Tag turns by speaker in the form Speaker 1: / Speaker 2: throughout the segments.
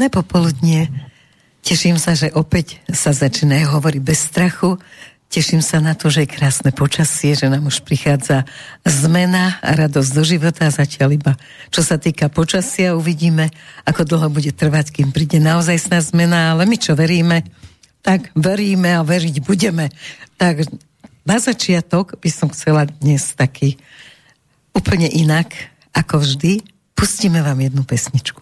Speaker 1: Príjemné popoludnie. Teším sa, že opäť sa začína hovoriť bez strachu. Teším sa na to, že je krásne počasie, že nám už prichádza zmena a radosť do života. Zatiaľ iba, čo sa týka počasia, uvidíme, ako dlho bude trvať, kým príde naozaj sná zmena, ale my čo veríme, tak veríme a veriť budeme. Tak na začiatok by som chcela dnes taký úplne inak, ako vždy, pustíme vám jednu pesničku.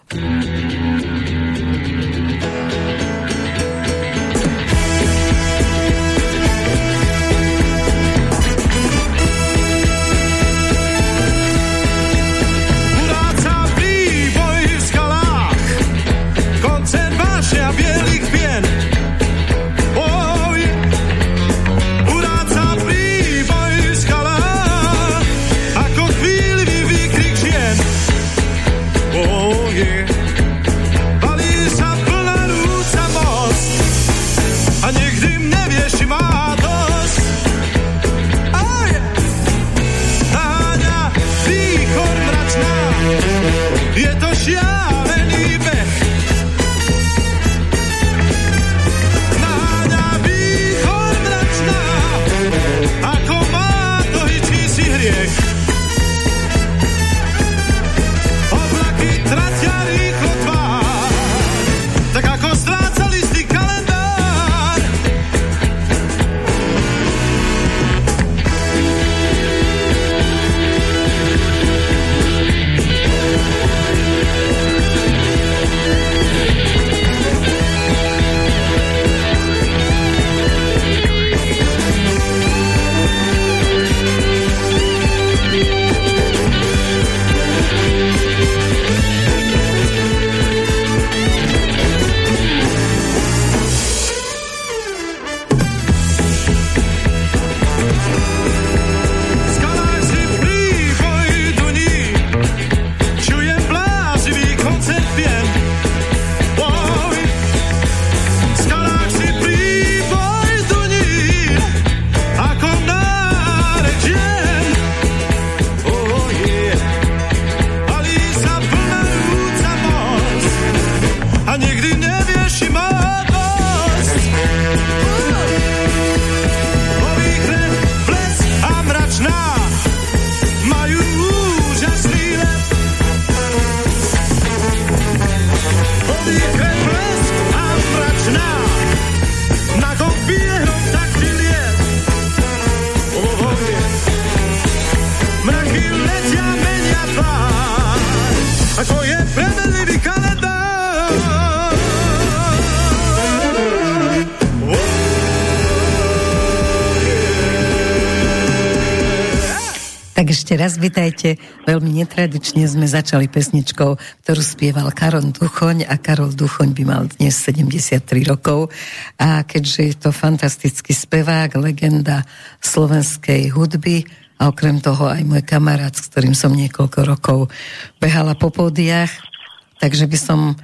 Speaker 1: Raz vitajte. Veľmi netradične sme začali pesničkou, ktorú spieval Karol Duchoň a Karol Duchoň by mal dnes 73 rokov. A keďže je to fantastický spevák, legenda slovenskej hudby, a okrem toho aj môj kamarát, s ktorým som niekoľko rokov behala po pódiach, takže by som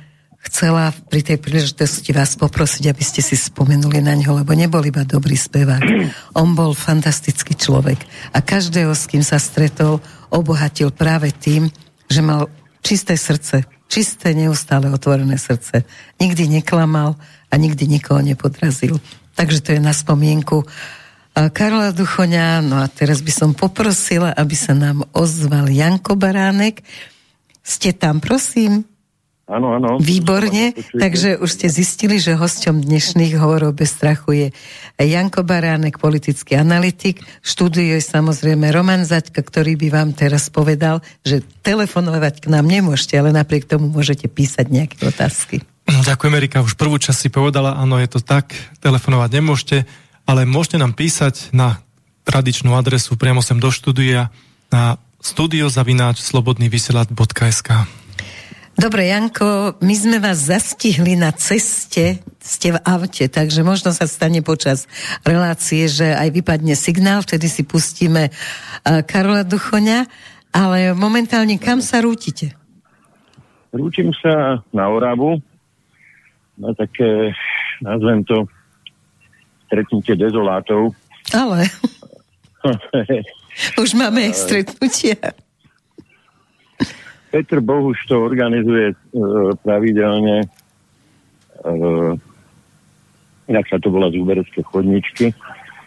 Speaker 1: chcela pri tej príležitosti vás poprosiť, aby ste si spomenuli na ňo, lebo nebol iba dobrý spevák. On bol fantastický človek a každého, s kým sa stretol, obohatil práve tým, že mal čisté srdce, čisté, neustále otvorené srdce. Nikdy neklamal a nikdy nikoho nepodrazil. Takže to je na spomienku Karola Duchoňa. No a teraz by som poprosila, aby sa nám ozval Janko Baránek. Ste tam, prosím?
Speaker 2: Áno, áno.
Speaker 1: Výborne, takže už ste zistili, že hosťom dnešných hovorov bez strachu je Janko Baránek, politický analytik. Študuje samozrejme Roman Zaďka, ktorý by vám teraz povedal, že telefonovať k nám nemôžete, ale napriek tomu môžete písať nejaké otázky.
Speaker 3: Ďakujem, Erika. Už prvú časť si povedala, áno, je to tak, telefonovať nemôžete, ale môžete nám písať na tradičnú adresu priamo sem do štúdia na studiozavináč slobodnývysielač.sk
Speaker 1: Dobre, Janko, my sme vás zastihli na ceste, ste v aute, takže možno sa stane počas relácie, že aj vypadne signál, vtedy si pustíme uh, Karola Duchoňa, ale momentálne kam sa rútite?
Speaker 2: Rútim sa na Oravu, na také, nazvem to, stretnutie dezolátov.
Speaker 1: Ale... Už máme stretnutia.
Speaker 2: Petr Bohuš to organizuje e, pravidelne uh, jak sa to volá, zúberecké chodničky.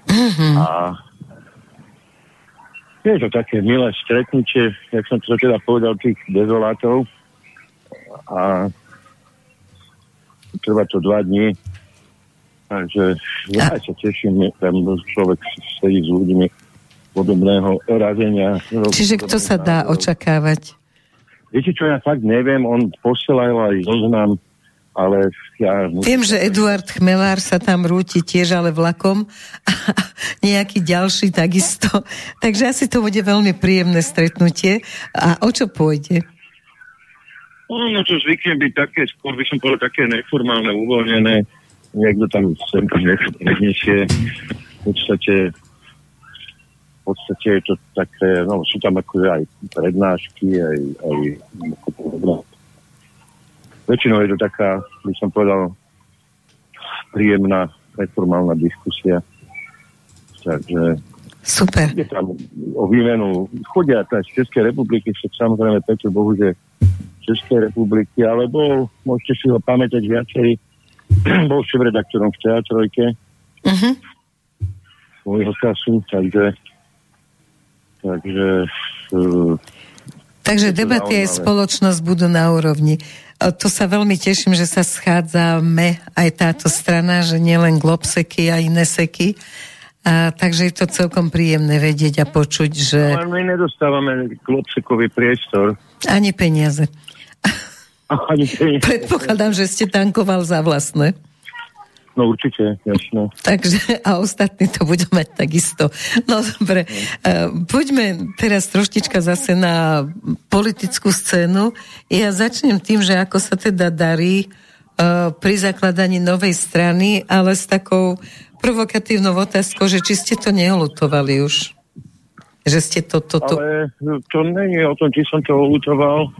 Speaker 2: Mm-hmm. A je to také milé stretnutie, jak som to teda povedal, tých dezolátov. A trvá to dva dní. Takže ja sa teším, tam človek sedí s ľuďmi podobného razenia.
Speaker 1: Čiže kto sa dá očakávať?
Speaker 2: Viete čo, ja fakt neviem, on posielal aj zoznam ale ja...
Speaker 1: Viem, že Eduard Chmelár sa tam rúti tiež, ale vlakom a nejaký ďalší takisto. Takže asi to bude veľmi príjemné stretnutie. A o čo pôjde?
Speaker 2: No, no to zvykne byť také, skôr by som povedal také neformálne, uvoľnené. Niekto tam sem predniesie. V podstate podstate je to také, no sú tam akože aj prednášky, aj, aj väčšinou je to taká, by som povedal, príjemná neformálna diskusia. Takže
Speaker 1: Super.
Speaker 2: Je tam o výmenu. Chodia aj z Českej republiky, však samozrejme Petr Bohu, že Českej republiky, ale bol, môžete si ho pamätať viacerí, bol šéf-redaktorom v Teatrojke. Uh-huh. Svojho času, takže takže uh,
Speaker 1: Takže debaty aj spoločnosť budú na úrovni. To sa veľmi teším, že sa schádzame aj táto strana, že nielen globseky a iné seky. A, takže je to celkom príjemné vedieť a počuť, že...
Speaker 2: Ale my nedostávame globsekový priestor.
Speaker 1: Ani peniaze.
Speaker 2: Ani peniaze.
Speaker 1: Predpokladám, že ste tankoval za vlastné.
Speaker 2: No určite, jasno.
Speaker 1: Takže a ostatní to budú mať takisto. No dobre, uh, poďme teraz troštička zase na politickú scénu. Ja začnem tým, že ako sa teda darí uh, pri zakladaní novej strany, ale s takou provokatívnou otázkou, že či ste to neolutovali už. Že ste to... to, to...
Speaker 2: Ale to nie je o tom, či som to olutoval.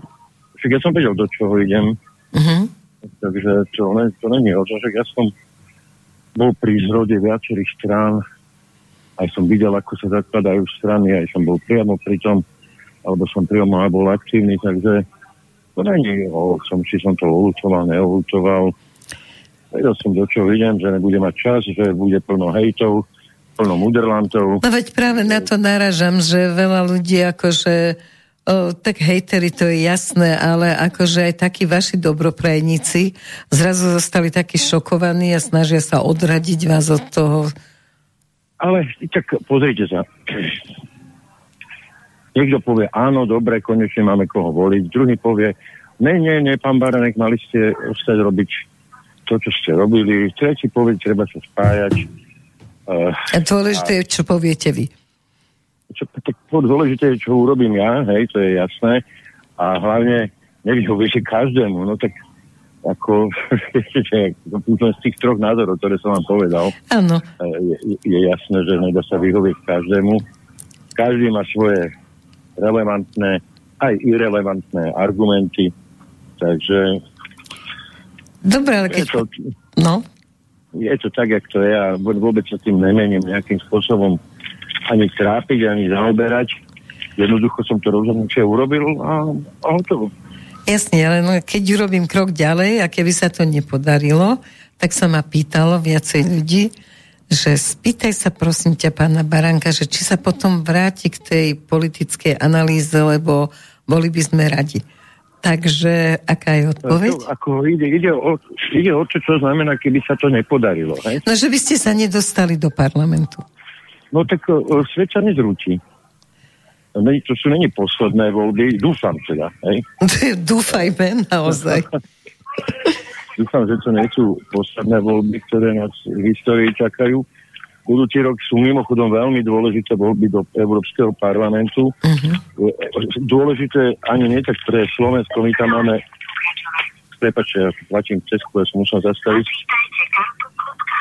Speaker 2: Však ja som vedel, do čoho idem. Uh-huh. Takže to, ne, to není o tom, že ja som bol pri zrode viacerých strán, aj som videl, ako sa zakladajú strany, aj som bol priamo pri tom, alebo som priamo aj bol aktívny, takže to není o som, či som to olutoval, neolutoval. Vedel som, do čoho idem, že nebude mať čas, že bude plno hejtov, plno muderlantov.
Speaker 1: No veď práve na to naražam, že veľa ľudí akože O, tak hejteri, to je jasné, ale akože aj takí vaši dobroprajníci zrazu zostali takí šokovaní a snažia sa odradiť vás od toho.
Speaker 2: Ale tak pozrite sa. Niekto povie, áno, dobre, konečne máme koho voliť. Druhý povie, ne, nie, nie, pán Baranek, mali ste ostať robiť to, čo ste robili. Tretí povie, treba sa spájať.
Speaker 1: Uh, a dôležité je, čo poviete vy
Speaker 2: čo, tak dôležité je, čo urobím ja, hej, to je jasné. A hlavne nevyhoviete každému, no tak ako, z tých troch názorov, ktoré som vám povedal,
Speaker 1: ano.
Speaker 2: je, je jasné, že nedá sa vyhovieť každému. Každý má svoje relevantné, aj irrelevantné argumenty, takže
Speaker 1: Dobre, ale keď... Je to, no?
Speaker 2: Je to tak, jak to je a vôbec sa tým nemením nejakým spôsobom ani trápiť, ani zaoberať. Jednoducho som to rozhodnutie urobil a, a hotovo.
Speaker 1: Jasne, ale no, keď urobím krok ďalej a keby sa to nepodarilo, tak sa ma pýtalo viacej ľudí, že spýtaj sa prosím ťa pána Baranka, že či sa potom vráti k tej politickej analýze, lebo boli by sme radi. Takže aká je odpoveď?
Speaker 2: To, ako ide, ide, o, ide o to, čo znamená, keby sa to nepodarilo. Hej?
Speaker 1: No, že by ste sa nedostali do parlamentu.
Speaker 2: No tak uh, svet sa nezrúti. To sú není posledné voľby, dúfam teda. Hej?
Speaker 1: Dúfajme, naozaj.
Speaker 2: dúfam, že to nie sú posledné voľby, ktoré nás v histórii čakajú. Budúci rok sú mimochodom veľmi dôležité voľby do Európskeho parlamentu. Uh-huh. Dôležité ani nie tak pre Slovensko, my tam máme prepačte, ja platím Česku, ja som musel zastaviť.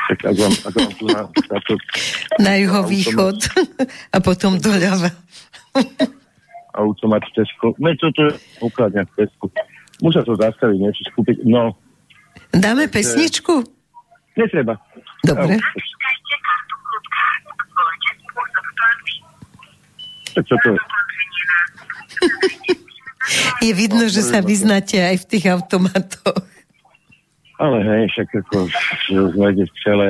Speaker 2: Tak ak vám, ak vám tu na, táto,
Speaker 1: na juhovýchod a potom doľava.
Speaker 2: automat Tesco. No toto je ukladňa v Tesco. Musia to zastaviť, niečo skúpiť. No.
Speaker 1: Dáme pesničku?
Speaker 2: Netreba.
Speaker 1: Dobre.
Speaker 2: Tak čo to je?
Speaker 1: Je vidno, že sa vyznáte aj v tých automatoch.
Speaker 2: Ale hej, však ako sme celé,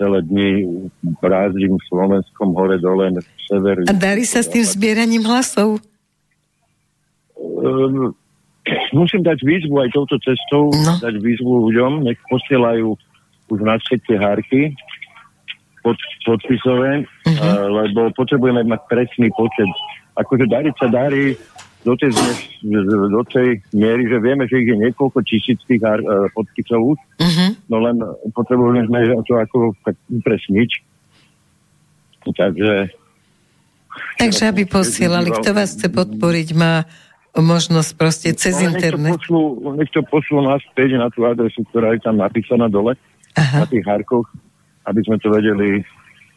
Speaker 2: celé dni brázdím v Slovenskom hore dole, sever.
Speaker 1: A darí sa s tým zbieraním hlasov?
Speaker 2: Um, musím dať výzvu aj touto cestou, no. dať výzvu ľuďom, nech posielajú už na svete hárky pod, podpisové, uh-huh. uh, lebo potrebujeme mať presný počet. Akože dariť sa darí do tej, do tej miery, že vieme, že ich je niekoľko tisíc tých uh, podpisov uh-huh. no len potrebujeme sme to ako presniť. Takže
Speaker 1: Takže aby posielali, kto vás chce podporiť, má možnosť proste cez no, internet.
Speaker 2: Nech to, nech to pošlu naspäť na tú adresu, ktorá je tam napísaná dole, Aha. na tých harkoch, aby sme to vedeli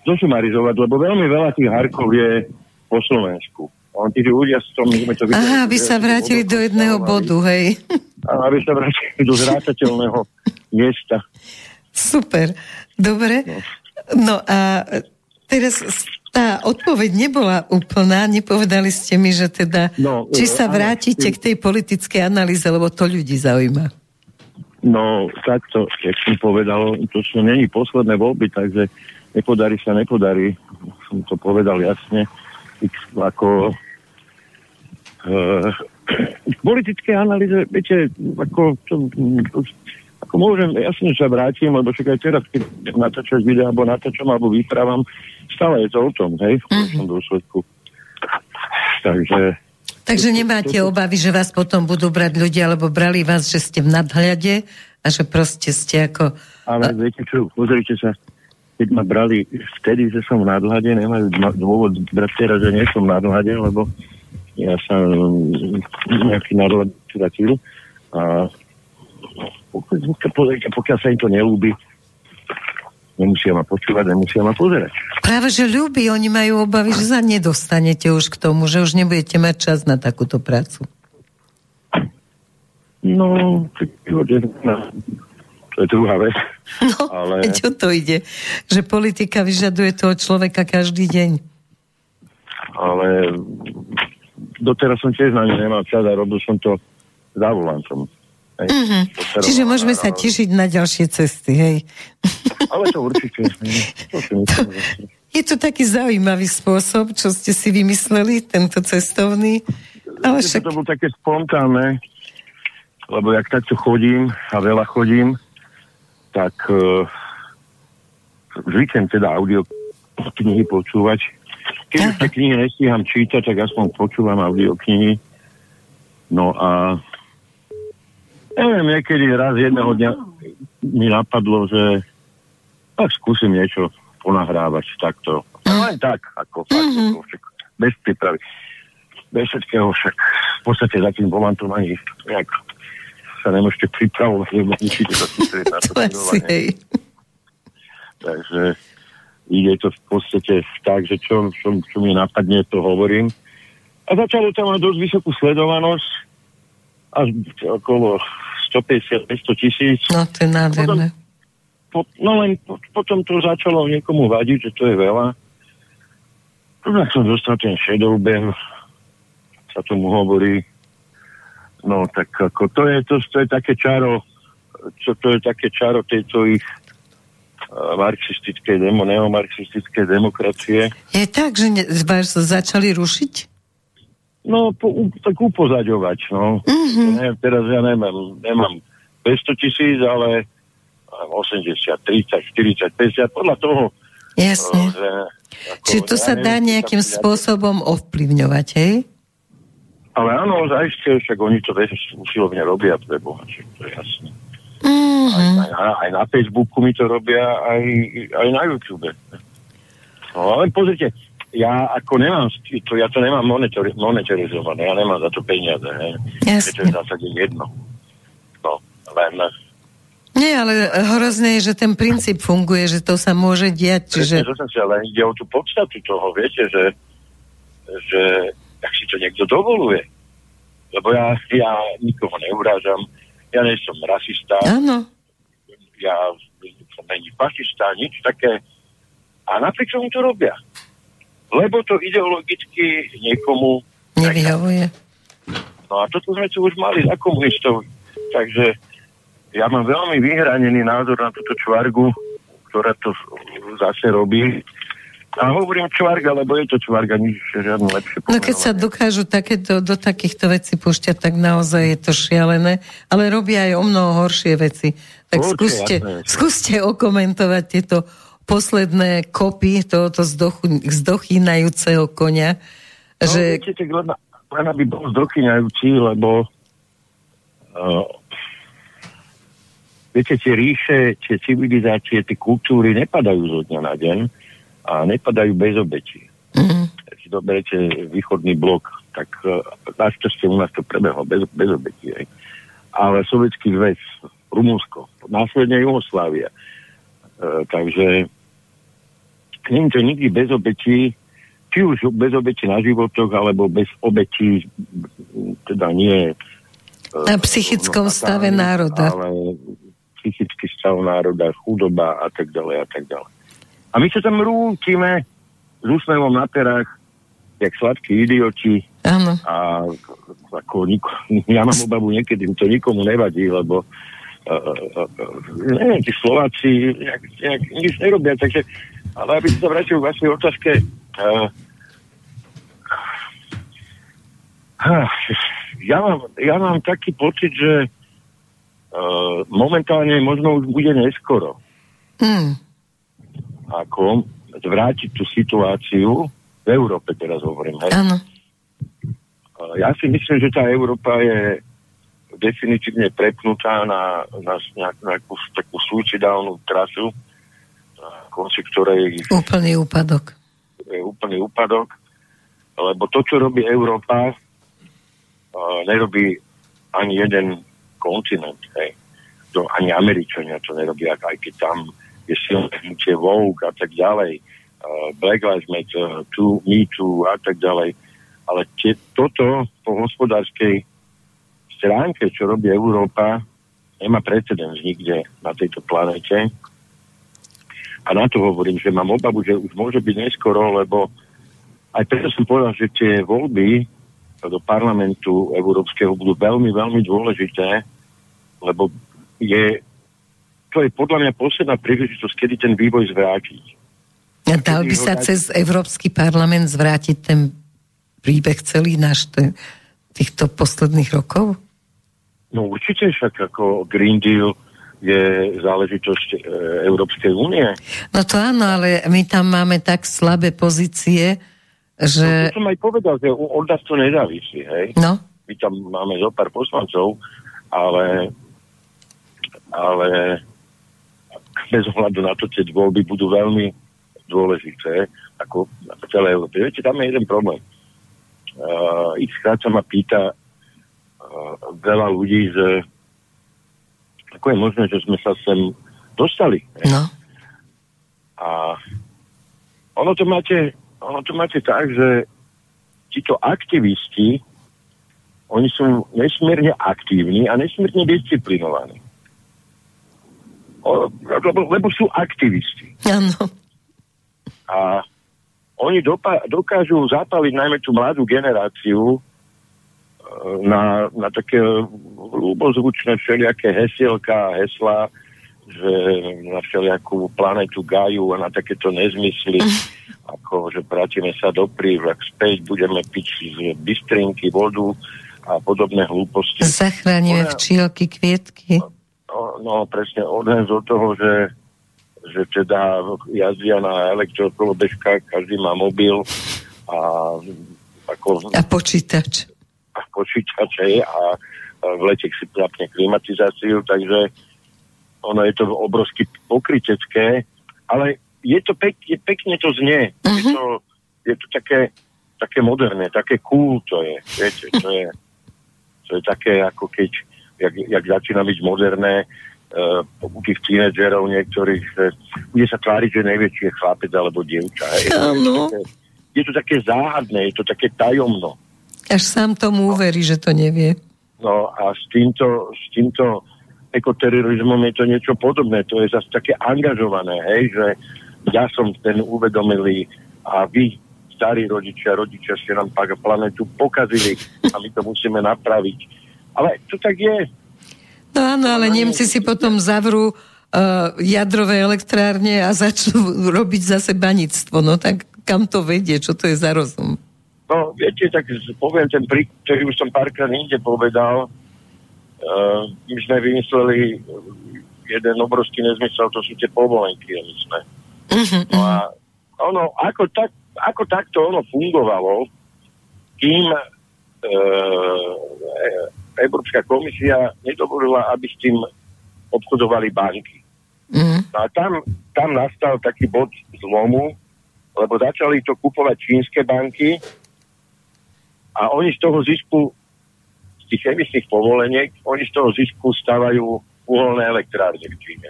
Speaker 2: zosumarizovať, lebo veľmi veľa tých harkov je po Slovensku. On tí ľudia s tom, sme to
Speaker 1: videli, Aha, aby sa vrátili do jedného bodu, hej.
Speaker 2: Aby sa vrátili do zrátateľného miesta.
Speaker 1: Super, dobre. No. no a teraz tá odpoveď nebola úplná, nepovedali ste mi, že teda, no, či sa vrátite k tej politickej analýze, lebo to ľudí zaujíma.
Speaker 2: No, takto, jak som povedal, to sú není posledné voľby, takže nepodarí sa, nepodarí. Som to povedal jasne. Ako uh, v politickej analýze, viete, ako to, to, ako môžem, jasne sa vrátim, lebo však aj teraz, keď natáčaš video, alebo natáčam, alebo vyprávam, stále je to o tom, hej, v mm-hmm. dôsledku. Takže...
Speaker 1: Takže nemáte obavy, že vás potom budú brať ľudia, alebo brali vás, že ste v nadhľade a že proste ste ako...
Speaker 2: Ale viete čo, pozrite sa, keď ma brali vtedy, že som v nadhľade, nemajú dôvod brať teraz, že nie som v nadhľade, lebo ja sa nejaký nadhľad stratil a pozrite, pokiaľ sa im to nelúbi, nemusia ma počúvať, nemusia ma pozerať.
Speaker 1: Práve, že ľúbi, oni majú obavy, že sa nedostanete už k tomu, že už nebudete mať čas na takúto prácu.
Speaker 2: No, je druhá vec.
Speaker 1: No, ale... čo to ide? Že politika vyžaduje toho človeka každý deň.
Speaker 2: Ale doteraz som tiež na ňu nemal čas a robil som to za volantom.
Speaker 1: Mm-hmm. Čiže môžeme sa tešiť na ďalšie cesty, hej?
Speaker 2: Ale to určite. to,
Speaker 1: je to taký zaujímavý spôsob, čo ste si vymysleli, tento cestovný.
Speaker 2: Ale však... To bolo také spontánne, lebo jak takto chodím a veľa chodím, tak uh, zvyknem teda audio knihy počúvať. Keď už tie knihy nestíham čítať, tak aspoň počúvam audio knihy. No a neviem, niekedy raz jedného dňa mi napadlo, že tak skúsim niečo ponahrávať takto. Mm. Len tak, ako fakt, mm-hmm. však, bez prípravy. Bez všetkého však v podstate za tým volantom ani nejak sa nemôžete pripravovať, lebo musíte sa sústrediť na to Takže ide to v podstate tak, že čo, čo, čo mi napadne, to hovorím. A začalo to mať dosť vysokú sledovanosť, až okolo 150-500 tisíc.
Speaker 1: No to je nádherné.
Speaker 2: Po, no len po, potom to začalo niekomu vadiť, že to je veľa. Potom som dostal ten shadow ban, sa tomu hovorí. No tak ako to je, to, to je také čaro, čo to je také čaro tejto ich uh, marxistickej, demo, neomarxistickej demokracie.
Speaker 1: Je tak, že ne, sa začali rušiť?
Speaker 2: No, po, tak upozaďovať, no. Mm-hmm. Ne, teraz ja nemám, nemám 500 tisíc, ale 80, 30, 40, 50, podľa toho.
Speaker 1: Jasne. No, že, ako, Čiže to ja sa dá nejakým spôsobom ovplyvňovať, hej?
Speaker 2: Ale áno, zaiste, však oni to usilovne robia, pre Boha, to je jasné.
Speaker 1: Mm-hmm.
Speaker 2: Aj, aj, aj na Facebooku mi to robia, aj, aj na YouTube. No ale pozrite, ja ako nemám, to, ja to nemám monetarizované, ja nemám za to peniaze, hej. Jasne. To je v zásade jedno. No, len...
Speaker 1: Nie, ale hrozné je, že ten princíp funguje, že to sa môže diať, čiže...
Speaker 2: Presne, ale ide o tú podstatu toho, viete, že, že tak si to niekto dovoluje. Lebo ja, ja nikoho neurážam, ja nie som rasista,
Speaker 1: Áno.
Speaker 2: ja som není fašista, nič také. A napriek tomu to robia lebo to ideologicky niekomu
Speaker 1: nevyhovuje.
Speaker 2: No a toto sme tu už mali za komunistov, takže ja mám veľmi vyhranený názor na túto čvargu, ktorá to zase robí. A hovorím čvarga, lebo je to čvarga, nič žiadne lepšie
Speaker 1: No keď sa dokážu takéto, do takýchto vecí púšťať, tak naozaj je to šialené, ale robia aj o mnoho horšie veci. Tak Určite, skúste, jasné. skúste okomentovať tieto posledné kopy tohoto zdochýnajúceho konia.
Speaker 2: No, že... viete, tak len, len aby bol zdochýnajúci, lebo uh, viete, tie ríše, tie civilizácie, tie kultúry nepadajú zo dňa na deň a nepadajú bez obetí. Mm-hmm. Keď si doberete východný blok, tak uh, našťastie u nás to prebehlo bez, bez obetí. Aj. Ale Sovietský zväz, Rumúnsko, následne Jugoslávia. Uh, takže nie to nikdy bez obetí, či už bez obetí na životoch, alebo bez obetí, teda nie...
Speaker 1: Na psychickom no, stave národa.
Speaker 2: Ale psychický stav národa, chudoba a tak ďalej a tak ďalej. A my sa tam rútime s úsmevom na perách, jak sladkí idioti.
Speaker 1: Áno.
Speaker 2: A ako niko, ja mám obavu niekedy, to nikomu nevadí, lebo uh, uh, uh, neviem, tí Slováci nejak, nejak, nič nerobia, takže ale aby som sa vrátil k vašej otázke, uh, ja, mám, ja mám taký pocit, že uh, momentálne možno už bude neskoro. Mm. Ako zvrátiť tú situáciu v Európe teraz hovorím. Hej?
Speaker 1: Áno.
Speaker 2: Ja si myslím, že tá Európa je definitívne prepnutá na, na nejakú, takú suicidálnu trasu, konci ktorej...
Speaker 1: Úplný úpadok.
Speaker 2: Je úplný úpadok, lebo to, čo robí Európa, nerobí ani jeden kontinent. Hej. To, ani Američania to nerobia, aj keď tam je silné hnutie Vogue a tak ďalej. Uh, Black Lives Matter, too, Me Too a tak ďalej. Ale tie, toto po hospodárskej stránke, čo robí Európa, nemá precedens nikde na tejto planete a na to hovorím, že mám obavu, že už môže byť neskoro, lebo aj preto som povedal, že tie voľby do parlamentu európskeho budú veľmi, veľmi dôležité, lebo je, to je podľa mňa posledná príležitosť, kedy ten vývoj zvrátiť.
Speaker 1: A dal by sa cez Európsky parlament zvrátiť ten príbeh celý náš týchto posledných rokov?
Speaker 2: No určite však ako Green Deal, je záležitosť e, Európskej únie.
Speaker 1: No to áno, ale my tam máme tak slabé pozície, že...
Speaker 2: No, to som aj povedal, že od nás to nezávisí, hej?
Speaker 1: No.
Speaker 2: My tam máme zo pár poslancov, ale ale bez ohľadu na to, tie voľby budú veľmi dôležité, ako v celej Európe. Viete, tam je jeden problém. Uh, ich sa ma pýta uh, veľa ľudí, že ako je možné, že sme sa sem dostali.
Speaker 1: No.
Speaker 2: A ono to máte, ono to máte tak, že títo aktivisti, oni sú nesmierne aktívni a nesmierne disciplinovaní. Lebo, lebo sú aktivisti.
Speaker 1: Áno.
Speaker 2: A oni dopa- dokážu zapaliť najmä tú mladú generáciu na, na také ľubozvučné všelijaké hesielka a hesla, že na všelijakú planetu Gaju a na takéto nezmysly, ako že vrátime sa do prívrak späť, budeme piť z bystrinky, vodu a podobné hlúposti.
Speaker 1: Zachránime včielky, kvietky.
Speaker 2: No, presne, odhen od toho, že že teda jazdia na elektrokolobežkách, každý má mobil a ako...
Speaker 1: A počítač
Speaker 2: počítače a v lete si zapne klimatizáciu, takže ono je to obrovsky pokrytecké, ale je to pek, je, pekne to znie. Uh-huh. Je, mhm. to, je to také, také moderné, také cool to je. Viete, to je, to je také ako keď, jak, jak začína byť moderné uh, u tých tínedžerov niektorých, bude sa tváriť, že najväčší je chlapec alebo dievča. Je,
Speaker 1: je,
Speaker 2: je to také záhadné, je to také tajomno.
Speaker 1: Až sám tomu uverí, že to nevie.
Speaker 2: No a s týmto, s týmto ekoterorizmom je to niečo podobné. To je zase také angažované, hej, že ja som ten uvedomilý a vy, starí rodičia, rodičia ste nám planetu pokazili a my to musíme napraviť. Ale to tak je.
Speaker 1: No áno, ale Nemci si potom zavrú uh, jadrové elektrárne a začnú robiť zase banictvo. No tak kam to vedie? Čo to je za rozum?
Speaker 2: No, viete, tak poviem ten príklad, ktorý už som párkrát inde povedal. Uh, my sme vymysleli jeden obrovský nezmysel, to sú tie povolenky emisné. Uh-huh, no a ono, ako, tak, ako takto ono fungovalo, kým Európska komisia nedovolila, aby s tým obchodovali banky. Uh-huh. No a tam, tam nastal taký bod zlomu, lebo začali to kupovať čínske banky a oni z toho zisku, z tých emisných povoleniek, oni z toho zisku stávajú uholné elektrárne v Číne.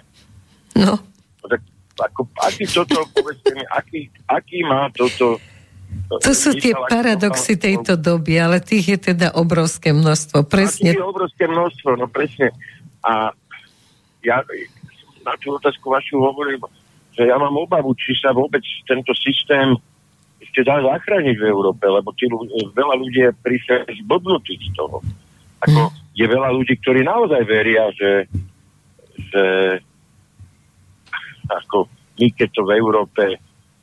Speaker 1: No.
Speaker 2: no tak ako, aký toto, povedzte mi, aký, aký má toto
Speaker 1: to sú tie paradoxy tejto doby, ale tých je teda obrovské množstvo. Presne.
Speaker 2: je obrovské množstvo, no presne. A ja na tú otázku vašu hovorím, že ja mám obavu, či sa vôbec tento systém ešte dá zachrániť v Európe, lebo tí, veľa ľudí je prišli zbodnutí z toho. Ako, mm. Je veľa ľudí, ktorí naozaj veria, že že ako my, keď to v Európe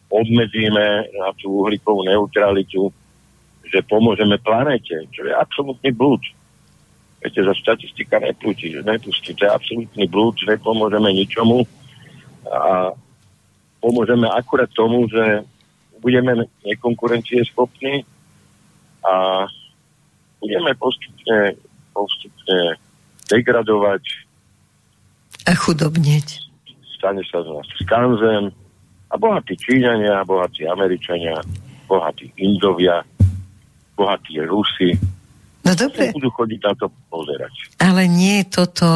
Speaker 2: obmedzíme na tú uhlíkovú neutralitu, že pomôžeme planete, čo je absolútny blúd. Viete, za štatistika nepustí, nepustí. To je absolútny blúd, že nepomôžeme ničomu a pomôžeme akurát tomu, že budeme nekonkurencie schopní a budeme postupne, postupne degradovať
Speaker 1: a chudobnieť.
Speaker 2: Stane sa z nás skanzen a bohatí Číňania, bohatí Američania, bohatí Indovia, bohatí Rusi.
Speaker 1: No dobre.
Speaker 2: Budú chodiť na to pozerať.
Speaker 1: Ale nie je toto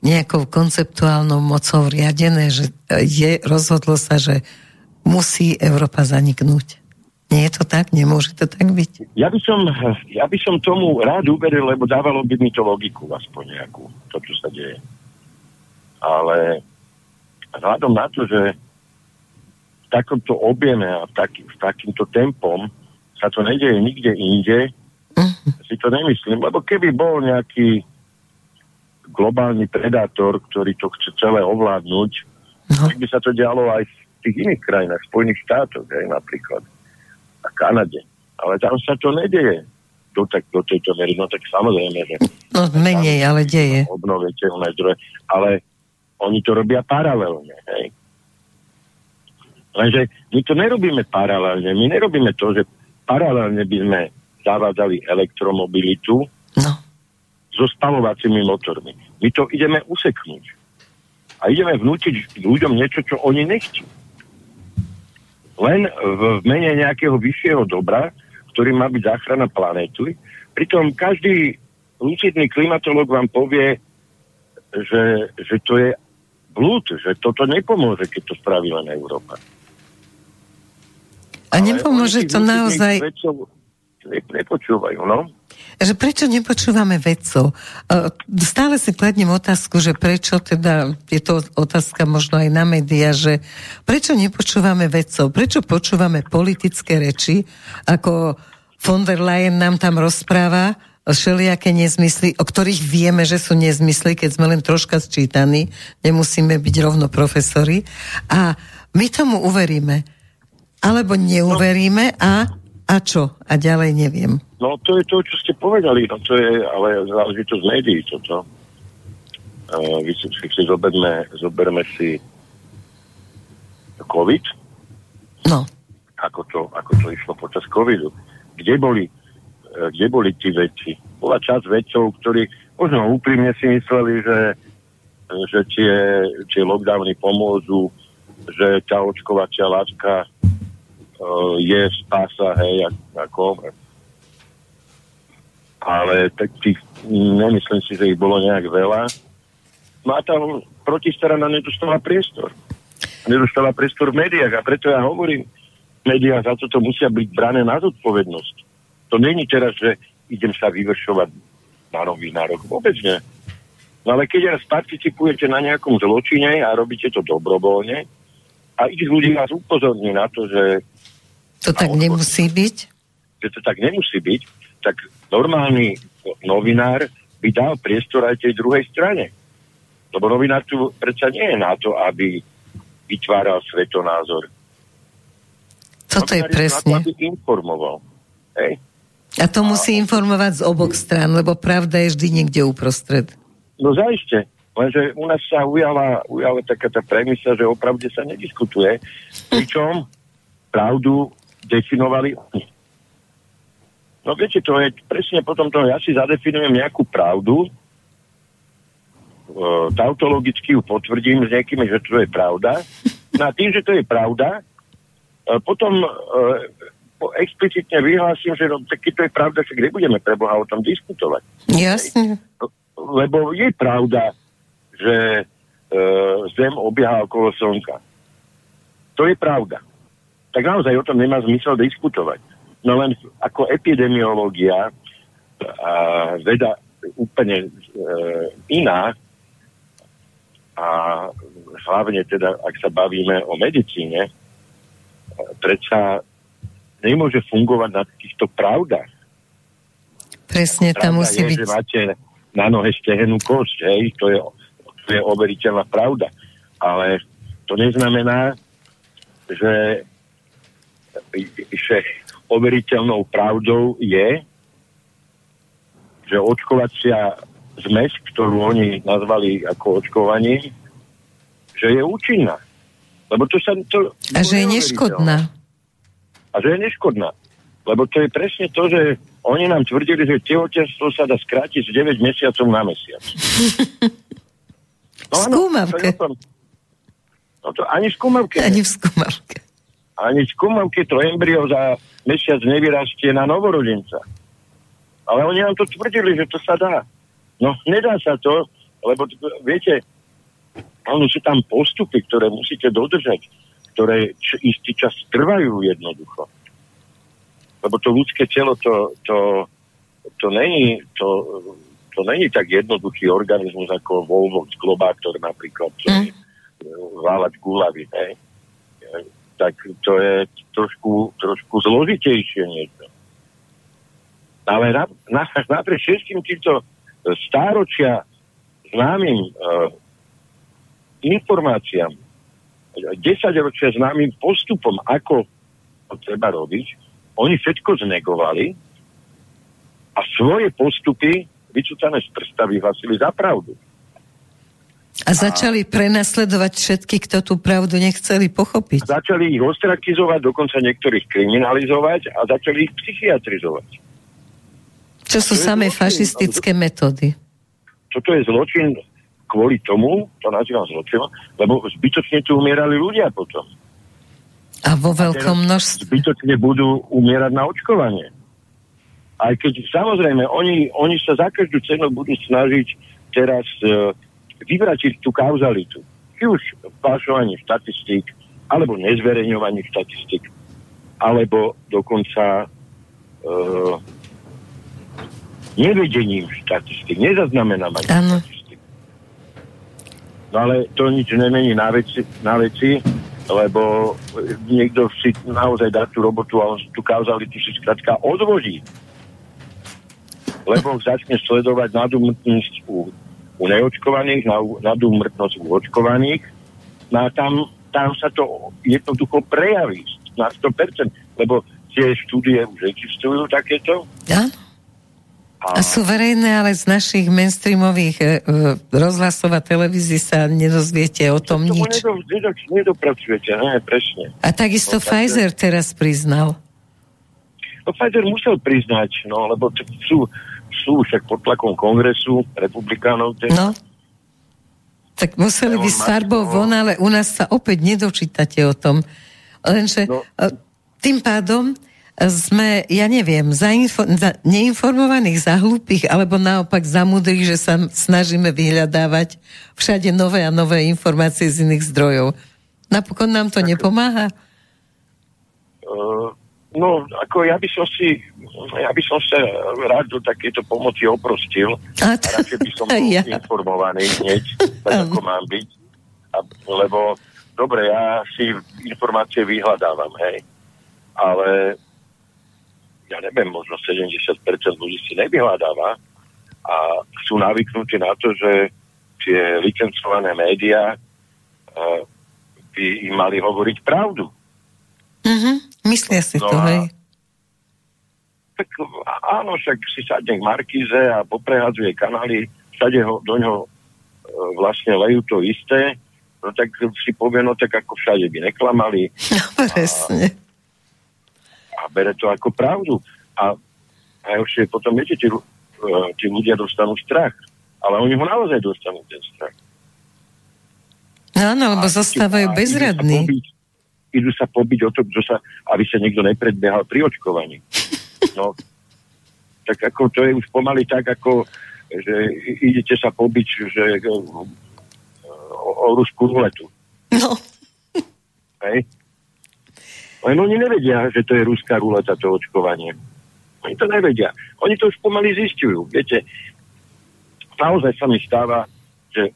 Speaker 1: nejakou konceptuálnou mocou riadené, že je, rozhodlo sa, že musí Európa zaniknúť. Nie je to tak? Nemôže to tak byť?
Speaker 2: Ja by som, ja by som tomu rád uveril, lebo dávalo by mi to logiku aspoň nejakú, to, čo sa deje ale vzhľadom na to, že takomto objeme a taký, takýmto tempom sa to nedeje nikde inde, uh-huh. si to nemyslím, lebo keby bol nejaký globálny predátor, ktorý to chce celé ovládnuť, uh-huh. tak by sa to dialo aj v tých iných krajinách, Spojených štátoch, aj napríklad, a Kanade. Ale tam sa to nedeje do, tak, do tejto mery, no tak samozrejme, že...
Speaker 1: No menej, ale deje.
Speaker 2: Obnoviteľné zdroje. Ale oni to robia paralelne. Hej. Lenže my to nerobíme paralelne. My nerobíme to, že paralelne by sme zavádzali elektromobilitu no. so spalovacími motormi. My to ideme useknúť. A ideme vnútiť ľuďom niečo, čo oni nechcú. Len v mene nejakého vyššieho dobra, ktorý má byť záchrana planéty. Pritom každý lucidný klimatolog vám povie, že, že to je blúd, že toto nepomôže, keď to spraví len Európa.
Speaker 1: A nepomôže to naozaj...
Speaker 2: Vedcov nepočúvajú, no?
Speaker 1: Že prečo nepočúvame vedcov? Stále si kladnem otázku, že prečo teda, je to otázka možno aj na média, že prečo nepočúvame vedcov? Prečo počúvame politické reči, ako von der Leyen nám tam rozpráva, všelijaké nezmysly, o ktorých vieme, že sú nezmysly, keď sme len troška sčítaní, nemusíme byť rovno profesori. A my tomu uveríme. Alebo neuveríme a, a čo? A ďalej neviem.
Speaker 2: No to je to, čo ste povedali, no to je ale záležitosť médií toto. Uh, vy si, si zoberme, zoberme si COVID.
Speaker 1: No.
Speaker 2: Ako to, ako to išlo počas covidu. Kde boli E, kde boli tí vedci. Bola časť vedcov, ktorí možno úprimne si mysleli, že, že tie, tie lockdowny pomôžu, že tá očkovacia látka uh, je spása, hej, ako ale tak tých, nemyslím si, že ich bolo nejak veľa. No a tam protistrana nedostala priestor. Nedostala priestor v médiách a preto ja hovorím, médiá za toto musia byť brané na zodpovednosť. To není teraz, že idem sa vyvršovať na novinárok. Vôbec nie. No ale keď raz participujete na nejakom zločine a robíte to dobrovoľne a ich ľudí vás upozorní na to, že...
Speaker 1: To tak odpor, nemusí byť?
Speaker 2: Že to tak nemusí byť, tak normálny novinár by dal priestor aj tej druhej strane. Lebo novinár tu predsa nie je na to, aby vytváral svetonázor.
Speaker 1: Toto je presne.
Speaker 2: Na to, aby informoval. Hej?
Speaker 1: A to musí informovať z oboch strán, lebo pravda je vždy niekde uprostred.
Speaker 2: No zaiste. Lenže u nás sa ujala, ujala taká tá premisa, že opravde sa nediskutuje. Pričom pravdu definovali oni. No viete, to je presne potom to, ja si zadefinujem nejakú pravdu, e, tautologicky ju potvrdím s nejakými, že to je pravda. No a tým, že to je pravda, e, potom e, explicitne vyhlásim, že no, keď to je pravda, že kde budeme pre Boha o tom diskutovať?
Speaker 1: Jasne.
Speaker 2: Lebo je pravda, že e, Zem obieha okolo Slnka. To je pravda. Tak naozaj o tom nemá zmysel diskutovať. No len ako epidemiológia a veda úplne e, iná a hlavne teda, ak sa bavíme o medicíne, predsa nemôže fungovať na týchto pravdách.
Speaker 1: Presne, tam musí je, byť...
Speaker 2: že máte na nohe stehenú kosť, hej, to je, to je overiteľná pravda. Ale to neznamená, že, že overiteľnou pravdou je, že očkovacia zmes, ktorú oni nazvali ako očkovanie, že je účinná. Lebo to sa... To,
Speaker 1: a že je neškodná
Speaker 2: a že je neškodná. Lebo to je presne to, že oni nám tvrdili, že tehotenstvo sa dá skrátiť z 9 mesiacov na mesiac.
Speaker 1: No, skúmavke.
Speaker 2: Áno, no to ani v skúmavke.
Speaker 1: Ani v skúmavke.
Speaker 2: Ani v skúmavke to embryo za mesiac nevyrastie na novorodenca. Ale oni nám to tvrdili, že to sa dá. No, nedá sa to, lebo viete, ono sú tam postupy, ktoré musíte dodržať ktoré č- istý čas trvajú jednoducho. Lebo to ľudské telo, to, to, to, není, to, to není tak jednoduchý organizmus ako Volvox globátor napríklad, čo mm. váľať gulavy, hej. Tak to je trošku, trošku zložitejšie niečo. Ale na, na, napriek všetkým týmto stáročia známym uh, informáciám 10 ročia známym postupom, ako to treba robiť, oni všetko znegovali a svoje postupy vycúcané z prsta vyhlasili za pravdu.
Speaker 1: A začali a... prenasledovať všetky, kto tú pravdu nechceli pochopiť.
Speaker 2: Začali ich ostrakizovať, dokonca niektorých kriminalizovať a začali ich psychiatrizovať.
Speaker 1: Čo sú samé fašistické metódy.
Speaker 2: Toto je zločin kvôli tomu, to nazývam zločinom, lebo zbytočne tu umierali ľudia potom.
Speaker 1: A vo veľkom množstve.
Speaker 2: Zbytočne budú umierať na očkovanie. Aj keď samozrejme, oni, oni sa za každú cenu budú snažiť teraz uh, vyvratiť tú kauzalitu. Či už falšovaní štatistík, alebo nezverejňovaní štatistík, alebo dokonca uh, nevedením štatistík, nezaznamenávaním štatistík. No ale to nič nemení na veci, na veci lebo niekto si naozaj dá tú robotu a on tú kauzalitu si skratka odvodí. Lebo začne sledovať nadúmrtnosť u, u neočkovaných, nadúmrtnosť u očkovaných. No a tam, tam sa to jednoducho prejaví na 100%, lebo tie štúdie už existujú takéto.
Speaker 1: Ja? A sú verejné, ale z našich mainstreamových e, e rozhlasov a televízií sa nedozviete o tom
Speaker 2: to
Speaker 1: nič.
Speaker 2: Nedo, nedo, nedopracujete, ne, presne.
Speaker 1: A takisto no, Pfizer teraz priznal.
Speaker 2: No Pfizer musel priznať, no, lebo t- sú, sú však pod tlakom kongresu republikánov. Ten...
Speaker 1: No. Tak museli by s farbou von, ale u nás sa opäť nedočítate o tom. Lenže no. E, tým pádom sme, ja neviem, za, info, za neinformovaných, za hlúpych, alebo naopak za mudrých, že sa snažíme vyhľadávať všade nové a nové informácie z iných zdrojov. Napokon nám to tak, nepomáha?
Speaker 2: Uh, no, ako ja by som si, ja by som sa rád do takéto pomoci oprostil. A, to, radšej by som bol ja. informovaný hneď, tak ako mám byť. A, lebo, dobre, ja si informácie vyhľadávam, hej. Ale ja neviem, možno 70% ľudí si nevyhľadáva a sú navyknutí na to, že tie licencované médiá uh, by im mali hovoriť pravdu.
Speaker 1: Mm-hmm. Myslia si no to, hej?
Speaker 2: Tak áno, však si sadne k Markíze a poprehadzuje kanály, všade ho, do ňoho uh, vlastne lejú to isté, no tak si povie, no tak ako všade by neklamali.
Speaker 1: No, presne.
Speaker 2: A, a bere to ako pravdu. A, ešte potom, viete, tí, uh, tí ľudia dostanú strach. Ale oni ho naozaj dostanú, ten strach.
Speaker 1: Áno, lebo zostávajú bezradní.
Speaker 2: Idú sa pobiť o to, že sa, aby sa niekto nepredbiehal pri očkovaní. No, tak ako to je už pomaly tak, ako že idete sa pobiť, že o, o ruskú ruletu.
Speaker 1: No.
Speaker 2: Hej? Len oni nevedia, že to je ruská ruleta, to očkovanie. Oni to nevedia. Oni to už pomaly zistujú. Viete, naozaj sa mi stáva, že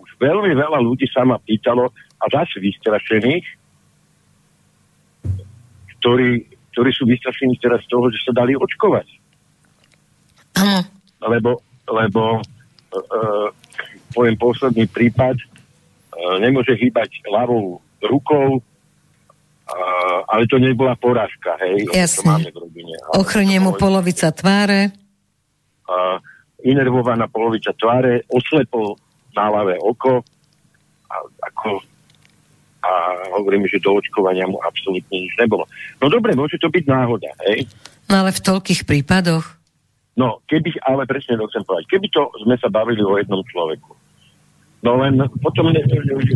Speaker 2: už veľmi veľa ľudí sa ma pýtalo a zase vystrašených, ktorí, ktorí sú vystrašení teraz z toho, že sa dali očkovať.
Speaker 1: Áno.
Speaker 2: Lebo, lebo uh, poviem posledný prípad, uh, nemôže hýbať ľavou rukou, uh, ale to nebola porážka, hej.
Speaker 1: Jasne. Ochrnie mu polovica tváre.
Speaker 2: Uh, inervovaná polovica tváre, oslepol na ľavé oko a, ako, a hovorím, že do očkovania mu absolútne nič nebolo. No dobre, môže to byť náhoda, hej?
Speaker 1: No ale v toľkých prípadoch?
Speaker 2: No, keby, ale presne to chcem povedať, keby to sme sa bavili o jednom človeku. No len potom ne,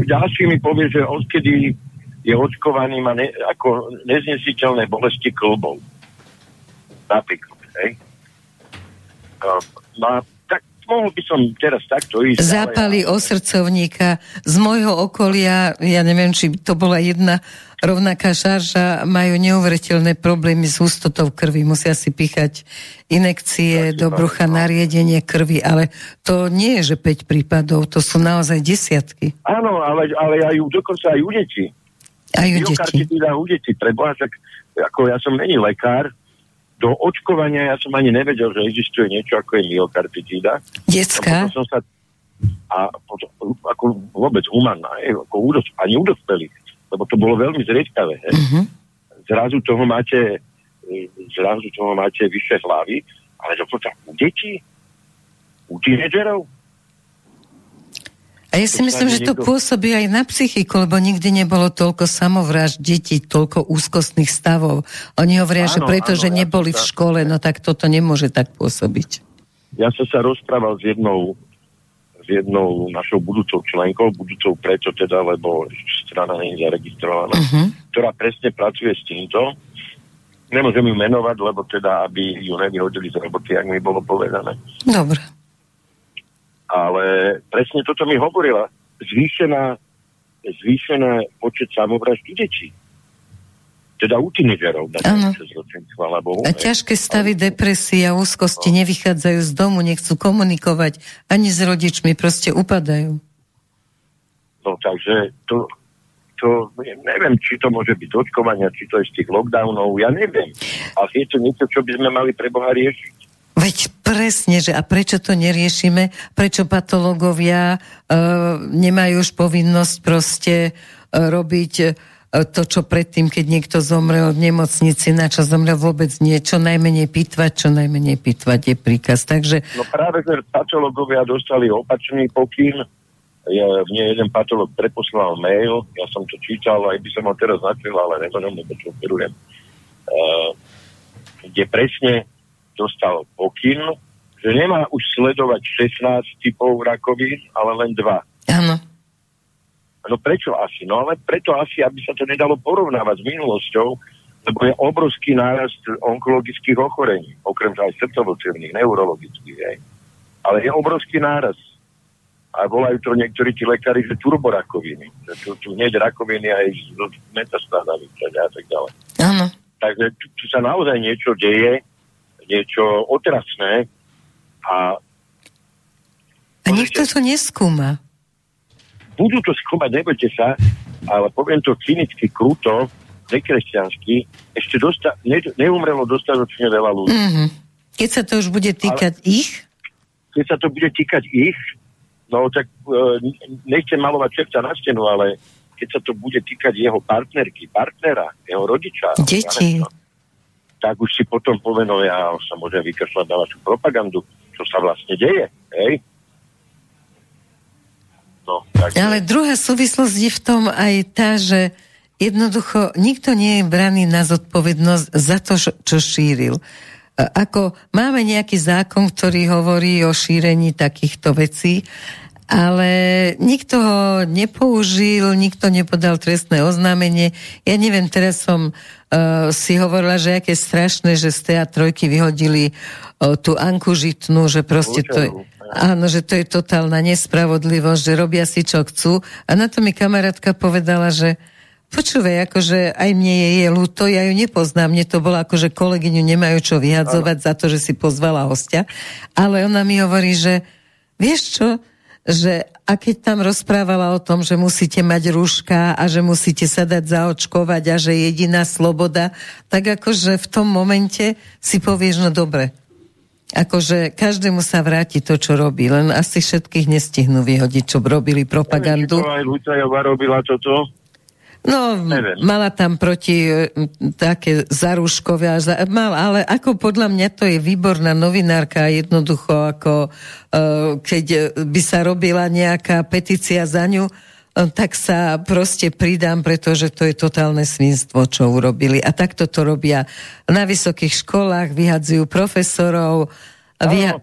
Speaker 2: ďalší mi povie, že odkedy je očkovaný, má ne, ako neznesiteľné bolesti klbov. Napríklad, hej? Tak mohol by som teraz takto ísť.
Speaker 1: Zápali ale... srdcovníka z môjho okolia, ja neviem, či to bola jedna rovnaká šarža, majú neuveriteľné problémy s hustotou krvi, musia si píchať inekcie do brucha, nariedenie krvi, ale to nie je, že 5 prípadov, to sú naozaj desiatky.
Speaker 2: Áno, ale, ale aj dokonca aj u detí.
Speaker 1: Aj u detí.
Speaker 2: u detí, preboha, tak ako ja som není lekár, do očkovania ja som ani nevedel, že existuje niečo ako je myokarditída.
Speaker 1: Detská?
Speaker 2: Som sa, a potom, ako vôbec humanná, ako údos, ani u dospelých, lebo to bolo veľmi zriedkavé. Uh-huh. Zrazu toho máte zrazu toho máte vyššie hlavy, ale dokonca u detí, u tínedžerov,
Speaker 1: a ja si myslím, že to pôsobí aj na psychiku, lebo nikdy nebolo toľko samovrážd detí, toľko úzkostných stavov. Oni hovoria, áno, že preto, áno, že neboli ja v škole, no tak toto nemôže tak pôsobiť.
Speaker 2: Ja som sa rozprával s jednou s jednou našou budúcou členkou, budúcou preto teda, lebo strana nie je zaregistrovaná, uh-huh. ktorá presne pracuje s týmto. Nemôžem ju menovať, lebo teda, aby ju nevyhodili z roboty, ak mi bolo povedané.
Speaker 1: Dobre
Speaker 2: ale presne toto mi hovorila. Zvýšená, zvýšená počet samovražd detí. Teda u tínedžerov.
Speaker 1: A ťažké stavy depresie a úzkosti no. nevychádzajú z domu, nechcú komunikovať ani s rodičmi, proste upadajú.
Speaker 2: No takže to, to neviem, či to môže byť očkovania, či to je z tých lockdownov, ja neviem. Ale je to niečo, čo by sme mali pre Boha riešiť.
Speaker 1: Veď presne, že a prečo to neriešime? Prečo patológovia uh, nemajú už povinnosť proste uh, robiť uh, to, čo predtým, keď niekto zomrel v nemocnici, na čo zomrel vôbec nie, čo najmenej pitvať, čo najmenej pitvať je príkaz. Takže...
Speaker 2: No práve, že patológovia dostali opačný pokyn, ja, mne jeden patológ preposlal mail, ja som to čítal, aj by som ho teraz načil, ale nemôžem, lebo čo operujem, uh, kde presne dostal pokyn, že nemá už sledovať 16 typov rakovín, ale len dva.
Speaker 1: Áno.
Speaker 2: No prečo asi? No ale preto asi, aby sa to nedalo porovnávať s minulosťou, lebo je obrovský nárast onkologických ochorení, okrem aj srdcovo neurologických. Aj. Ale je obrovský nárast. A volajú to niektorí tí lekári, že turborakoviny. Tu, tu hneď rakoviny aj s metastázami a tak ďalej.
Speaker 1: Áno.
Speaker 2: Takže tu, tu sa naozaj niečo deje, niečo otrasné a
Speaker 1: a nikto to neskúma.
Speaker 2: Budú to skúmať, nebojte sa, ale poviem to cynicky, kruto, nekresťansky, ešte dosta, ne, neumrelo dostatočne veľa ľudí. Mm-hmm.
Speaker 1: Keď sa to už bude týkať ale, ich?
Speaker 2: keď sa to bude týkať ich, no tak uh, nechcem malovať čerta na stenu, ale keď sa to bude týkať jeho partnerky, partnera, jeho rodiča,
Speaker 1: Deti.
Speaker 2: Ja tak už si potom no ja sa môžem vykašľať na vašu propagandu, čo sa vlastne deje, hej?
Speaker 1: No, tak... Ale druhá súvislosť je v tom aj tá, že jednoducho nikto nie je braný na zodpovednosť za to, čo šíril. Ako máme nejaký zákon, ktorý hovorí o šírení takýchto vecí, ale nikto ho nepoužil, nikto nepodal trestné oznámenie. Ja neviem, teraz som uh, si hovorila, že aké strašné, že z teatrojky vyhodili uh, tú Anku Žitnú, že proste to je, áno, že to je totálna nespravodlivosť, že robia si čo chcú. A na to mi kamarátka povedala, že Počúvaj, akože aj mne je, je ľúto, ja ju nepoznám, mne to bolo akože kolegyňu nemajú čo vyhadzovať ano. za to, že si pozvala hostia, ale ona mi hovorí, že vieš čo, že a keď tam rozprávala o tom, že musíte mať rúška a že musíte sa dať zaočkovať a že jediná sloboda, tak akože v tom momente si povieš, no dobre, akože každému sa vráti to, čo robí, len asi všetkých nestihnú vyhodiť, čo robili propagandu.
Speaker 2: Neviem, aj robila toto?
Speaker 1: No, Neviem. mala tam proti e, také zaruškové, mal, ale ako podľa mňa to je výborná novinárka, jednoducho ako uh, keď by sa robila nejaká petícia za ňu, uh, tak sa proste pridám, pretože to je totálne svinstvo, čo urobili. A takto to robia na vysokých školách, vyhadzujú profesorov, Via...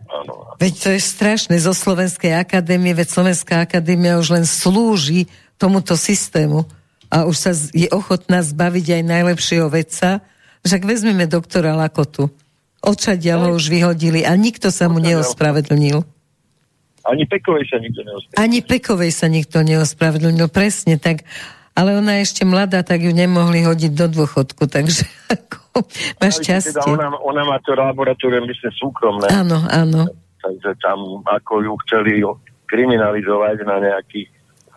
Speaker 1: Veď to je strašné zo Slovenskej akadémie, veď Slovenská akadémia už len slúži tomuto systému a už sa je ochotná zbaviť aj najlepšieho vedca, však vezmeme doktora Lakotu. Odčadia ho už vyhodili a nikto sa mu neospravedlnil.
Speaker 2: Ani Pekovej sa nikto neospravedlnil.
Speaker 1: Ani Pekovej sa nikto neospravedlnil, presne tak. Ale ona je ešte mladá, tak ju nemohli hodiť do dôchodku, takže ako, má šťastie. Teda
Speaker 2: ona, ona má to laboratórium, myslím, súkromné.
Speaker 1: Áno, áno.
Speaker 2: Takže tam, ako ju chceli kriminalizovať na nejakých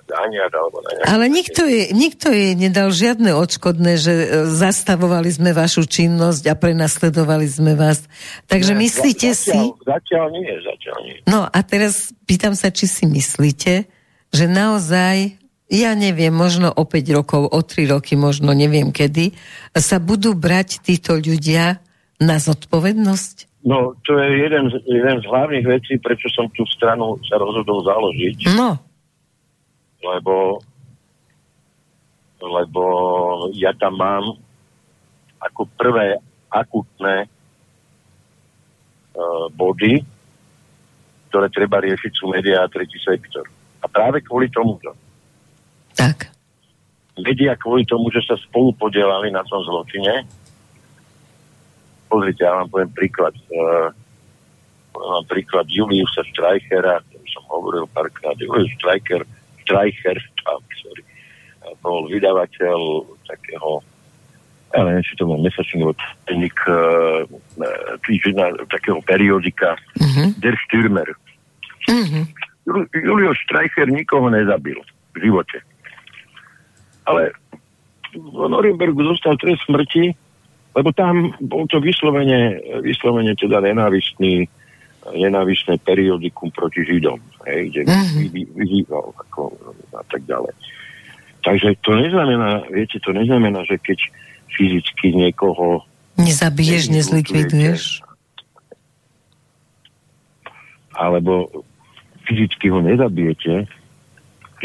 Speaker 2: daniach alebo na nejaké...
Speaker 1: Ale nikto jej, nikto jej nedal žiadne odškodné, že e, zastavovali sme vašu činnosť a prenasledovali sme vás. Takže ne, myslíte
Speaker 2: zatiaľ,
Speaker 1: si...
Speaker 2: Zatiaľ nie, zatiaľ nie.
Speaker 1: No a teraz pýtam sa, či si myslíte, že naozaj ja neviem, možno o 5 rokov, o 3 roky, možno neviem kedy, sa budú brať títo ľudia na zodpovednosť?
Speaker 2: No, to je jeden, jeden z hlavných vecí, prečo som tú stranu sa rozhodol založiť.
Speaker 1: No
Speaker 2: lebo, lebo ja tam mám ako prvé akutné uh, body, ktoré treba riešiť sú médiá a tretí sektor. A práve kvôli tomuto.
Speaker 1: Tak.
Speaker 2: Média kvôli tomu, že sa spolu podielali na tom zločine. Pozrite, ja vám poviem príklad. Uh, mám príklad Juliusa Streichera, ktorý som hovoril párkrát. Julius Streicher Streicher, sorry, bol vydavateľ takého ja neviem, či to bol mesačný denník uh, takého periodika uh-huh. Der Stürmer. Uh-huh. Julio Streicher nikoho nezabil v živote. Ale v Norimbergu zostal trest smrti, lebo tam bol to vyslovene, vyslovene teda nenávistný nenávistné periodikum proti Židom, hej, kde uh-huh. vyzýval ako, a tak ďalej. Takže to neznamená, viete, to neznamená, že keď fyzicky niekoho
Speaker 1: nezabiješ, nezlikviduješ
Speaker 2: alebo fyzicky ho nezabijete,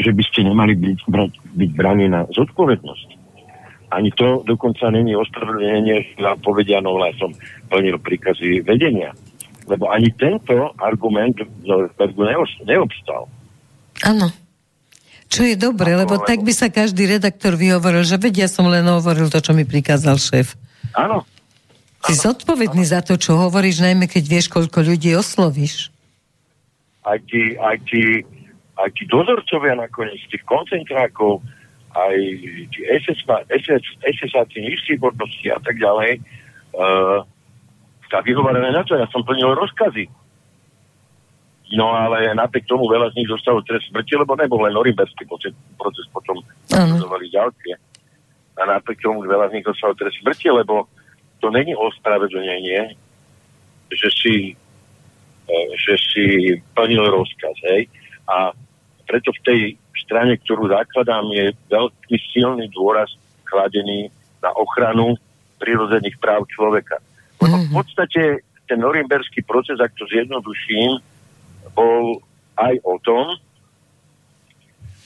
Speaker 2: že by ste nemali byť, brať, byť braní na zodpovednosť. Ani to dokonca není ospravedlnenie, že vám povedia, no som plnil príkazy vedenia lebo ani tento argument neobstal.
Speaker 1: Áno. Čo je dobre, lebo, lebo tak by sa každý redaktor vyhovoril, že vedia som len hovoril to, čo mi prikázal šéf.
Speaker 2: Áno.
Speaker 1: Si zodpovedný za to, čo hovoríš, najmä keď vieš, koľko ľudí oslovíš.
Speaker 2: Aj tí, aj tí, aj tí dozorcovia nakoniec tých koncentrákov, aj tí SS, SS, SS-áci nižších hodnosti a tak ďalej, uh, a vyhovorené na to, ja som plnil rozkazy. No ale napriek tomu veľa z nich zostalo trest smrti, lebo nebol len norimberský proces, proces potom nasledovali ďalšie. A napriek tomu veľa z nich zostalo trest smrti, lebo to není ospravedlnenie, že si že si plnil rozkaz, hej. A preto v tej strane, ktorú zakladám, je veľký silný dôraz kladený na ochranu prírodzených práv človeka. Mm-hmm. V podstate ten norimberský proces, ak to zjednoduším, bol aj o tom,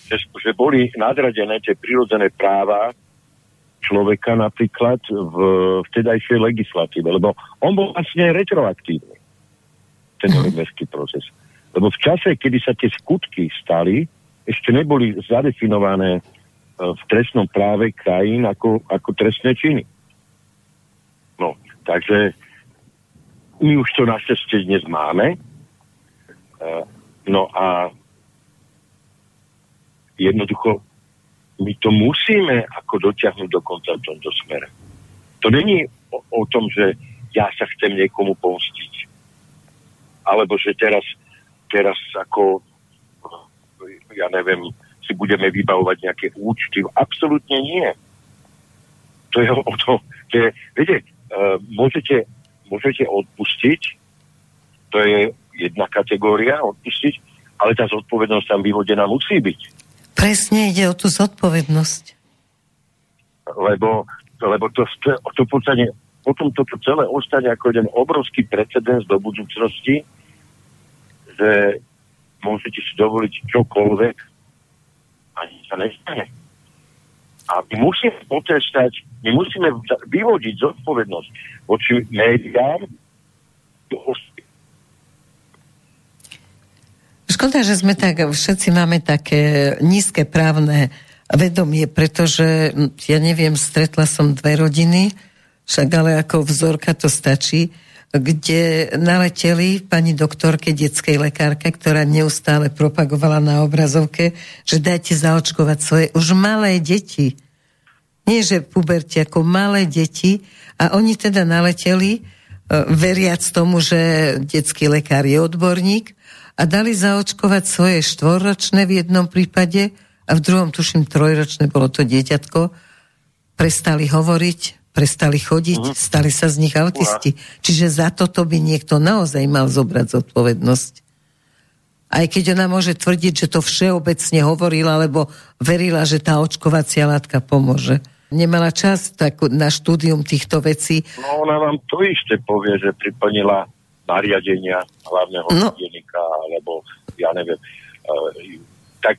Speaker 2: že, že boli nadradené tie prírodzené práva človeka napríklad v vtedajšej legislatíve, lebo on bol vlastne retroaktívny, ten mhm. norimberský proces. Lebo v čase, kedy sa tie skutky stali, ešte neboli zadefinované e, v trestnom práve krajín ako, ako trestné činy. No, takže my už to našťastie dnes máme. E, no a jednoducho my to musíme ako dotiahnuť do konca v tomto smere. To není o, o tom, že ja sa chcem niekomu pomstiť. Alebo že teraz, teraz ako ja neviem, si budeme vybavovať nejaké účty. Absolútne nie. To je o to, že, viete, môžete, môžete odpustiť, to je jedna kategória, odpustiť, ale tá zodpovednosť tam vyhodená musí byť.
Speaker 1: Presne ide o tú zodpovednosť.
Speaker 2: Lebo, lebo to, to, v podstate potom toto celé ostane ako jeden obrovský precedens do budúcnosti, že môžete si dovoliť čokoľvek a nič sa nestane. A my musíme potrestať, my musíme vyvodiť zodpovednosť voči médiám.
Speaker 1: Škoda, že sme tak, všetci máme také nízke právne vedomie, pretože, ja neviem, stretla som dve rodiny, však ale ako vzorka to stačí, kde naleteli pani doktorke, detskej lekárke, ktorá neustále propagovala na obrazovke, že dajte zaočkovať svoje už malé deti. Nie, že puberti, ako malé deti. A oni teda naleteli, e, veriac tomu, že detský lekár je odborník a dali zaočkovať svoje štvorročné v jednom prípade a v druhom, tuším, trojročné bolo to dieťatko, prestali hovoriť, prestali chodiť, uh-huh. stali sa z nich autisti. Uh-huh. Čiže za toto by niekto naozaj mal zobrať zodpovednosť. Aj keď ona môže tvrdiť, že to všeobecne hovorila, alebo verila, že tá očkovacia látka pomôže. Nemala čas tak na štúdium týchto vecí.
Speaker 2: No ona vám to isté povie, že priplnila nariadenia hlavného no. hygienika, alebo ja neviem, uh, tak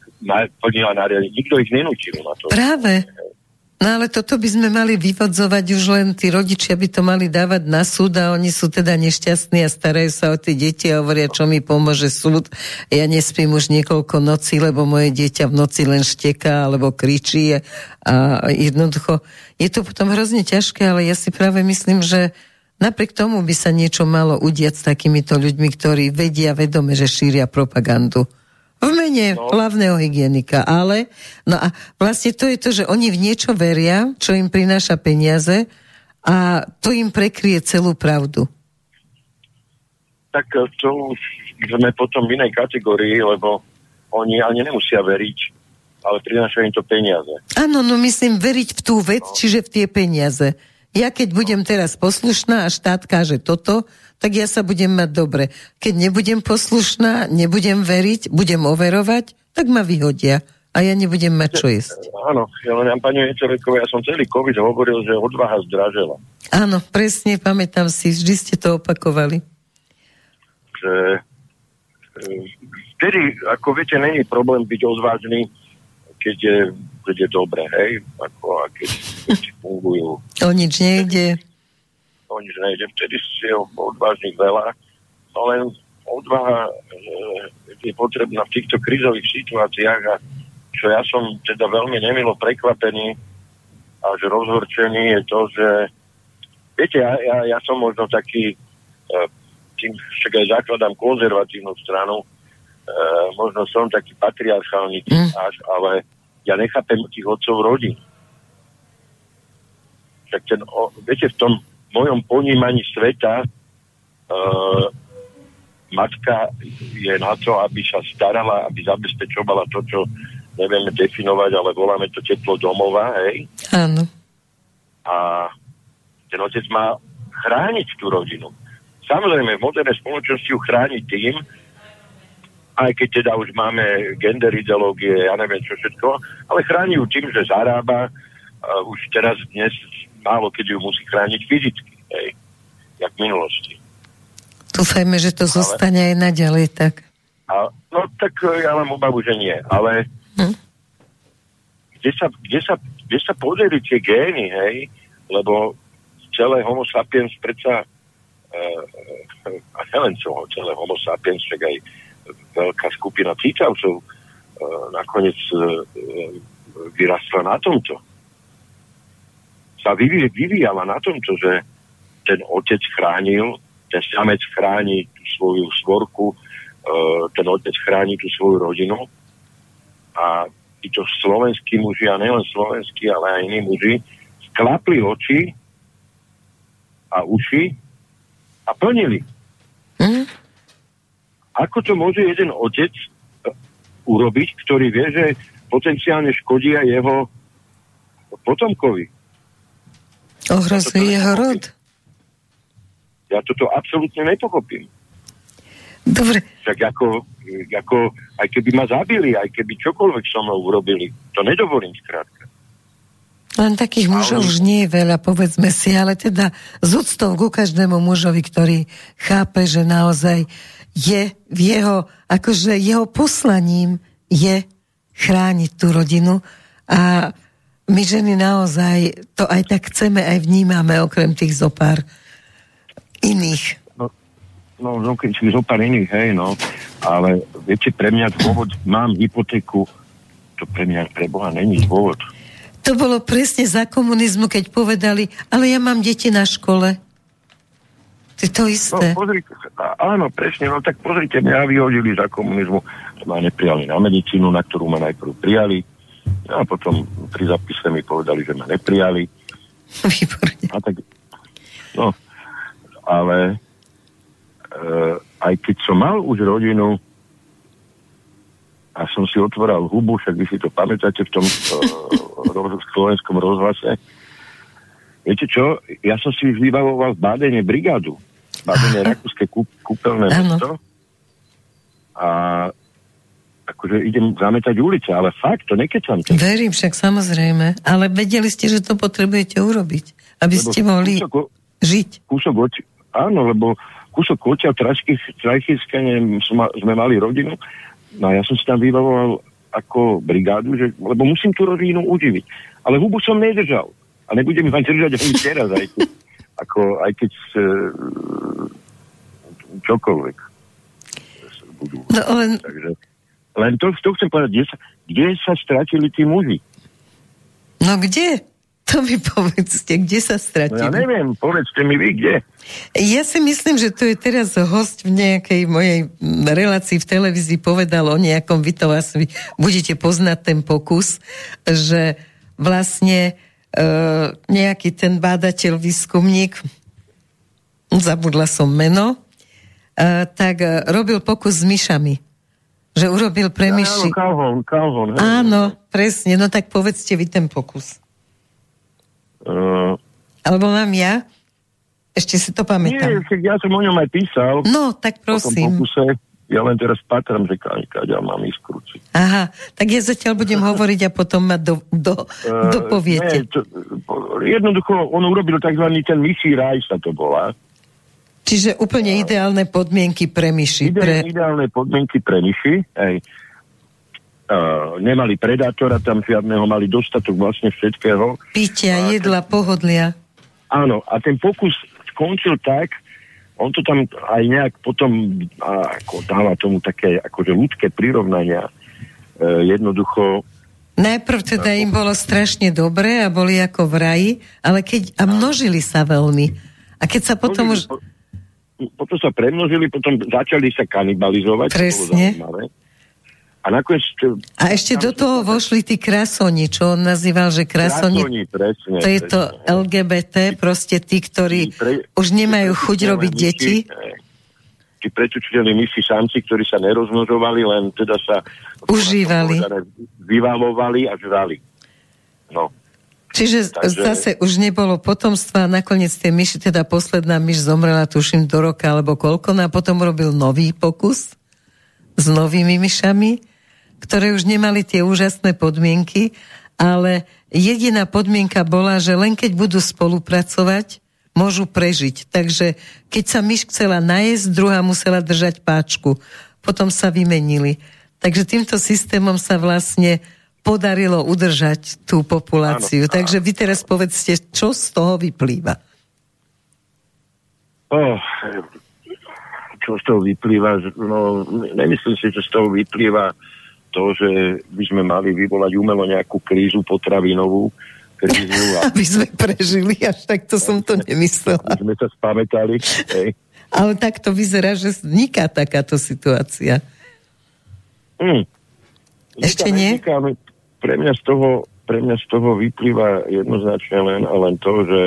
Speaker 2: plnila nariadenia. Nikto ich nenútil na to.
Speaker 1: Práve. No ale toto by sme mali vyvodzovať už len tí rodičia by to mali dávať na súd a oni sú teda nešťastní a starajú sa o tie deti a hovoria, čo mi pomôže súd. Ja nespím už niekoľko nocí, lebo moje dieťa v noci len šteká alebo kričí a jednoducho je to potom hrozne ťažké, ale ja si práve myslím, že napriek tomu by sa niečo malo udiať s takýmito ľuďmi, ktorí vedia vedome, že šíria propagandu. V mene no. hlavného hygienika, ale no a vlastne to je to, že oni v niečo veria, čo im prináša peniaze a to im prekrie celú pravdu.
Speaker 2: Tak eh, to už sme potom v inej kategórii, lebo oni ani nemusia veriť, ale prinášajú im to peniaze.
Speaker 1: Áno, no myslím veriť v tú vec, no. čiže v tie peniaze. Ja keď budem teraz poslušná a štát káže toto, tak ja sa budem mať dobre. Keď nebudem poslušná, nebudem veriť, budem overovať, tak ma vyhodia a ja nebudem mať čo jesť.
Speaker 2: Áno, ja len pani Ečereková, ja som celý COVID hovoril, že odvaha zdražela.
Speaker 1: Áno, presne, pamätám si, vždy ste to opakovali.
Speaker 2: Že e, vtedy, ako viete, není problém byť odvážny, keď je, keď je dobre, hej? Ako, a keď veci fungujú.
Speaker 1: O nič nejde
Speaker 2: o nič nejde. Vtedy si ho odvážnych veľa, no len odvaha e, je potrebná v týchto krizových situáciách a čo ja som teda veľmi nemilo prekvapený a že rozhorčený je to, že viete, ja, ja, ja som možno taký e, tým však aj zakladám konzervatívnu stranu, e, možno som taký patriarchálny mm. až, ale ja nechápem tých otcov rodín. Tak ten, o, viete, v tom mojom ponímaní sveta uh, matka je na to, aby sa starala, aby zabezpečovala to, čo nevieme definovať, ale voláme to teplo domova, hej?
Speaker 1: Áno.
Speaker 2: A ten otec má chrániť tú rodinu. samozrejme v modernej spoločnosti ju chrániť tým, aj keď teda už máme gender ideológie, ja neviem čo všetko, ale chráni ju tým, že zarába, uh, už teraz dnes málo keď ju musí chrániť fyzicky, hej, jak v minulosti.
Speaker 1: Dúfajme, že to ale, zostane aj naďalej tak.
Speaker 2: A, no tak e, ja mám obavu, že nie, ale hm? kde, sa, kde, sa, kde sa podeli tie gény, hej, lebo celé homo sapiens predsa uh, a nielen celé homo sapiens, však aj veľká skupina cítavcov uh, nakoniec uh, vyrastla na tomto. Sa vyvíjala vyvíjala na tomto, že ten otec chránil, ten samec chráni tú svoju svorku, uh, ten otec chráni tú svoju rodinu a títo slovenskí muži, a nielen slovenskí, ale aj iní muži, sklapli oči a uši a plnili. Mm. Ako to môže jeden otec e, urobiť, ktorý vie, že potenciálne škodí aj jeho potomkovi?
Speaker 1: Ohrozuje jeho rod?
Speaker 2: Ja toto absolútne nepochopím.
Speaker 1: Dobre.
Speaker 2: Tak ako, ako, aj keby ma zabili, aj keby čokoľvek so mnou urobili, to nedovolím skrátka.
Speaker 1: Len takých mužov už nie je veľa, povedzme si, ale teda z úctou ku každému mužovi, ktorý chápe, že naozaj je v jeho, akože jeho poslaním je chrániť tú rodinu a my ženy naozaj to aj tak chceme, aj vnímame, okrem tých zopár iných.
Speaker 2: No, no, no keď si zopár iných, hej, no, ale viete, pre mňa dôvod, mám hypotéku, to pre mňa pre Boha není dôvod.
Speaker 1: To bolo presne za komunizmu, keď povedali, ale ja mám deti na škole. To je to isté.
Speaker 2: No, pozrite, áno, presne, no tak pozrite, mňa vyhodili za komunizmu, ma neprijali na medicínu, na ktorú ma najprv prijali, a potom pri zapise mi povedali, že ma neprijali.
Speaker 1: Výborne.
Speaker 2: A tak, no, ale e, aj keď som mal už rodinu, a som si otvoral hubu, však vy si to pamätáte v tom uh, slovenskom rozhlase. Viete čo? Ja som si vybavoval v Bádene brigádu. Bádene rakúske kúp, kúpeľné mesto. A akože idem zametať ulice, ale fakt, to nekecam.
Speaker 1: Verím však, samozrejme. Ale vedeli ste, že to potrebujete urobiť, aby lebo ste mohli kúsok, žiť.
Speaker 2: Kúsok oči, áno, lebo kúsok očia Trajchická sme mali rodinu No a ja som si tam vybavoval ako brigádu, že, lebo musím tú rodinu uživiť. Ale hubu som nedržal. A nebudem vám držať ani teraz, aj keď, ako, aj keď e, čokoľvek budú.
Speaker 1: No, len...
Speaker 2: Takže, len to, to chcem povedať, kde sa, kde sa stratili tí muži?
Speaker 1: No kde? To mi povedzte, kde sa stratili?
Speaker 2: No ja neviem, povedzte mi vy, kde.
Speaker 1: Ja si myslím, že to je teraz host v nejakej mojej relácii v televízii povedal o nejakom, vy to asi budete poznať ten pokus, že vlastne e, nejaký ten bádateľ, výskumník, zabudla som meno, e, tak e, robil pokus s myšami. Že urobil pre myši.
Speaker 2: Áno, Calhoun, Calhoun.
Speaker 1: Áno, presne, no tak povedzte vy ten pokus. Uh, Alebo mám ja? Ešte si to pamätám.
Speaker 2: Nie, ja som o ňom aj písal.
Speaker 1: No, tak prosím.
Speaker 2: Pokuse, ja len teraz patram, že ja mám ísť.
Speaker 1: Aha, tak ja zatiaľ budem hovoriť a potom ma do, do, uh, dopoviete. Nie, to,
Speaker 2: jednoducho, on urobil tzv. ten myší raj sa to volá.
Speaker 1: Čiže úplne ideálne podmienky pre myši.
Speaker 2: Pre... Ideálne podmienky pre myši, hej uh, nemali predátora tam žiadneho, mali dostatok vlastne všetkého.
Speaker 1: Pitia, jedla, ten, pohodlia.
Speaker 2: Áno, a ten pokus skončil tak, on to tam aj nejak potom a, ako dáva tomu také akože ľudské prirovnania. Uh, jednoducho
Speaker 1: Najprv teda im bolo strašne dobre a boli ako v raji, ale keď, a množili sa veľmi. A keď sa potom už...
Speaker 2: Potom sa premnožili, potom začali sa kanibalizovať.
Speaker 1: Presne.
Speaker 2: A nakoniec...
Speaker 1: A ešte do toho vošli tí krasoni, čo on nazýval, že krasoni...
Speaker 2: krasoni presne,
Speaker 1: to je to LGBT, proste tí, ktorí pre, už nemajú chuť robiť myši, deti.
Speaker 2: Tí prečučení myši samci, ktorí sa nerozmnožovali, len teda sa...
Speaker 1: Užívali.
Speaker 2: Vyvalovali a žrali. No.
Speaker 1: Čiže Takže... zase už nebolo potomstva nakoniec tie myši, teda posledná myš zomrela, tuším, do roka alebo koľko, no a potom robil nový pokus s novými myšami, ktoré už nemali tie úžasné podmienky, ale jediná podmienka bola, že len keď budú spolupracovať, môžu prežiť. Takže keď sa myš chcela najesť, druhá musela držať páčku. Potom sa vymenili. Takže týmto systémom sa vlastne podarilo udržať tú populáciu. Áno, Takže vy teraz povedzte, čo z toho vyplýva?
Speaker 2: Oh, čo z toho vyplýva? No, nemyslím si, že z toho vyplýva to, že by sme mali vyvolať umelo nejakú krízu potravinovú, krízu.
Speaker 1: A... Aby sme prežili, až tak to som to nemyslela.
Speaker 2: Aby sme sa spamätali. Hej.
Speaker 1: Ale tak to vyzerá, že vzniká takáto situácia.
Speaker 2: Hmm.
Speaker 1: Ešte nie? Vzniká,
Speaker 2: pre mňa z toho, pre mňa z toho vyplýva jednoznačne len a len to, že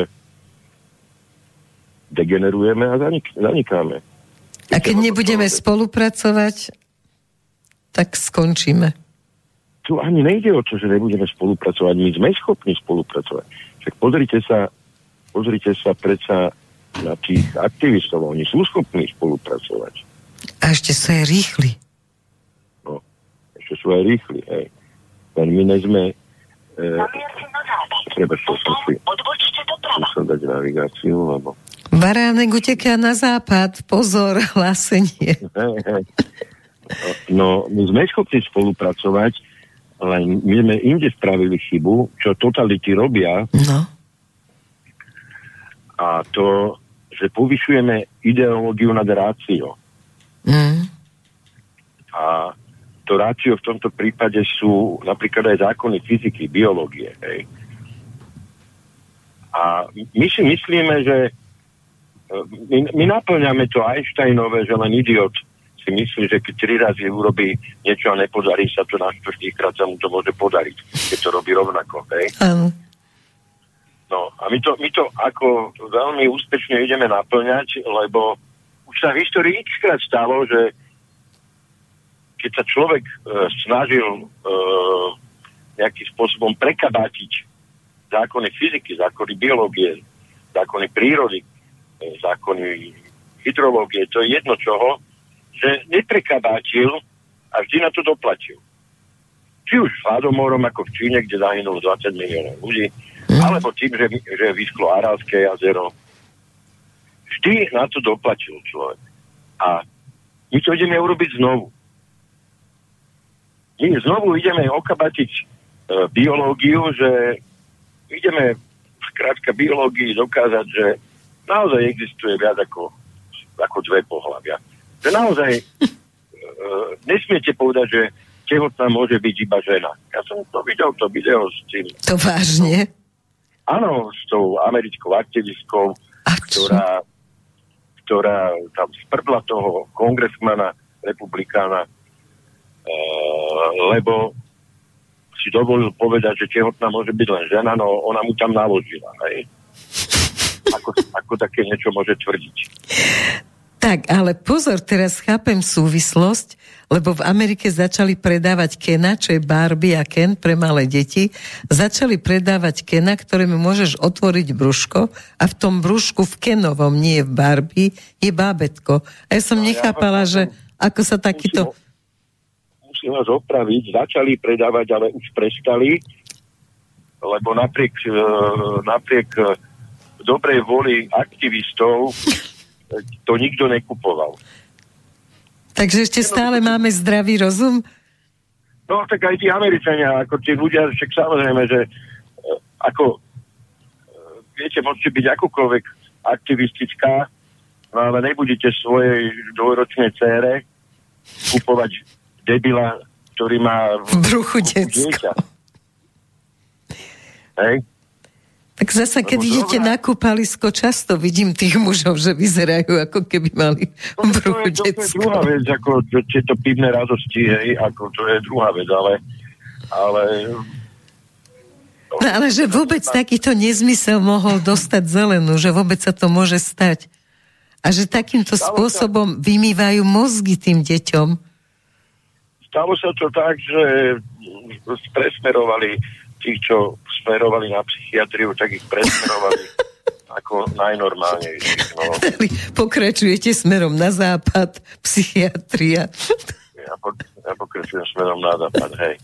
Speaker 2: degenerujeme a zanik- zanikáme.
Speaker 1: A keď nebudeme spolupracovať, tak skončíme.
Speaker 2: Tu ani nejde o to, že nebudeme spolupracovať. My sme schopní spolupracovať. Však pozrite sa, pozrite sa predsa na tých aktivistov. Oni sú schopní spolupracovať.
Speaker 1: A ešte sú aj rýchli.
Speaker 2: No, ešte sú aj rýchli, hej. Len my sme... E, treba, som si... Musel dať navigáciu, lebo...
Speaker 1: Baránek uteká na západ, pozor, hlásenie.
Speaker 2: No, my sme schopní spolupracovať, len my sme inde spravili chybu, čo totality robia.
Speaker 1: No.
Speaker 2: A to, že povyšujeme ideológiu nad rácio.
Speaker 1: Mm.
Speaker 2: A to rácio v tomto prípade sú napríklad aj zákony fyziky, biológie. Hej. A my si myslíme, že e, my, my naplňame to Einsteinové, že len idiot si myslí, že keď tri razy urobí niečo a nepodarí sa to na krát sa mu to môže podariť, keď to robí rovnako. Hej.
Speaker 1: Um.
Speaker 2: No a my to, my to ako veľmi úspešne ideme naplňať, lebo už sa v histórii xkrát stalo, že keď sa človek e, snažil e, nejakým spôsobom prekabátiť zákony fyziky, zákony biológie, zákony prírody, e, zákony hydrológie, to je jedno čoho, že neprekabátil a vždy na to doplatil. Či už hladomorom ako v Číne, kde zahynulo 20 miliónov ľudí, mm. alebo tým, že, že vyschlo Arálske jazero. Vždy na to doplatil človek. A my to ideme urobiť znovu my znovu ideme okabatiť e, biológiu, že ideme v krátka biológii dokázať, že naozaj existuje viac ako, ako dve pohľavia. Že naozaj e, nesmiete povedať, že tehotná môže byť iba žena. Ja som to videl, to video s tým.
Speaker 1: To vážne?
Speaker 2: Áno, s tou americkou aktivistkou, ktorá, ktorá tam sprdla toho kongresmana, republikána, lebo si dovolil povedať, že tehotná môže byť len žena, no ona mu tam naložila, hej? Ako, ako také niečo môže tvrdiť.
Speaker 1: Tak, ale pozor, teraz chápem súvislosť, lebo v Amerike začali predávať Kena, čo je Barbie a Ken pre malé deti. Začali predávať Kena, ktorému môžeš otvoriť brúško a v tom brúšku v Kenovom, nie v Barbie, je bábetko. A ja som no, nechápala, ja, že ako sa takýto
Speaker 2: musím vás opraviť, začali predávať, ale už prestali, lebo napriek, e, napriek e, dobrej voli aktivistov to nikto nekupoval.
Speaker 1: Takže ešte stále máme zdravý rozum?
Speaker 2: No, tak aj tí Američania, ako tí ľudia, však samozrejme, že e, ako viete, môžete byť akúkoľvek aktivistická, no ale nebudete svojej dvojročnej cére kupovať debila, ktorý má
Speaker 1: v bruchu detsko.
Speaker 2: Hej?
Speaker 1: Tak zasa, keď Lebo idete zrovna... na kúpalisko, často vidím tých mužov, že vyzerajú, ako keby mali no, v bruchu
Speaker 2: to je, to je druhá vec, ako tieto pivné radosti, hej, ako to je druhá vec, ale, ale
Speaker 1: No, ale že vôbec takýto nezmysel mohol dostať zelenú, že vôbec sa to môže stať. A že takýmto spôsobom vymývajú mozgy tým deťom
Speaker 2: stalo sa to tak, že presmerovali tých, čo smerovali na psychiatriu, tak ich presmerovali ako najnormálnejších. No.
Speaker 1: Pokračujete smerom na západ, psychiatria.
Speaker 2: Ja, po, ja pokračujem smerom na západ, hej.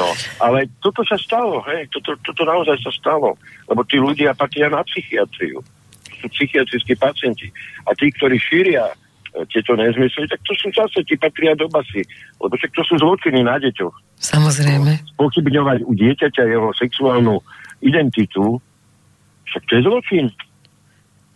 Speaker 2: No, ale toto sa stalo, hej, toto, toto naozaj sa stalo, lebo tí ľudia patria na psychiatriu. To sú psychiatrickí pacienti. A tí, ktorí šíria tieto nezmysly, tak to sú zase, tí patria do basy. Lebo však to sú zločiny na deťoch.
Speaker 1: Samozrejme.
Speaker 2: Pochybňovať u dieťaťa jeho sexuálnu identitu, však to je zločin.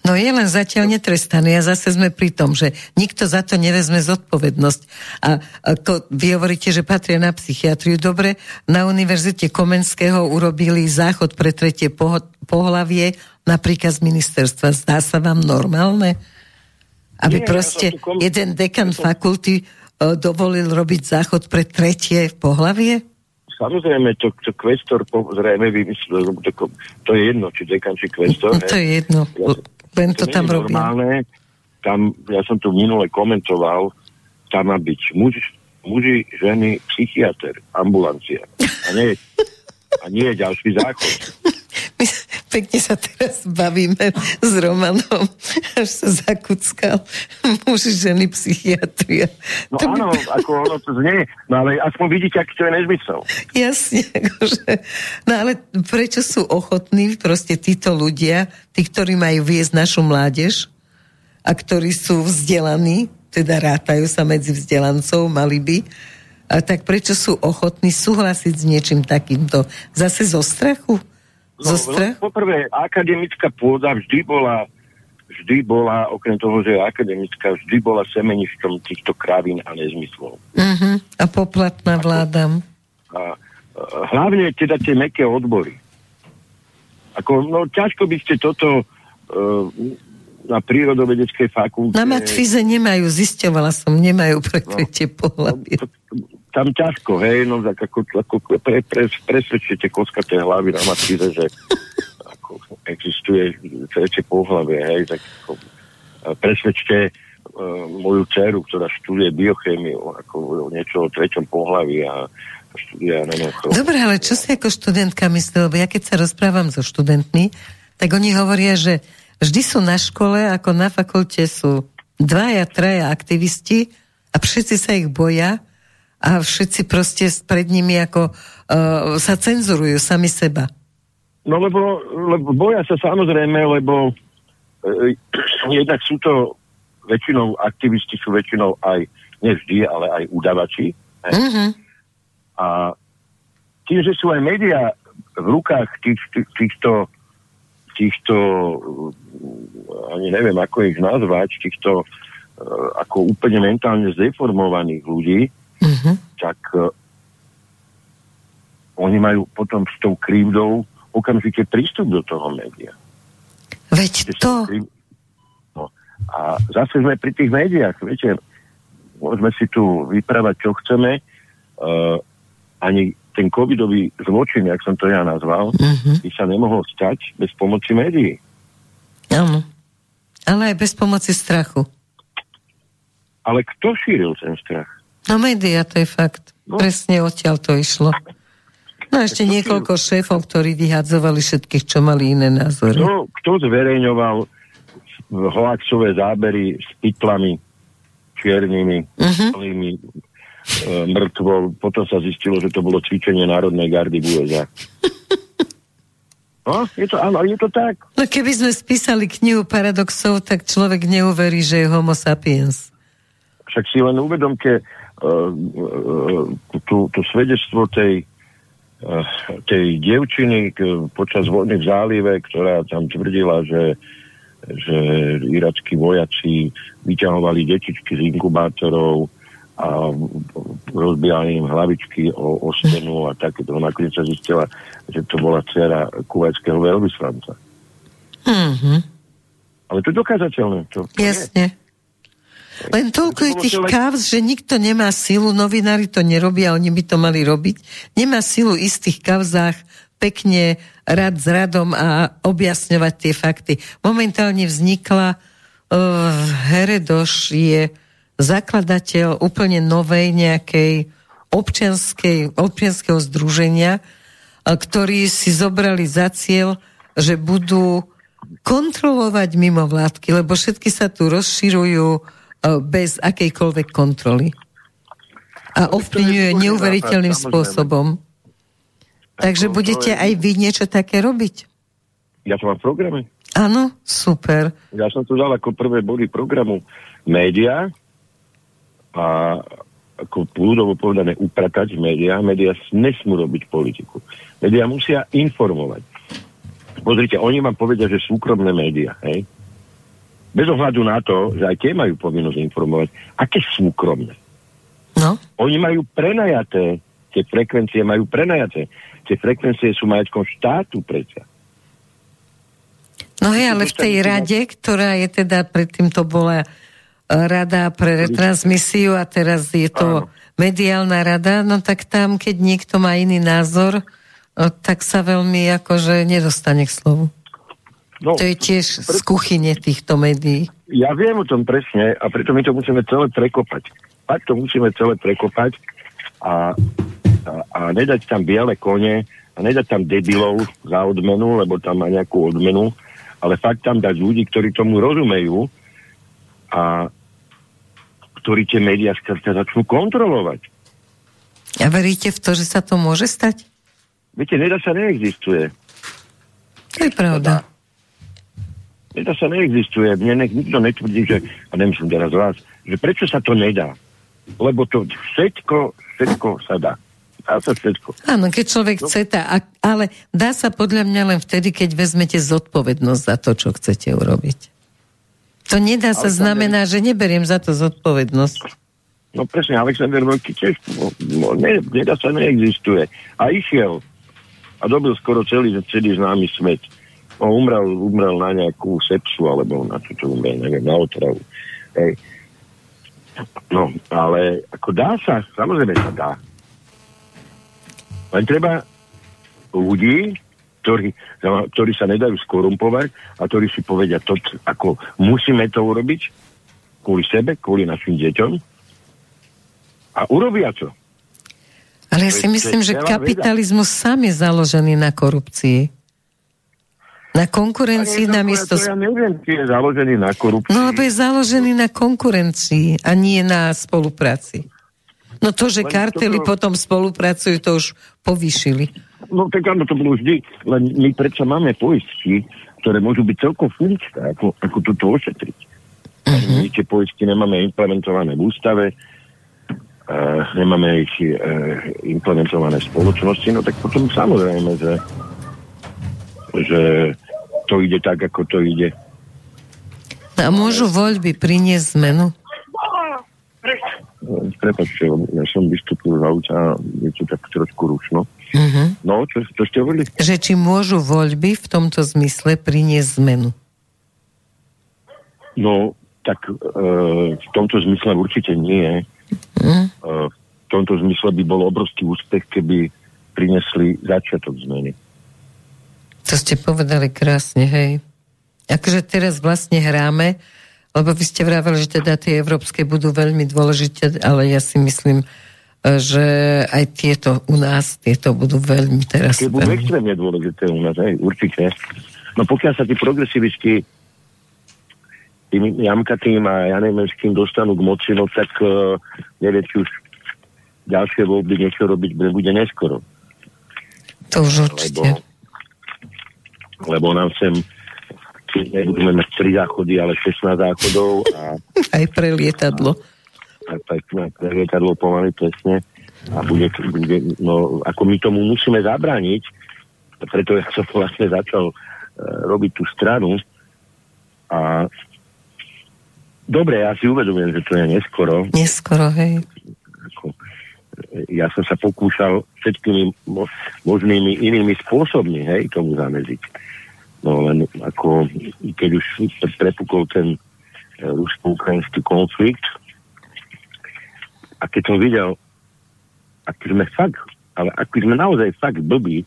Speaker 1: No je len zatiaľ netrestaný a zase sme pri tom, že nikto za to nevezme zodpovednosť. A ako vy hovoríte, že patria na psychiatriu, dobre, na Univerzite Komenského urobili záchod pre tretie pohlavie napríklad z ministerstva. Zdá sa vám normálne? Aby Nie, proste ja kom... jeden dekan fakulty uh, dovolil robiť záchod pre tretie pohlavie?
Speaker 2: Samozrejme, to, to kvestor po, zrejme vymyslel, to, to je jedno, či dekan, či kvestor.
Speaker 1: No, to je jedno. Ja, len to, to tam robí.
Speaker 2: Normálne, tam, ja som tu minule komentoval, tam má byť muž, muži, ženy, psychiatr, ambulancia. A nie, a nie ďalší záchod.
Speaker 1: My pekne sa teraz bavíme s Romanom, až sa zakuckal muži, ženy, psychiatria.
Speaker 2: No to áno, by... ako ono to znie, no ale aspoň vidíte, aký to je nezmysel.
Speaker 1: Jasne, akože, no ale prečo sú ochotní proste títo ľudia, tí, ktorí majú viesť našu mládež a ktorí sú vzdelaní, teda rátajú sa medzi vzdelancov, mali by, a tak prečo sú ochotní súhlasiť s niečím takýmto? Zase zo strachu?
Speaker 2: No, poprvé, akademická pôda vždy bola vždy bola, okrem toho, že je akademická, vždy bola semenišťom týchto kravín a nezmyslov.
Speaker 1: Uh-huh. A poplatná vládam.
Speaker 2: A, a, hlavne teda tie meké odbory. Ako, no, ťažko by ste toto uh, na prírodovedeckej fakulte...
Speaker 1: Na matfize nemajú, zisťovala som, nemajú pre tretie no, pohľavie.
Speaker 2: Tam ťažko, hej, no tak ako, ako pre, pre, presvedčite koskaté hlavy na matkize, že ako existuje tretie pohľavie, hej, tak ako, presvedčte uh, moju dceru, ktorá študuje biochémiu, ako niečo o treťom pohľavi a študuje, neviem,
Speaker 1: Dobre, ale čo si ako študentka myslí, lebo ja keď sa rozprávam so študentmi, tak oni hovoria, že vždy sú na škole, ako na fakulte sú dvaja, traja aktivisti a všetci sa ich boja a všetci proste pred nimi ako uh, sa cenzurujú sami seba.
Speaker 2: No lebo, lebo boja sa samozrejme, lebo uh, jednak sú to väčšinou aktivisti sú väčšinou aj, nevždy, ale aj udavači. Uh-huh. A tým, že sú aj médiá v rukách tých, tých, týchto týchto, ani neviem, ako ich nazvať, týchto uh, ako úplne mentálne zdeformovaných ľudí, uh-huh. tak uh, oni majú potom s tou krivdou okamžite prístup do toho média.
Speaker 1: Veď to...
Speaker 2: No. A zase sme pri tých médiách, viete, môžeme si tu vyprávať, čo chceme, uh, ani ten covidový zločin, jak som to ja nazval, uh-huh. by sa nemohol stať bez pomoci médií.
Speaker 1: Áno. Ale aj bez pomoci strachu.
Speaker 2: Ale kto šíril ten strach?
Speaker 1: No média, to je fakt. No. Presne odtiaľ to išlo. No ešte niekoľko si... šéfov, ktorí vyhadzovali všetkých, čo mali iné názory.
Speaker 2: Kto, kto zverejňoval hoaxové zábery s pytlami čiernymi, uh-huh. plnými e, mŕtvol. Potom sa zistilo, že to bolo cvičenie Národnej gardy v USA. No, je to, áno, je to tak.
Speaker 1: No keby sme spísali knihu paradoxov, tak človek neuverí, že je homo sapiens.
Speaker 2: Však si len uvedomte, tú, tú svedectvo tej, eh, tej dievčiny počas vojny v zálive, ktorá tam tvrdila, že, že irackí vojaci vyťahovali detičky z inkubátorov a rozbijali im hlavičky o, o stenu a takéto. Nakoniec sa zistila, že to bola dcera kuvajského veľvyslanca. Mm-hmm. Ale to je dokázateľné. To,
Speaker 1: Jasne. Je. Len toľko je tých kávz, že nikto nemá silu, novinári to nerobia, oni by to mali robiť. Nemá silu istých kavzách pekne rad s radom a objasňovať tie fakty. Momentálne vznikla uh, Heredoš je zakladateľ úplne novej nejakej občianskej, občianského združenia, ktorí si zobrali za cieľ, že budú kontrolovať mimovládky, lebo všetky sa tu rozširujú e, bez akejkoľvek kontroly. A ovplyvňuje neuveriteľným spôsobom. Takže budete aj vy niečo také robiť?
Speaker 2: Ja to mám v programe.
Speaker 1: Áno, super.
Speaker 2: Ja som to dal ako prvé body programu média a ako ľudovo povedané upratať médiá. Médiá nesmú robiť politiku. Médiá musia informovať. Pozrite, oni vám povedia, že súkromné médiá, hej? Bez ohľadu na to, že aj tie majú povinnosť informovať, aké súkromné.
Speaker 1: No.
Speaker 2: Oni majú prenajaté, tie frekvencie majú prenajaté. Tie frekvencie sú majetkom štátu predsa.
Speaker 1: No hej, ale v tej rade, ktorá je teda, predtým to bola rada pre retransmisiu a teraz je to Áno. mediálna rada, no tak tam, keď niekto má iný názor, tak sa veľmi akože nedostane k slovu. No, to je tiež preto, z kuchyne týchto médií.
Speaker 2: Ja viem o tom presne a preto my to musíme celé prekopať. Tak to musíme celé prekopať a, a, a nedať tam biele kone a nedať tam debilov za odmenu, lebo tam má nejakú odmenu, ale fakt tam dať ľudí, ktorí tomu rozumejú a ktorí tie médiá skrátka začnú kontrolovať.
Speaker 1: A veríte v to, že sa to môže stať?
Speaker 2: Viete, nedá sa neexistuje.
Speaker 1: To je pravda.
Speaker 2: Nedá sa neexistuje. Mne ne, nikto netvrdí, že, a nemyslím teraz vás, že prečo sa to nedá. Lebo to všetko, všetko sa dá. Dá sa všetko.
Speaker 1: Áno, keď človek no. chce, tá, ale dá sa podľa mňa len vtedy, keď vezmete zodpovednosť za to, čo chcete urobiť. To nedá sa znamená, že neberiem za to zodpovednosť.
Speaker 2: No presne, Alexander Veľký tiež no, no, ne, nedá sa neexistuje. A išiel a dobil skoro celý, celý známy svet. No, umrel, umrel na nejakú sepsu, alebo na čo to umrel, neviem, na otravu. Hej. No, ale ako dá sa, samozrejme sa dá. Len treba ľudí, ktorí, ktorí sa nedajú skorumpovať a ktorí si povedia to, ako musíme to urobiť kvôli sebe, kvôli našim deťom a urobia to.
Speaker 1: Ale ja si myslím, že kapitalizmus sám je založený na korupcii. Na konkurencii na miesto...
Speaker 2: Ja neviem, či je založený na korupcii.
Speaker 1: No, lebo je založený na konkurencii a nie na spolupráci. No to, že kartely toto... potom spolupracujú, to už povýšili.
Speaker 2: No tak áno, to bolo vždy, len my predsa máme poistky, ktoré môžu byť celkom funkčné, ako, ako toto ošetriť. Uh-huh. My tie poistky nemáme implementované v ústave, uh, nemáme ich uh, implementované v spoločnosti, no tak potom samozrejme, že, že to ide tak, ako to ide.
Speaker 1: A môžu voľby priniesť zmenu?
Speaker 2: Prepačte, ja som vystúpil z auta a je to tak trošku rušno. Uh-huh. No, čo, čo ste hovorili?
Speaker 1: Že či môžu voľby v tomto zmysle priniesť zmenu?
Speaker 2: No, tak e, v tomto zmysle určite nie. Uh-huh. E, v tomto zmysle by bol obrovský úspech, keby prinesli začiatok zmeny.
Speaker 1: To ste povedali krásne, hej. Akože teraz vlastne hráme lebo vy ste vraveli, že teda tie európske budú veľmi dôležité, ale ja si myslím, že aj tieto u nás, tieto budú veľmi teraz...
Speaker 2: Tie budú extrémne dôležité u nás, aj, určite. No pokiaľ sa tí progresivisti tým jamkatým a ja neviem, s kým dostanú k moci, no tak uh, neviem, či už ďalšie voľby niečo robiť bude neskoro.
Speaker 1: To už určite.
Speaker 2: Lebo, lebo nám sem nebudeme mať 3 záchody, ale 16 záchodov. A,
Speaker 1: aj pre lietadlo.
Speaker 2: A, aj pre lietadlo pomaly presne. A bude, bude, no, ako my tomu musíme zabrániť, preto ja som vlastne začal uh, robiť tú stranu a dobre, ja si uvedomujem, že to je neskoro.
Speaker 1: Neskoro, hej. Ako,
Speaker 2: ja som sa pokúšal všetkými možnými inými spôsobmi, hej, tomu zameziť No len ako, keď už prepukol ten e, rusko-ukrajinský konflikt a keď som videl, ak sme fakt, ale ak sme naozaj fakt blbí,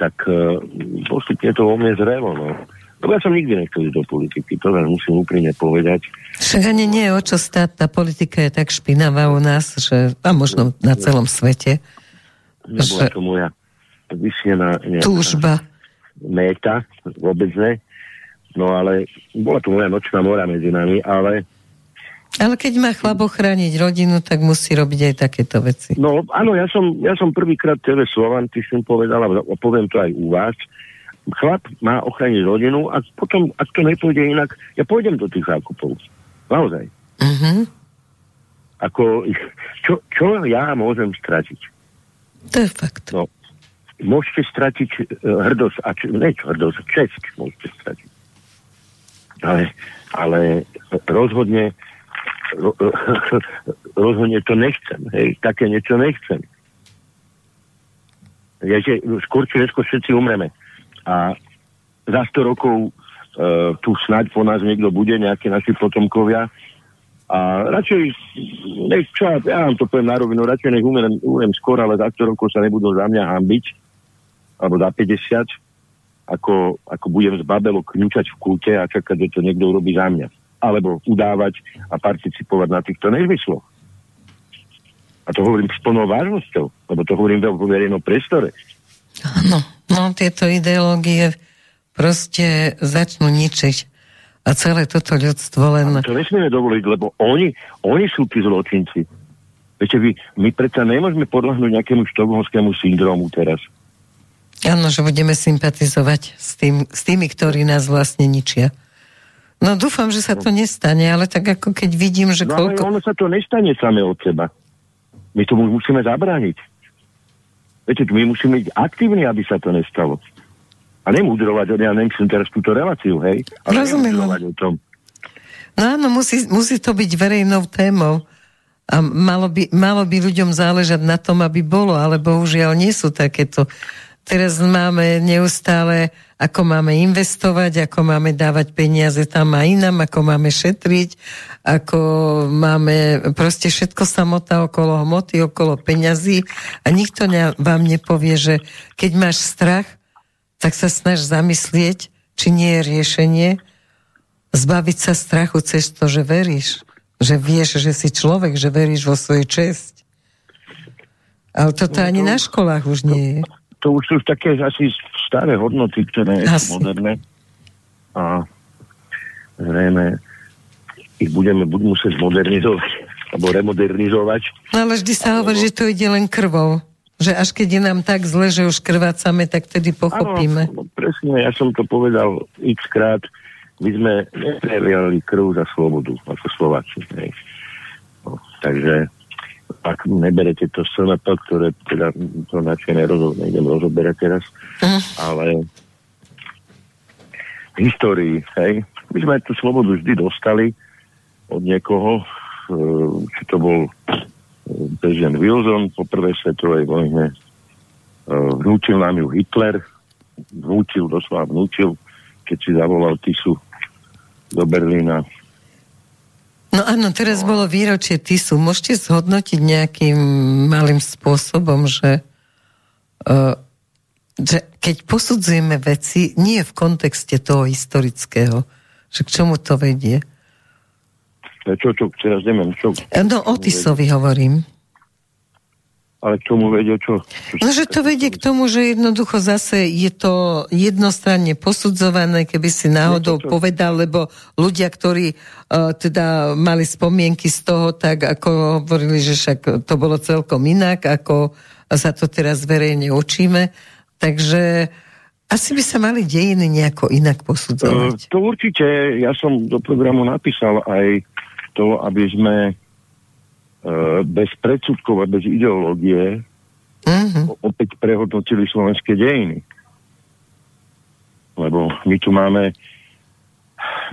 Speaker 2: tak uh, postupne to vo mne zrelo, no. Ja som nikdy nechcel ísť do politiky, to len musím úprimne povedať.
Speaker 1: Však ani nie je o čo stáť, tá politika je tak špinavá u nás, že, a možno na celom svete.
Speaker 2: Nebola to moja
Speaker 1: nejaká Túžba.
Speaker 2: méta, vôbec ne. No ale bola to moja nočná mora medzi nami, ale
Speaker 1: ale keď má chlap ochrániť rodinu, tak musí robiť aj takéto veci.
Speaker 2: No áno, ja som, ja som prvýkrát TV Slovan, ty som povedal, a poviem to aj u vás. Chlap má ochrániť rodinu a potom, ak to nepôjde inak, ja pôjdem do tých zákupov. Naozaj. Uh-huh. Ako, čo, čo ja môžem stratiť?
Speaker 1: To je fakt.
Speaker 2: No, môžete stratiť uh, hrdosť, a č- ne hrdosť, čest môžete stratiť. Ale, ale rozhodne rozhodne to nechcem. Hej, také niečo nechcem. Že skôr či všetci umreme. A za 100 rokov e, tu snáď po nás niekto bude, nejaké naši potomkovia. A radšej, nech čo, ja vám to poviem na rovinu, radšej nech umrem, umrem skôr, ale za 100 rokov sa nebudú za mňa hambiť, alebo za 50, ako, ako budem z babelo kňučať v kúte a čakať, že to niekto urobí za mňa alebo udávať a participovať na týchto nezmysloch. A to hovorím s plnou vážnosťou, lebo to hovorím vo verejnom priestore.
Speaker 1: Áno, no tieto ideológie proste začnú ničiť. A celé toto ľudstvo len...
Speaker 2: A to nesmieme dovoliť, lebo oni, oni sú tí zločinci. Viete, vy, my predsa nemôžeme podľahnúť nejakému štokholmskému syndromu teraz.
Speaker 1: Áno, že budeme sympatizovať s, tým, s tými, ktorí nás vlastne ničia. No dúfam, že sa to nestane, ale tak ako keď vidím, že
Speaker 2: no,
Speaker 1: koľko...
Speaker 2: No ono sa to nestane samé od seba. My tomu musíme zabrániť. Viete, my musíme byť aktívni, aby sa to nestalo. A nemudrovať, ja nemyslím teraz túto reláciu, hej? Ale
Speaker 1: Rozumiem. o tom. No áno, musí, musí to byť verejnou témou. A malo by, malo by ľuďom záležať na tom, aby bolo, ale bohužiaľ nie sú takéto. Teraz máme neustále ako máme investovať, ako máme dávať peniaze tam a inám, ako máme šetriť, ako máme proste všetko samota okolo hmoty, okolo peňazí a nikto ne, vám nepovie, že keď máš strach, tak sa snaž zamyslieť, či nie je riešenie zbaviť sa strachu cez to, že veríš. Že vieš, že si človek, že veríš vo svoju česť. Ale toto no, ani na školách už nie je
Speaker 2: to už sú také asi staré hodnoty, ktoré sú moderné. A zrejme ich budeme buď musieť modernizovať, alebo remodernizovať.
Speaker 1: No ale vždy sa hovorí, že to ide len krvou. Že až keď je nám tak zle, že už krvácame, tak tedy pochopíme.
Speaker 2: Áno, no, presne, ja som to povedal x krát. My sme nepreliali krv za slobodu, ako Slováci. No, takže ak neberete to SNP, ktoré teda to načne nerozo, nejdem rozoberať teraz, uh. ale v histórii, hej, my sme tú slobodu vždy dostali od niekoho, e, či to bol e, prezident Wilson po prvej svetovej vojne, e, vnúčil nám ju Hitler, vnúčil, doslova vnúčil, keď si zavolal Tisu do Berlína
Speaker 1: No áno, teraz no. bolo výročie TISu. Môžete zhodnotiť nejakým malým spôsobom, že, uh, že keď posudzujeme veci, nie v kontexte toho historického, že k čomu to vedie?
Speaker 2: Čo, čo, teraz neviem, čo...
Speaker 1: No o TISovi hovorím.
Speaker 2: Ale k tomu vedie čo? čo
Speaker 1: no, že to vedie k tomu, že jednoducho zase je to jednostranne posudzované, keby si náhodou to, čo... povedal, lebo ľudia, ktorí uh, teda mali spomienky z toho, tak ako hovorili, že však to bolo celkom inak, ako sa to teraz verejne učíme. Takže asi by sa mali dejiny nejako inak posudzovať.
Speaker 2: Uh, to určite. Ja som do programu napísal aj to, aby sme bez predsudkov a bez ideológie uh-huh. opäť prehodnotili slovenské dejiny. Lebo my tu máme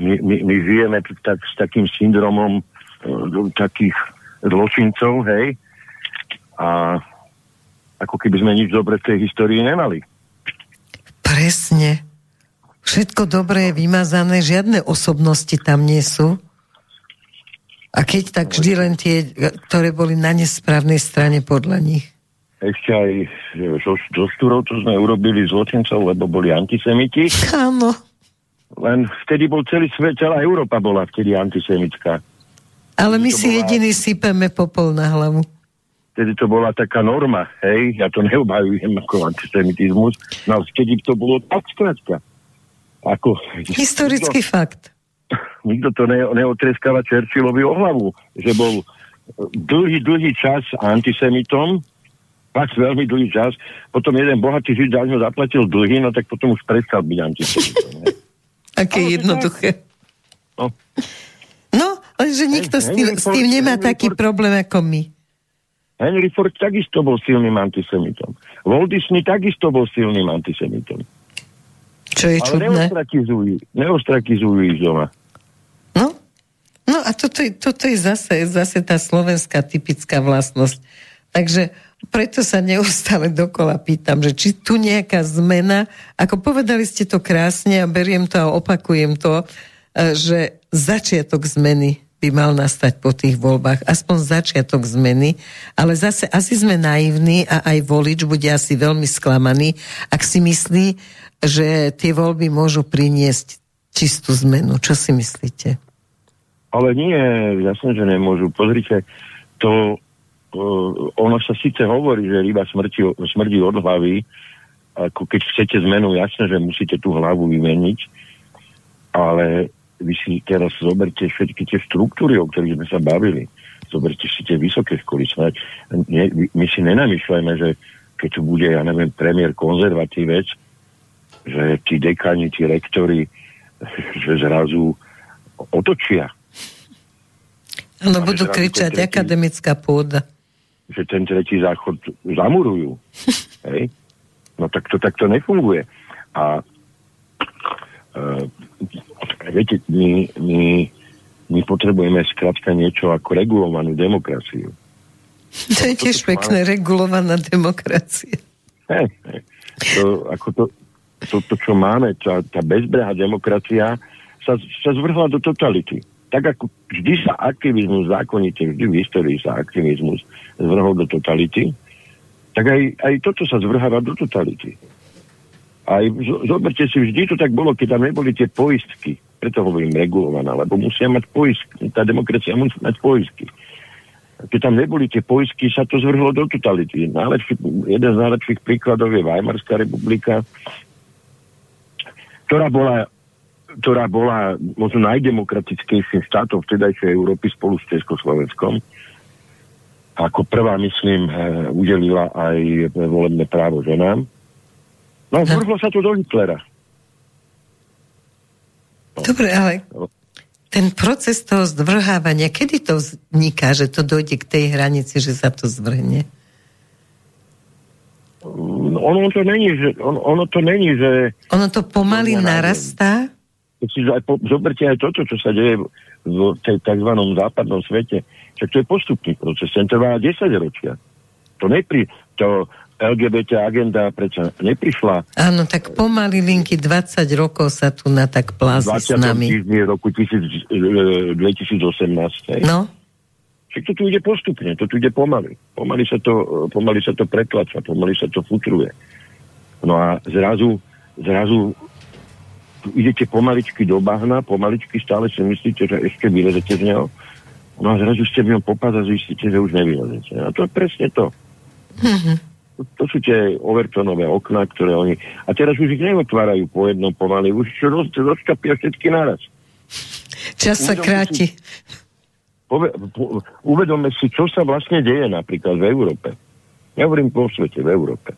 Speaker 2: my, my, my žijeme tak, s takým syndromom uh, takých zločincov, hej, a ako keby sme nič dobre v tej histórii nemali.
Speaker 1: Presne. Všetko dobré je vymazané, žiadne osobnosti tam nie sú. A keď tak vždy len tie, ktoré boli na nesprávnej strane podľa nich.
Speaker 2: Ešte aj zo, zo Stúrov to sme urobili zločincov, lebo boli antisemiti.
Speaker 1: Áno.
Speaker 2: Len vtedy bol celý svet, celá Európa bola vtedy antisemická.
Speaker 1: Ale my si bola... jediný sypeme popol na hlavu.
Speaker 2: To vtedy to bola taká norma, hej, ja to neobhajujem ako antisemitizmus, no vtedy to bolo tak skrátka.
Speaker 1: Ako, Historický nikto, fakt.
Speaker 2: Nikto to ne, neotreskava Churchillovi o hlavu, že bol dlhý, dlhý čas antisemitom, fakt veľmi dlhý čas, potom jeden bohatý žid ho zaplatil dlhy, no tak potom už prestal byť antisemitom.
Speaker 1: Aké jednoduché. No. no, že nikto s tým, s tým nemá Henry taký Ford, problém ako my.
Speaker 2: Henry Ford takisto bol silným antisemitom. Walt Disney takisto bol silným antisemitom.
Speaker 1: Čo je Ale čudné.
Speaker 2: neostrakizujú, neostrakizujú ich doma.
Speaker 1: A toto, toto je zase, zase tá slovenská typická vlastnosť. Takže preto sa neustále dokola pýtam, že či tu nejaká zmena, ako povedali ste to krásne a beriem to a opakujem to, e, že začiatok zmeny by mal nastať po tých voľbách, aspoň začiatok zmeny, ale zase asi sme naivní a aj volič bude asi veľmi sklamaný, ak si myslí, že tie voľby môžu priniesť čistú zmenu. Čo si myslíte?
Speaker 2: Ale nie, jasne, že nemôžu. Pozrite, to uh, ono sa síce hovorí, že ryba smrti, smrdí od hlavy, ako keď chcete zmenu, jasne, že musíte tú hlavu vymeniť, ale vy si teraz zoberte všetky tie štruktúry, o ktorých sme sa bavili. Zoberte si tie vysoké školy. My si nenamýšľajme, že keď tu bude, ja neviem, premiér konzervatívec, že tí dekani, tí rektori, že zrazu otočia.
Speaker 1: Áno, budú kričať tretí, akademická pôda.
Speaker 2: Že ten tretí záchod zamurujú. Hej? No tak to takto nefunguje. A uh, viete, my, my, my potrebujeme skrátka niečo ako regulovanú demokraciu.
Speaker 1: To je tiež pekné, regulovaná demokracia.
Speaker 2: Hej, hej. To, ako to, toto, čo máme, tá, tá bezbrehá demokracia, sa, sa zvrhla do totality. Tak ako vždy sa aktivizmus zákonite, vždy v histórii sa aktivizmus zvrhol do totality, tak aj, aj toto sa zvrháva do totality. Aj zoberte si, vždy to tak bolo, keď tam neboli tie poistky, preto hovorím regulovaná, lebo musia mať poistky, tá demokracia musí mať poistky. Keď tam neboli tie poistky, sa to zvrhlo do totality. Najlepší, jeden z najlepších príkladov je Weimarská republika, ktorá bola, ktorá bola možno najdemokratickejším štátom vtedajšej Európy spolu s Československom. Ako prvá, myslím, eh, udelila aj volebné právo ženám. No, vrhlo sa to do Hitlera.
Speaker 1: No. Dobre, ale ten proces toho zdvrhávania, kedy to vzniká, že to dojde k tej hranici, že sa to zvrhne?
Speaker 2: Mm, ono to není, že, on, ono to není, že...
Speaker 1: Ono to pomaly to
Speaker 2: Si aj po, zoberte aj toto, čo sa deje v tej tzv. západnom svete. Však to je postupný proces, ten trvá 10 ročia. To, nepri, to LGBT agenda prečo neprišla.
Speaker 1: Áno, tak pomaly linky 20 rokov sa tu na tak plázi s nami.
Speaker 2: V roku 2018. E,
Speaker 1: no.
Speaker 2: Však to tu ide postupne, to tu ide pomaly. Pomaly sa to, pomaly sa to pretlača, pomaly sa to futruje. No a zrazu, zrazu idete pomaličky do bahna, pomaličky stále si myslíte, že ešte vylezete z neho. No a zrazu ste v ňom popad a zistíte, že už nevylezete. A to je presne to. Mm-hmm. To, to sú tie overtonové okná, ktoré oni... A teraz už ich neotvárajú po jednom pomaly, už roz, rozčapia všetky naraz.
Speaker 1: Čas sa kráti. Si,
Speaker 2: uvedome si, čo sa vlastne deje napríklad v Európe. Ja hovorím po svete, v Európe.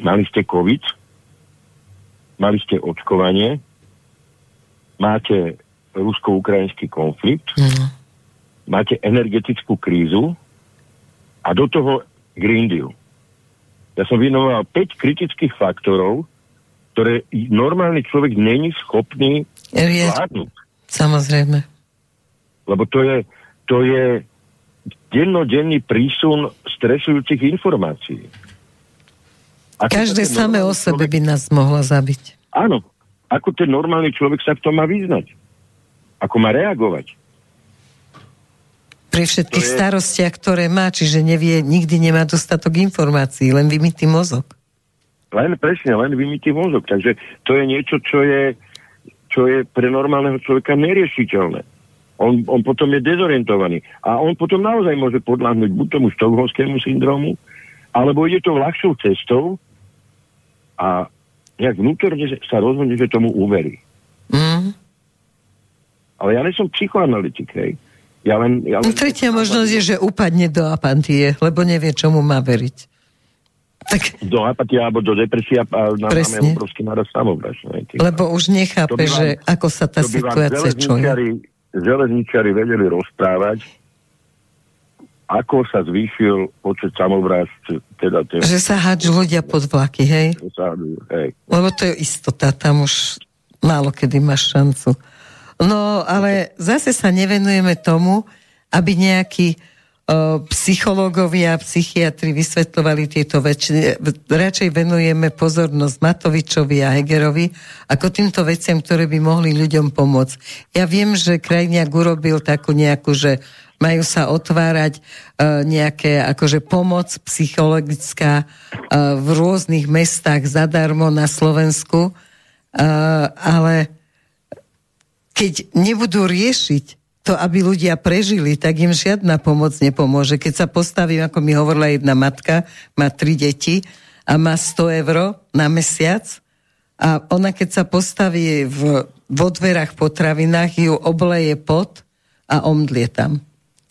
Speaker 2: Mali ste COVID, mali ste očkovanie, máte rusko-ukrajinský konflikt, mm. máte energetickú krízu a do toho Green Deal. Ja som vynoval 5 kritických faktorov, ktoré normálny človek není schopný zvládnuť.
Speaker 1: Samozrejme
Speaker 2: lebo to je, to je dennodenný prísun stresujúcich informácií.
Speaker 1: Ako Každé samé o sebe človek... by nás mohlo zabiť.
Speaker 2: Áno. Ako ten normálny človek sa v tom má vyznať? Ako má reagovať?
Speaker 1: Pri všetkých je... starostiach, ktoré má, čiže nevie, nikdy nemá dostatok informácií, len vymitý mozog.
Speaker 2: Len presne, len vymitý mozog. Takže to je niečo, čo je, čo je pre normálneho človeka neriešiteľné. On, on potom je dezorientovaný. A on potom naozaj môže podľahnúť buď tomu štokholskému syndromu, alebo ide to ľahšou cestou a nejak vnútorne sa rozhodne, že tomu uverí. Mm. Ale ja nesom psychoanalytik, hej. Ja len, ja len...
Speaker 1: Tretia možnosť je, že upadne do apantie, lebo nevie, čomu má veriť.
Speaker 2: Tak... Do apatie alebo do depresia a na, máme obrovský náraz samovraž.
Speaker 1: Lebo už nechápe, vám, že ako sa tá situácia čuje
Speaker 2: železničari vedeli rozprávať, ako sa zvýšil počet samovrážd. Teda
Speaker 1: tie... Že sa hádžu ľudia pod vlaky, hej?
Speaker 2: Sa hádžu, hej?
Speaker 1: Lebo to je istota, tam už málo kedy máš šancu. No, ale zase sa nevenujeme tomu, aby nejakí psychológovia a psychiatri vysvetľovali tieto veci. Radšej venujeme pozornosť Matovičovi a Hegerovi ako týmto veciam, ktoré by mohli ľuďom pomôcť. Ja viem, že krajniak urobil takú nejakú, že majú sa otvárať uh, nejaké akože pomoc psychologická uh, v rôznych mestách zadarmo na Slovensku, uh, ale keď nebudú riešiť to, aby ľudia prežili, tak im žiadna pomoc nepomôže. Keď sa postavím, ako mi hovorila jedna matka, má tri deti a má 100 eur na mesiac a ona keď sa postaví v, vo dverách potravinách, ju obleje pot a omdlie tam.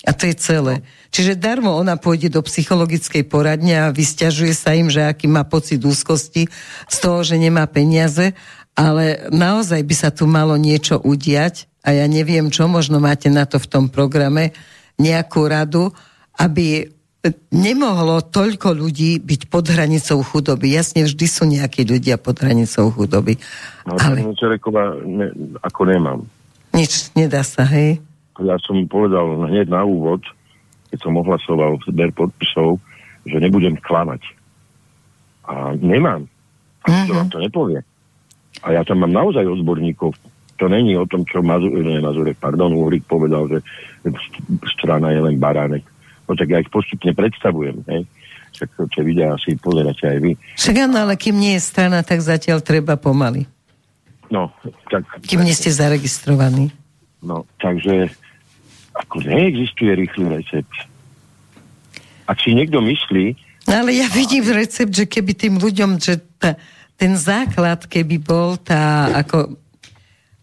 Speaker 1: A to je celé. Čiže darmo ona pôjde do psychologickej poradne a vysťažuje sa im, že aký má pocit úzkosti z toho, že nemá peniaze, ale naozaj by sa tu malo niečo udiať a ja neviem čo, možno máte na to v tom programe nejakú radu, aby nemohlo toľko ľudí byť pod hranicou chudoby. Jasne, vždy sú nejakí ľudia pod hranicou chudoby.
Speaker 2: No, ale... Čerekova ne, ako nemám.
Speaker 1: Nič nedá sa, hej?
Speaker 2: Ja som povedal hneď na úvod, keď som ohlasoval zber podpisov, že nebudem klamať. A nemám. A uh-huh. to nepovie. A ja tam mám naozaj odborníkov to není o tom, čo Mazur, ne, Mazurek, pardon, Uhrik povedal, že strana je len baránek. No tak ja ich postupne predstavujem, hej. Však tie videá si pozeráte aj vy.
Speaker 1: Však áno, ale kým nie je strana, tak zatiaľ treba pomaly.
Speaker 2: No, tak...
Speaker 1: Kým nie ste zaregistrovaní.
Speaker 2: No, takže ako neexistuje rýchly recept. Ak si niekto myslí...
Speaker 1: No, ale ja vidím recept, že keby tým ľuďom, že tá, ten základ, keby bol tá, ako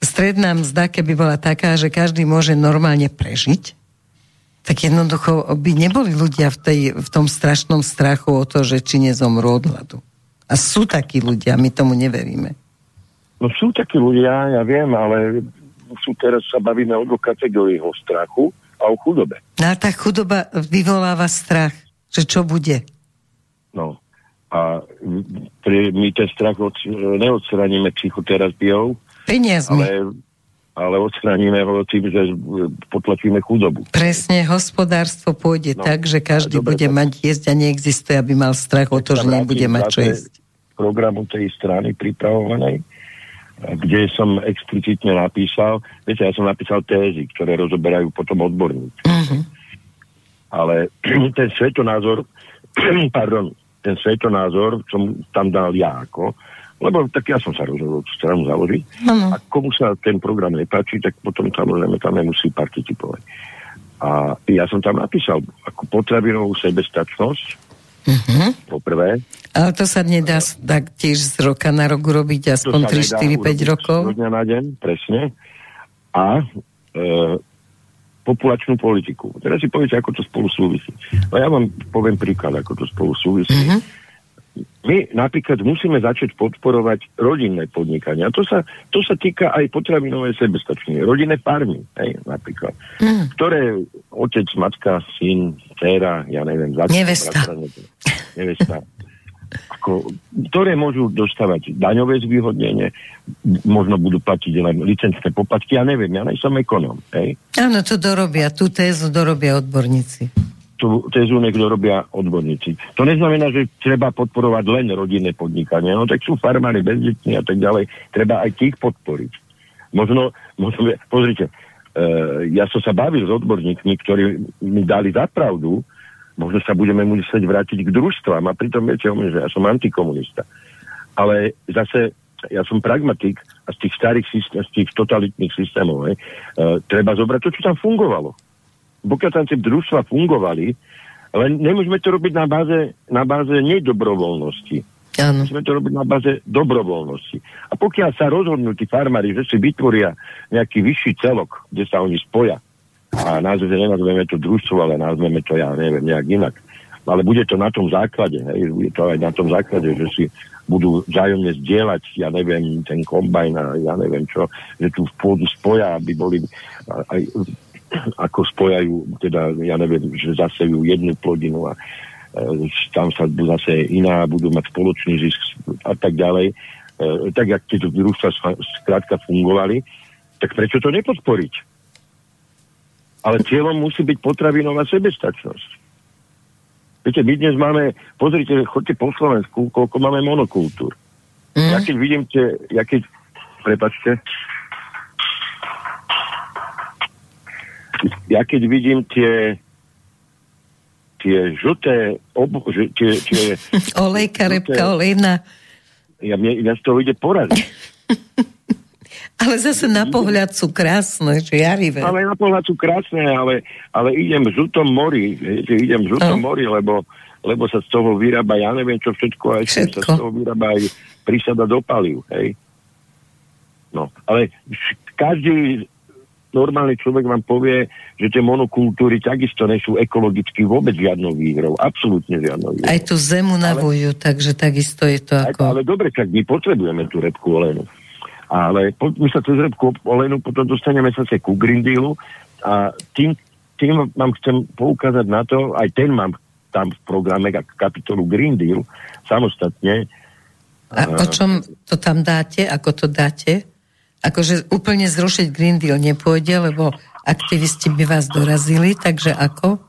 Speaker 1: stredná mzda, keby bola taká, že každý môže normálne prežiť, tak jednoducho by neboli ľudia v, tej, v tom strašnom strachu o to, že či nezomrú od hladu. A sú takí ľudia, my tomu neveríme.
Speaker 2: No sú takí ľudia, ja viem, ale sú teraz sa bavíme o dvoch kategóriách, o strachu a o chudobe.
Speaker 1: No a tá chudoba vyvoláva strach, že čo bude.
Speaker 2: No a my ten strach od, neodstraníme psychoterapiou,
Speaker 1: Peniazmi.
Speaker 2: Ale, ale odstraníme ho tým, že potlačíme chudobu.
Speaker 1: Presne, hospodárstvo pôjde no, tak, že každý dobre, bude tak... mať jesť a neexistuje, aby mal strach o to, že nebude mať čo jesť.
Speaker 2: Programu tej strany pripravovanej, kde som explicitne napísal, viete, ja som napísal tézy, ktoré rozoberajú potom odborníci. Uh-huh. Ale ten svetonázor, pardon, ten svetonázor som tam dal ja ako, lebo tak ja som sa rozhodol tú stranu založiť. Ano. A komu sa ten program nepáči, tak potom samozrejme tam nemusí participovať. A ja som tam napísal ako potravinovú sebestačnosť, uh-huh. poprvé.
Speaker 1: Ale to sa nedá tak tiež z roka na rok urobiť aspoň 3, 4, 5 rokov?
Speaker 2: Z dňa na deň, presne. A e, populačnú politiku. Teraz si poviete, ako to spolu súvisí. No ja vám poviem príklad, ako to spolu súvisí. Uh-huh my napríklad musíme začať podporovať rodinné podnikania. To sa, to sa týka aj potravinovej sebestačnej. Rodinné farmy, hej, napríklad. Mm. Ktoré otec, matka, syn, dcera, ja neviem,
Speaker 1: začať. Nevesta.
Speaker 2: nevesta. Ako, ktoré môžu dostávať daňové zvýhodnenie, možno budú platiť len licenčné poplatky, ja neviem, ja nejsem ekonóm.
Speaker 1: Áno, to dorobia, tú tézu dorobia odborníci
Speaker 2: tú tézu niekto robia odborníci. To neznamená, že treba podporovať len rodinné podnikanie. No tak sú farmári bezdetní a tak ďalej. Treba aj tých podporiť. Možno, možno pozrite, uh, ja som sa bavil s odborníkmi, ktorí mi dali za pravdu, možno sa budeme musieť vrátiť k družstvám a pritom viete že ja som antikomunista. Ale zase ja som pragmatik a z tých starých systém, z tých totalitných systémov, uh, treba zobrať to, čo tam fungovalo. Pokiaľ tam tie družstva fungovali, ale nemôžeme to robiť na báze, na báze nedobrovoľnosti.
Speaker 1: Áno.
Speaker 2: Musíme to robiť na báze dobrovoľnosti. A pokiaľ sa rozhodnú tí farmári, že si vytvoria nejaký vyšší celok, kde sa oni spoja, a nazve, nenazveme to družstvo, ale nazveme to, ja neviem, nejak inak. Ale bude to na tom základe, hej, bude to aj na tom základe, že si budú vzájomne zdieľať, ja neviem, ten kombajn a ja neviem čo, že tu v pôdu spoja, aby boli aj ako spojajú, teda ja neviem, že zasejú jednu plodinu a e, tam sa zase iná budú mať spoločný zisk a tak ďalej. E, tak, jak tieto družstva skrátka fungovali, tak prečo to nepodporiť? Ale cieľom musí byť potravinová sebestačnosť. Viete, my dnes máme, pozrite, chodte po Slovensku, koľko máme monokultúr. Mm. Ja keď vidím tie, ja keď, prepačte, ja keď vidím tie tie žlté obo, že, tie, tie,
Speaker 1: Olejka, repka, olejna.
Speaker 2: Ja, mne, ja z toho ide poraziť.
Speaker 1: Ale zase na pohľad sú krásne, žiarivé.
Speaker 2: Ale na pohľad sú krásne, ale, ale idem v žltom mori, že idem v žltom oh. mori, lebo, lebo sa z toho vyrába, ja neviem čo všetko, aj všetko. sa z toho vyrába aj prísada do paliv, hej. No, ale každý normálny človek vám povie, že tie monokultúry takisto sú ekologicky vôbec žiadnou výhrou. Absolútne žiadnou výhrou.
Speaker 1: Aj tú zemu navujú, ale, takže takisto je to ako...
Speaker 2: Ale dobre, tak my potrebujeme tú repku olejnú. Ale my sa cez repku olejnu potom dostaneme sa ku Green Dealu a tým, tým vám chcem poukázať na to, aj ten mám tam v programe kapitolu Green Deal samostatne.
Speaker 1: A o čom to tam dáte? Ako to dáte? Akože úplne zrušiť Green Deal nepôjde, lebo aktivisti by vás dorazili, takže ako?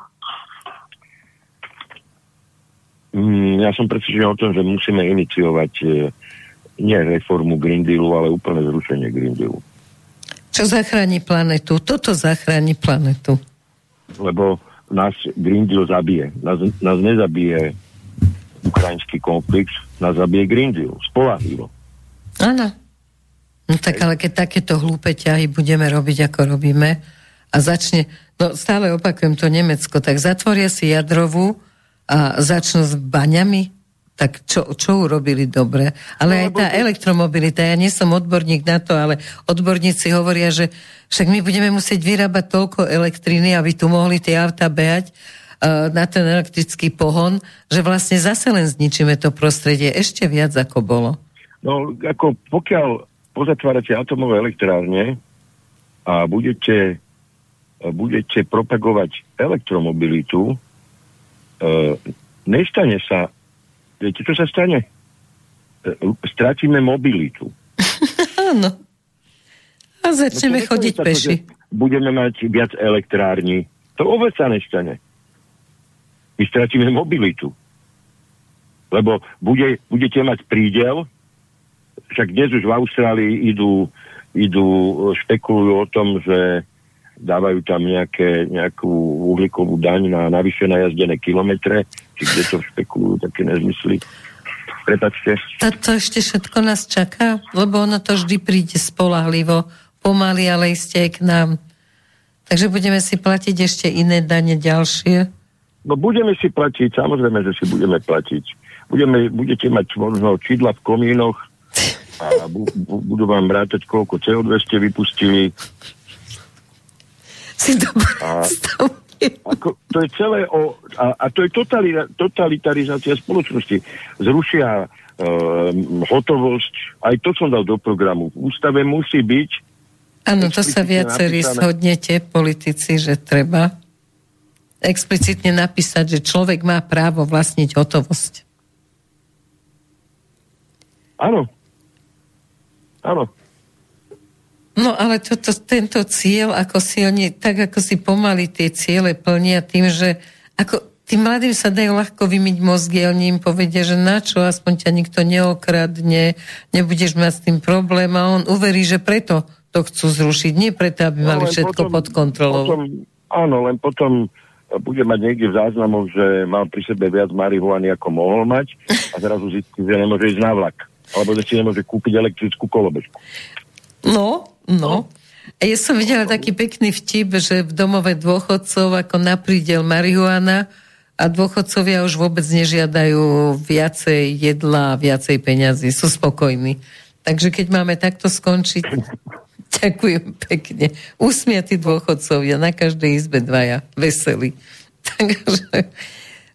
Speaker 2: Mm, ja som presvedčený o tom, že musíme iniciovať e, nie reformu Green Dealu, ale úplne zrušenie Green Dealu.
Speaker 1: Čo zachráni planetu? Toto zachráni planetu.
Speaker 2: Lebo nás Green Deal zabije. Nás, nás nezabije ukrajinský konflikt, nás zabije Green Deal. Spolahlivo.
Speaker 1: Áno. No tak ale keď takéto hlúpe ťahy budeme robiť, ako robíme a začne, no stále opakujem to Nemecko, tak zatvoria si jadrovú a začnú s baňami, tak čo, čo urobili dobre? Ale no, aj tá elektromobilita, ja nie som odborník na to, ale odborníci hovoria, že však my budeme musieť vyrábať toľko elektriny, aby tu mohli tie auta behať uh, na ten elektrický pohon, že vlastne zase len zničíme to prostredie ešte viac, ako bolo.
Speaker 2: No, ako pokiaľ pozatvárate atomové elektrárne a budete, budete propagovať elektromobilitu, uh, nestane sa Viete, čo sa stane? E, Stratíme mobilitu.
Speaker 1: Áno. A začneme no chodiť peši.
Speaker 2: Budeme mať viac elektrární. To vôbec sa nestane. My stratíme mobilitu. Lebo bude, budete mať prídel, však dnes už v Austrálii idú, idú špekulujú o tom, že dávajú tam nejaké, nejakú uhlíkovú daň na navyše najazdené kilometre, či kde to špekulujú také nezmysly. Prepačte.
Speaker 1: To, to ešte všetko nás čaká, lebo ono to vždy príde spolahlivo, pomaly, ale iste aj k nám. Takže budeme si platiť ešte iné dane ďalšie?
Speaker 2: No budeme si platiť, samozrejme, že si budeme platiť. Budeme, budete mať možno čidla v komínoch a bu, bu, budú vám vrátať, koľko CO2 ste vypustili
Speaker 1: si to
Speaker 2: ako, to je celé o... A, a to je totalita, totalitarizácia spoločnosti. Zrušia e, hotovosť. Aj to som dal do programu. V ústave musí byť...
Speaker 1: Áno, to sa viacerí shodnete, politici, že treba explicitne napísať, že človek má právo vlastniť hotovosť.
Speaker 2: Áno. Áno.
Speaker 1: No ale toto, tento cieľ, ako si oni, tak ako si pomaly tie ciele plnia tým, že ako tým mladým sa dajú ľahko vymyť mozgy oni im povedia, že na čo, aspoň ťa nikto neokradne, nebudeš mať s tým problém a on uverí, že preto to chcú zrušiť, nie preto, aby no, mali všetko potom, pod kontrolou.
Speaker 2: Potom, áno, len potom bude mať niekde v záznamoch, že mal pri sebe viac marihuany, ako mohol mať a zrazu zistí, že nemôže ísť na vlak. Alebo že si nemôže kúpiť elektrickú kolobežku.
Speaker 1: No, no. Ja som videla taký pekný vtip, že v domove dôchodcov ako naprídel marihuana a dôchodcovia už vôbec nežiadajú viacej jedla a viacej peňazí. Sú spokojní. Takže keď máme takto skončiť, ďakujem pekne. Usmiatí dôchodcovia, na každej izbe dvaja, veselí. Takže,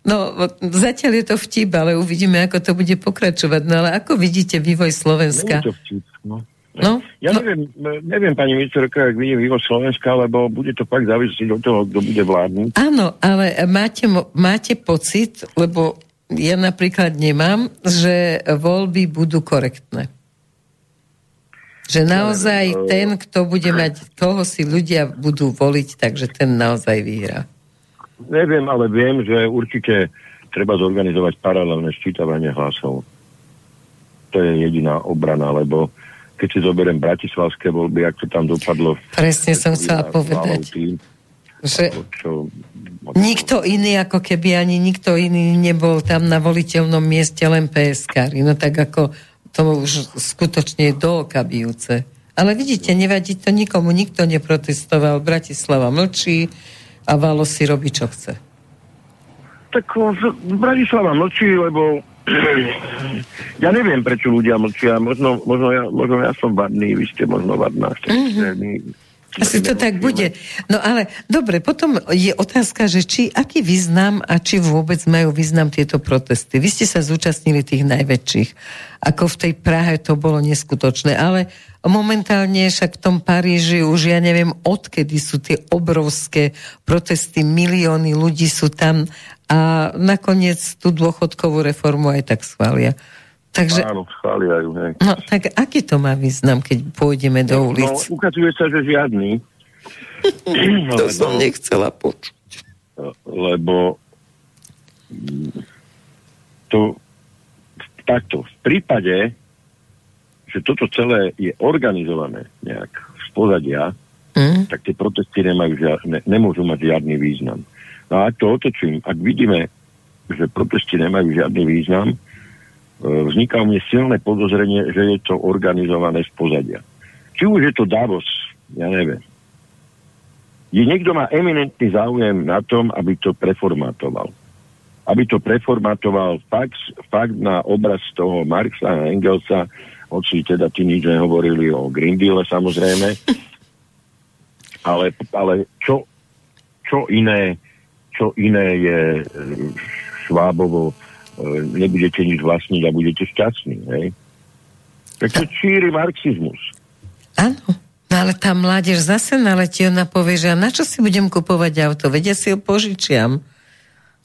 Speaker 1: no, zatiaľ je to vtip, ale uvidíme, ako to bude pokračovať. No ale ako vidíte vývoj Slovenska?
Speaker 2: Nie je to vtip, no. No, ja no. neviem, neviem, pani ministerka, ak vidím vývoj Slovenska, lebo bude to pak závisieť od toho, kto bude vládnuť.
Speaker 1: Áno, ale máte, máte pocit, lebo ja napríklad nemám, že voľby budú korektné. Že naozaj ten, kto bude mať, koho si ľudia budú voliť, takže ten naozaj vyhrá.
Speaker 2: Neviem, ale viem, že určite treba zorganizovať paralelné sčítavanie hlasov. To je jediná obrana, lebo keď si zoberiem bratislavské voľby, ak to tam dopadlo.
Speaker 1: Presne som chcela povedať. Tým, že čo, nikto iný, ako keby ani nikto iný nebol tam na voliteľnom mieste, len PSK. No tak ako to už skutočne je dookabijúce. Ale vidíte, nevadí to nikomu, nikto neprotestoval. Bratislava mlčí a Valo si robí, čo chce.
Speaker 2: Tak Bratislava mlčí, lebo ja neviem, prečo ľudia mlčia. Možno, možno, ja, možno ja som vadný, vy ste možno vadná. Mm-hmm.
Speaker 1: Asi to tak bude. No ale dobre, potom je otázka, že či aký význam a či vôbec majú význam tieto protesty. Vy ste sa zúčastnili tých najväčších. Ako v tej Prahe to bolo neskutočné. Ale momentálne však v tom Paríži už ja neviem, odkedy sú tie obrovské protesty, milióny ľudí sú tam a nakoniec tú dôchodkovú reformu aj tak schvália. Takže,
Speaker 2: Áno, schvália ju. Hej.
Speaker 1: No, tak aký to má význam, keď pôjdeme do no, ulic?
Speaker 2: No, ukazuje sa, že žiadny.
Speaker 1: to lebo, som nechcela počuť.
Speaker 2: Lebo to takto, v prípade, že toto celé je organizované nejak z pozadia, mm. tak tie protesty nemajú žiadne, nemôžu mať žiadny význam. No a ak to otočím, ak vidíme, že protesty nemajú žiadny význam, E, vzniká u mne silné podozrenie, že je to organizované z pozadia. Či už je to Davos, ja neviem. Je niekto má eminentný záujem na tom, aby to preformatoval. Aby to preformatoval fakt, fakt na obraz toho Marxa a Engelsa, hoci teda tí nič nehovorili o Green Deal samozrejme. Ale, ale čo, čo, iné, čo iné je Švábovo E, nebudete nič vlastniť a budete šťastní. Hej? Tak to šíri marxizmus.
Speaker 1: Áno, no ale tá mládež zase naletí, ona povie, že na čo si budem kupovať auto? Vedia si ho požičiam.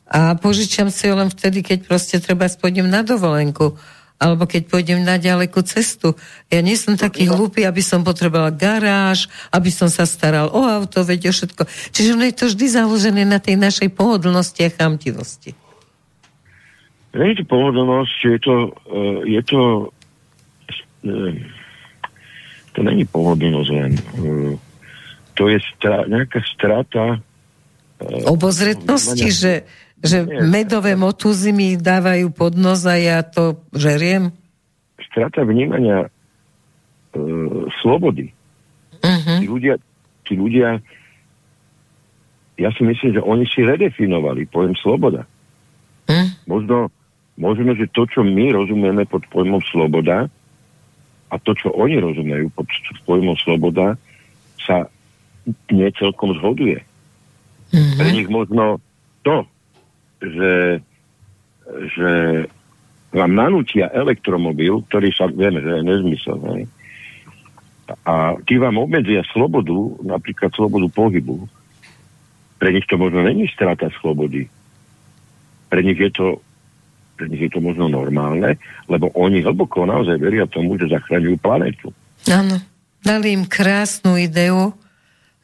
Speaker 1: A požičiam si ho len vtedy, keď proste treba pôjdem na dovolenku alebo keď pôjdem na ďalekú cestu. Ja nie som taký hlúpy, aby som potrebovala garáž, aby som sa staral o auto, veď o všetko. Čiže ono je to vždy založené na tej našej pohodlnosti a chamtivosti.
Speaker 2: Nie je to pohodlnosť, je to, uh, je to uh, to není pohodlnosť len. Uh, to je stra, nejaká strata
Speaker 1: obozretnosti, že, že nie, medové motúzy mi dávajú pod nos a ja to žeriem?
Speaker 2: Strata vnímania uh, slobody. Uh-huh. Tí, ľudia, tí ľudia ja si myslím, že oni si redefinovali pojem sloboda. Uh. Možno, Možno, že to, čo my rozumieme pod pojmom sloboda a to, čo oni rozumejú pod pojmom sloboda, sa nie celkom zhoduje. Mm-hmm. Pre nich možno to, že, že vám nanútia elektromobil, ktorý sa vieme, že je nezmysel, ne? a tí vám obmedzia slobodu, napríklad slobodu pohybu, pre nich to možno není strata slobody. Pre nich je to pre je to možno normálne, lebo oni hlboko naozaj veria tomu, že zachraňujú planetu.
Speaker 1: Áno, dali im krásnu ideu,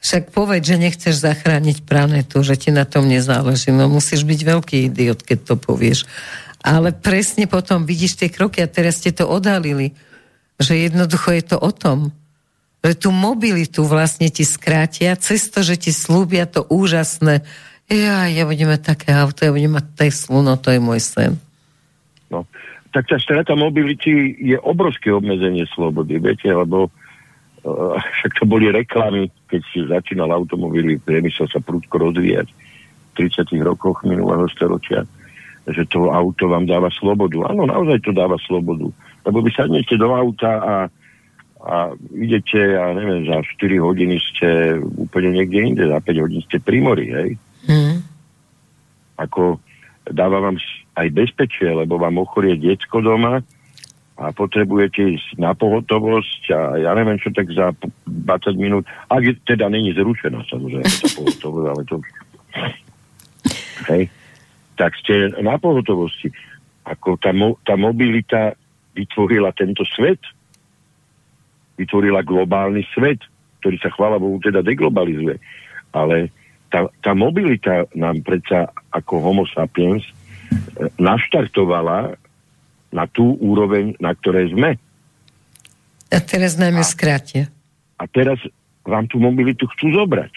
Speaker 1: však povedz, že nechceš zachrániť planetu, že ti na tom nezáleží. No musíš byť veľký idiot, keď to povieš. Ale presne potom vidíš tie kroky a teraz ste to odhalili, že jednoducho je to o tom, že tú mobilitu vlastne ti skrátia, cez to, že ti slúbia to úžasné, ja, ja budem mať také auto, ja budem mať Teslu, no to je môj sen.
Speaker 2: No. Tak tá strata mobility je obrovské obmedzenie slobody, viete, lebo však to boli reklamy, keď si začínal automobily, priemysel sa prudko rozvíjať v 30 rokoch minulého storočia, že to auto vám dáva slobodu. Áno, naozaj to dáva slobodu. Lebo vy sadnete do auta a, a idete, ja neviem, za 4 hodiny ste úplne niekde inde, za 5 hodín ste pri mori, hej? Mm. Ako dáva vám aj bezpečie, lebo vám ochorie diecko doma, a potrebujete ísť na pohotovosť a ja neviem čo, tak za 20 minút, ak teda není zrušená samozrejme tá pohotovosť, ale to... Hej. Tak ste na pohotovosti. Ako tá, mo- tá mobilita vytvorila tento svet, vytvorila globálny svet, ktorý sa chvála Bohu teda deglobalizuje. Ale tá, tá mobilita nám predsa ako homo sapiens e, naštartovala na tú úroveň, na ktorej sme.
Speaker 1: A teraz najmä skrátia.
Speaker 2: A teraz vám tú mobilitu chcú zobrať.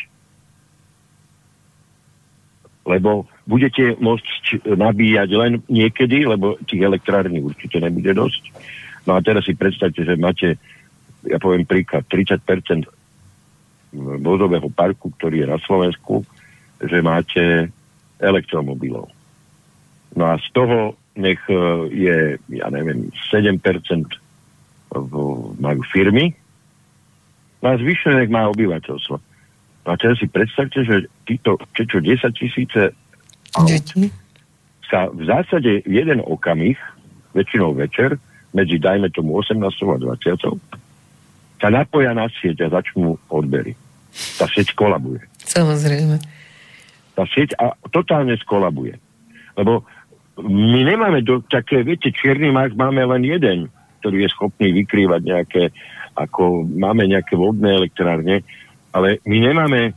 Speaker 2: Lebo budete môcť nabíjať len niekedy, lebo tých elektrární určite nebude dosť. No a teraz si predstavte, že máte, ja poviem príklad, 30% vozového parku, ktorý je na Slovensku, že máte elektromobilov. No a z toho nech e, je, ja neviem, 7% v, majú firmy, no a zvyšné nech má obyvateľstvo. No a teraz si predstavte, že títo, čo 10 tisíce aut sa v zásade jeden okamih, väčšinou večer, medzi dajme tomu 18 a 20 sa napoja na sieť a začnú odbery. Tá sieť kolabuje.
Speaker 1: Samozrejme.
Speaker 2: Tá sieť a totálne skolabuje. Lebo my nemáme do, také, viete, čierny mák máme len jeden, ktorý je schopný vykrývať nejaké, ako máme nejaké vodné elektrárne, ale my nemáme e,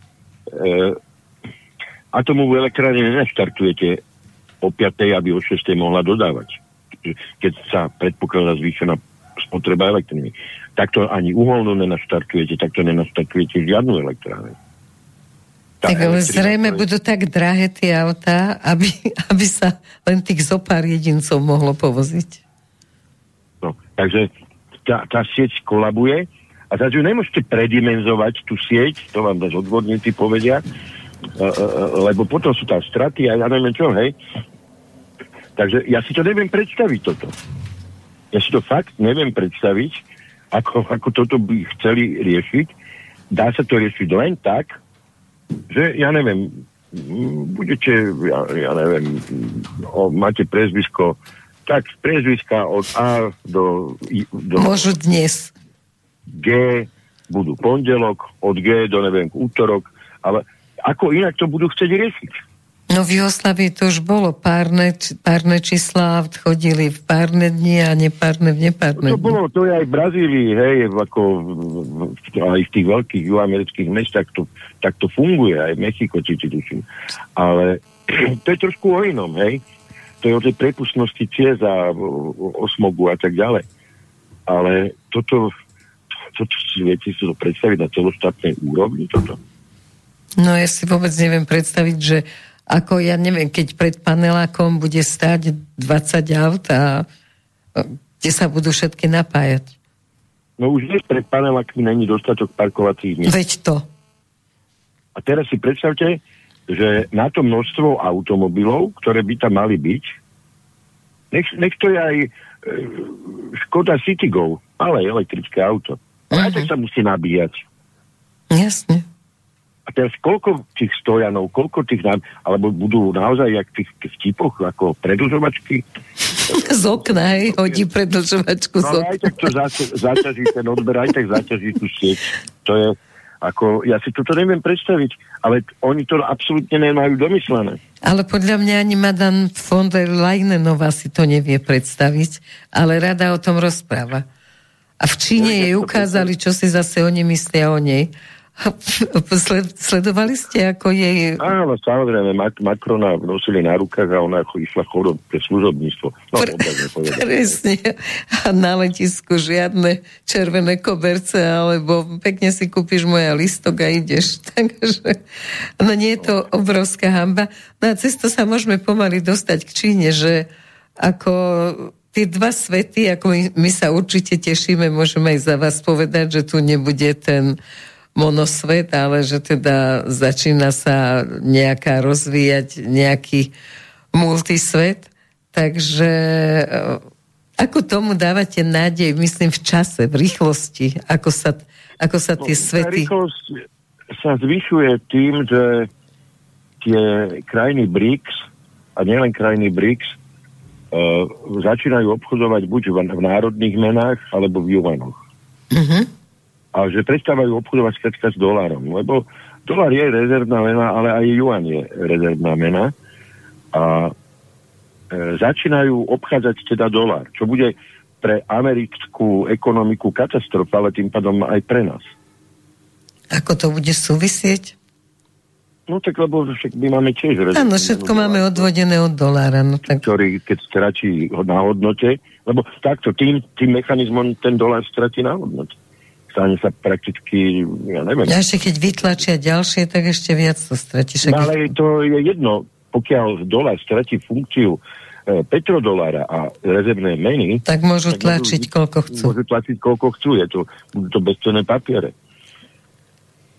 Speaker 2: atomovú elektrárne nenaštartujete o 5. aby o 6. mohla dodávať, keď sa predpokladá zvýšená spotreba elektriny. Takto ani uholnú nenaštartujete, takto nenaštartujete žiadnu elektrárne.
Speaker 1: Tak ale zrejme budú tak drahé tie autá, aby, aby sa len tých zopár jedincov mohlo povoziť.
Speaker 2: No, takže tá, tá sieť kolabuje a zase nemôžete predimenzovať tú sieť, to vám zase odborníci povedia, uh, uh, lebo potom sú tam straty a ja neviem čo, hej. Takže ja si to neviem predstaviť toto. Ja si to fakt neviem predstaviť, ako, ako toto by chceli riešiť. Dá sa to riešiť len tak, že ja neviem, budete, ja, ja neviem, o, máte prezvisko, tak prezviska od A do, do...
Speaker 1: Môžu dnes.
Speaker 2: G budú pondelok, od G do neviem útorok, ale ako inak to budú chcieť riešiť?
Speaker 1: No v Jugoslavii to už bolo párne, párne čísla, chodili v párne dni a nepárne v nepárne
Speaker 2: To bolo, to je aj v Brazílii, hej, ako aj v tých veľkých juhoamerických mestách to, tak to funguje, aj v Mexiko, či si tuším. Ale to je trošku o inom, hej. To je o tej prepustnosti ciest a o smogu a tak ďalej. Ale toto, toto si viete si to predstaviť na celoštátnej úrovni, toto?
Speaker 1: No ja si vôbec neviem predstaviť, že ako ja neviem, keď pred panelákom bude stať 20 aut a kde sa budú všetky napájať.
Speaker 2: No už dnes pred panelákmi není dostatok parkovacích
Speaker 1: miest. Veď to.
Speaker 2: A teraz si predstavte, že na to množstvo automobilov, ktoré by tam mali byť, nech, nech to je aj e, Škoda Citigo, ale elektrické auto. Uh-huh. Aj sa musí nabíjať.
Speaker 1: Jasne.
Speaker 2: A teraz koľko tých stojanov, koľko tých nám, alebo budú naozaj jak tých vtipoch, ako predlžovačky?
Speaker 1: Z okna, hej, hodí predlžovačku no, z okna.
Speaker 2: aj tak to zaťaží ten odber, aj tak zaťaží tú sieť. To je, ako, ja si toto neviem predstaviť, ale oni to absolútne nemajú domyslené.
Speaker 1: Ale podľa mňa ani Madan von der Leinenová si to nevie predstaviť, ale rada o tom rozpráva. A v Číne ja, jej ukázali, čo si zase oni myslia o nej. Sledovali ste, ako jej...
Speaker 2: Áno, samozrejme, Mac- Macrona nosili na rukách a ona išla choro pre služobníctvo. No, Pre,
Speaker 1: presne. A na letisku žiadne červené koberce, alebo pekne si kúpiš moja listok a ideš. Takže, no nie je to obrovská hamba. No a cesto sa môžeme pomaly dostať k Číne, že ako tie dva svety, ako my, my sa určite tešíme, môžeme aj za vás povedať, že tu nebude ten monosvet, ale že teda začína sa nejaká rozvíjať nejaký multisvet. Takže eh, ako tomu dávate nádej, myslím, v čase, v rýchlosti, ako sa, ako sa tie no, svety...
Speaker 2: Rýchlosť sa zvyšuje tým, že tie krajiny BRICS, a nielen krajiny BRICS, uh, začínajú obchodovať buď v, v národných menách, alebo v juanoch. Uh-huh. A že prestávajú obchodovať skrátka s dolárom, lebo dolár je rezervná mena, ale aj juan je rezervná mena. A e, začínajú obchádzať teda dolár, čo bude pre americkú ekonomiku katastrofa, ale tým pádom aj pre nás.
Speaker 1: Ako to bude súvisieť?
Speaker 2: No tak lebo však my máme tiež
Speaker 1: Áno, všetko máme odvodené od dolára. No, tak...
Speaker 2: Ktorý, keď stratí na hodnote, lebo takto, tým, tým mechanizmom ten dolár stratí na hodnote. Stane sa prakticky, ja neviem.
Speaker 1: A ešte keď vytlačia ďalšie, tak ešte viac to stratí.
Speaker 2: No, ale to je jedno, pokiaľ dolár stratí funkciu e, petrodolára a rezervné meny,
Speaker 1: tak môžu tak tlačiť môžu, koľko chcú.
Speaker 2: Môžu tlačiť koľko chcú, je to, to bezcenné papiere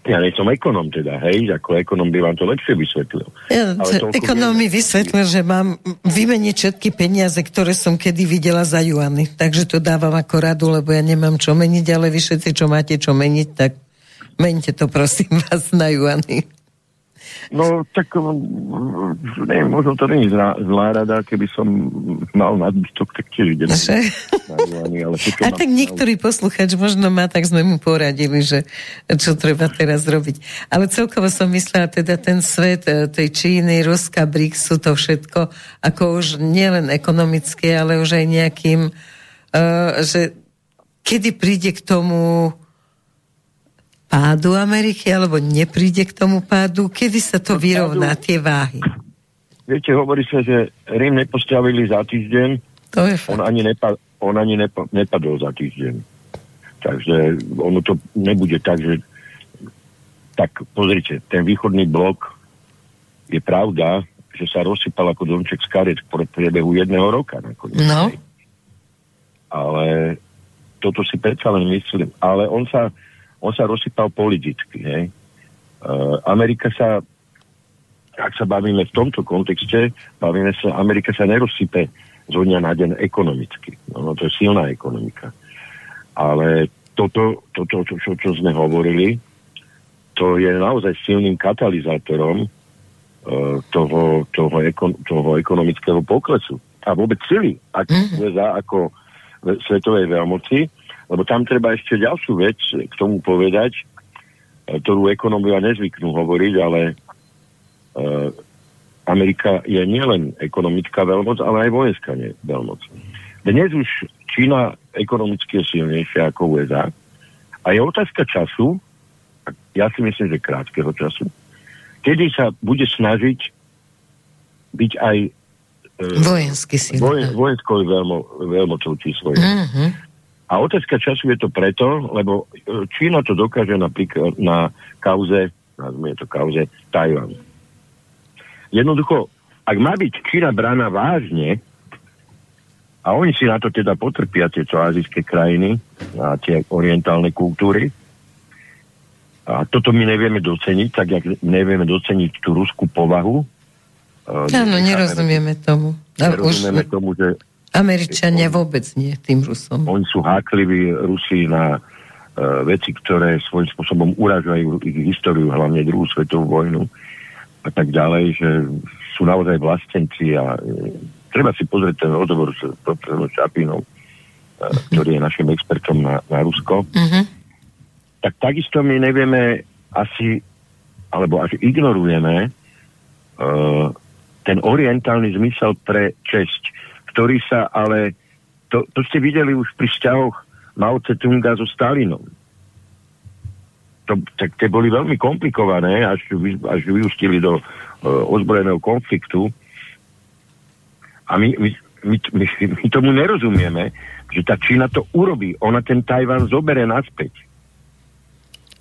Speaker 2: ja nie som ekonom teda, hej, ako ekonom by vám to lepšie vysvetlil.
Speaker 1: Ja, ekonom mi vysvetlil, že mám vymeniť všetky peniaze, ktoré som kedy videla za juany. Takže to dávam ako radu, lebo ja nemám čo meniť, ale vy všetci, čo máte čo meniť, tak mente to prosím vás na juany.
Speaker 2: No tak um, neviem, možno to není zlá, zlá rada, keby som mal nadbytok, tak tiež idem.
Speaker 1: ale A tak niektorý posluchač možno má, tak sme mu poradili, že čo treba teraz robiť. Ale celkovo som myslela, teda ten svet e, tej Číny, Ruska, BRICSu, to všetko, ako už nielen ekonomické, ale už aj nejakým, uh, že kedy príde k tomu pádu Ameriky, alebo nepríde k tomu pádu? Kedy sa to vyrovná, tie váhy?
Speaker 2: Viete, hovorí sa, že Rím nepostavili za týždeň,
Speaker 1: to je fakt.
Speaker 2: on ani, nepa, on ani nepa, nepadol za týždeň. Takže ono to nebude tak, že tak pozrite, ten východný blok je pravda, že sa rozsypal ako domček z karet v priebehu jedného roka. Nakoniec.
Speaker 1: No.
Speaker 2: Ale toto si predsa len myslím. Ale on sa, on sa rozsypal politicky. Hej. Uh, Amerika sa, ak sa bavíme v tomto kontexte, bavíme sa, Amerika sa nerozsype zo dňa na deň ekonomicky. No, no to je silná ekonomika. Ale toto, toto čo, čo, čo sme hovorili, to je naozaj silným katalizátorom uh, toho, toho, ekon, toho ekonomického poklesu. A vôbec sily, ak mm-hmm. USA ako svetovej veľmoci, lebo tam treba ešte ďalšiu vec k tomu povedať, e, ktorú ekonomovia nezvyknú hovoriť, ale uh, Amerika je nielen ekonomická veľmoc, ale aj vojenská veľmoc. Dnes už Čína ekonomicky je silnejšia ako USA a je otázka času, ja si myslím, že krátkeho času, kedy sa bude snažiť byť aj
Speaker 1: uh, vojensky silná. Vojen,
Speaker 2: vojenskou veľmo, veľmocou číslo. Mm-hmm. A otázka času je to preto, lebo e, Čína to dokáže napríklad na kauze, nazvime to kauze, Tajvan. Jednoducho, ak má byť Čína brána vážne, a oni si na to teda potrpia tieto azijské krajiny a tie orientálne kultúry, a toto my nevieme doceniť, tak jak nevieme doceniť tú ruskú povahu.
Speaker 1: E, Áno, nerozumieme tomu.
Speaker 2: Nerozumieme už... tomu, že
Speaker 1: Američania vôbec nie tým Rusom.
Speaker 2: Oni sú hákliví Rusi na uh, veci, ktoré svojím spôsobom uražajú ich históriu, hlavne druhú svetovú vojnu a tak ďalej, že sú naozaj vlastenci a uh, treba si pozrieť ten rozhovor s profesorom Čapinou, uh, ktorý je našim expertom na, na Rusko. Uh-huh. Tak takisto my nevieme asi, alebo až ignorujeme uh, ten orientálny zmysel pre česť ktorý sa ale, to, to ste videli už pri vzťahoch Mao Tse-tunga so Stalinom. To, tak tie boli veľmi komplikované, až, až vyústili do uh, ozbrojeného konfliktu. A my, my, my, my, my tomu nerozumieme, že tá Čína to urobí. Ona ten Tajvan zobere naspäť.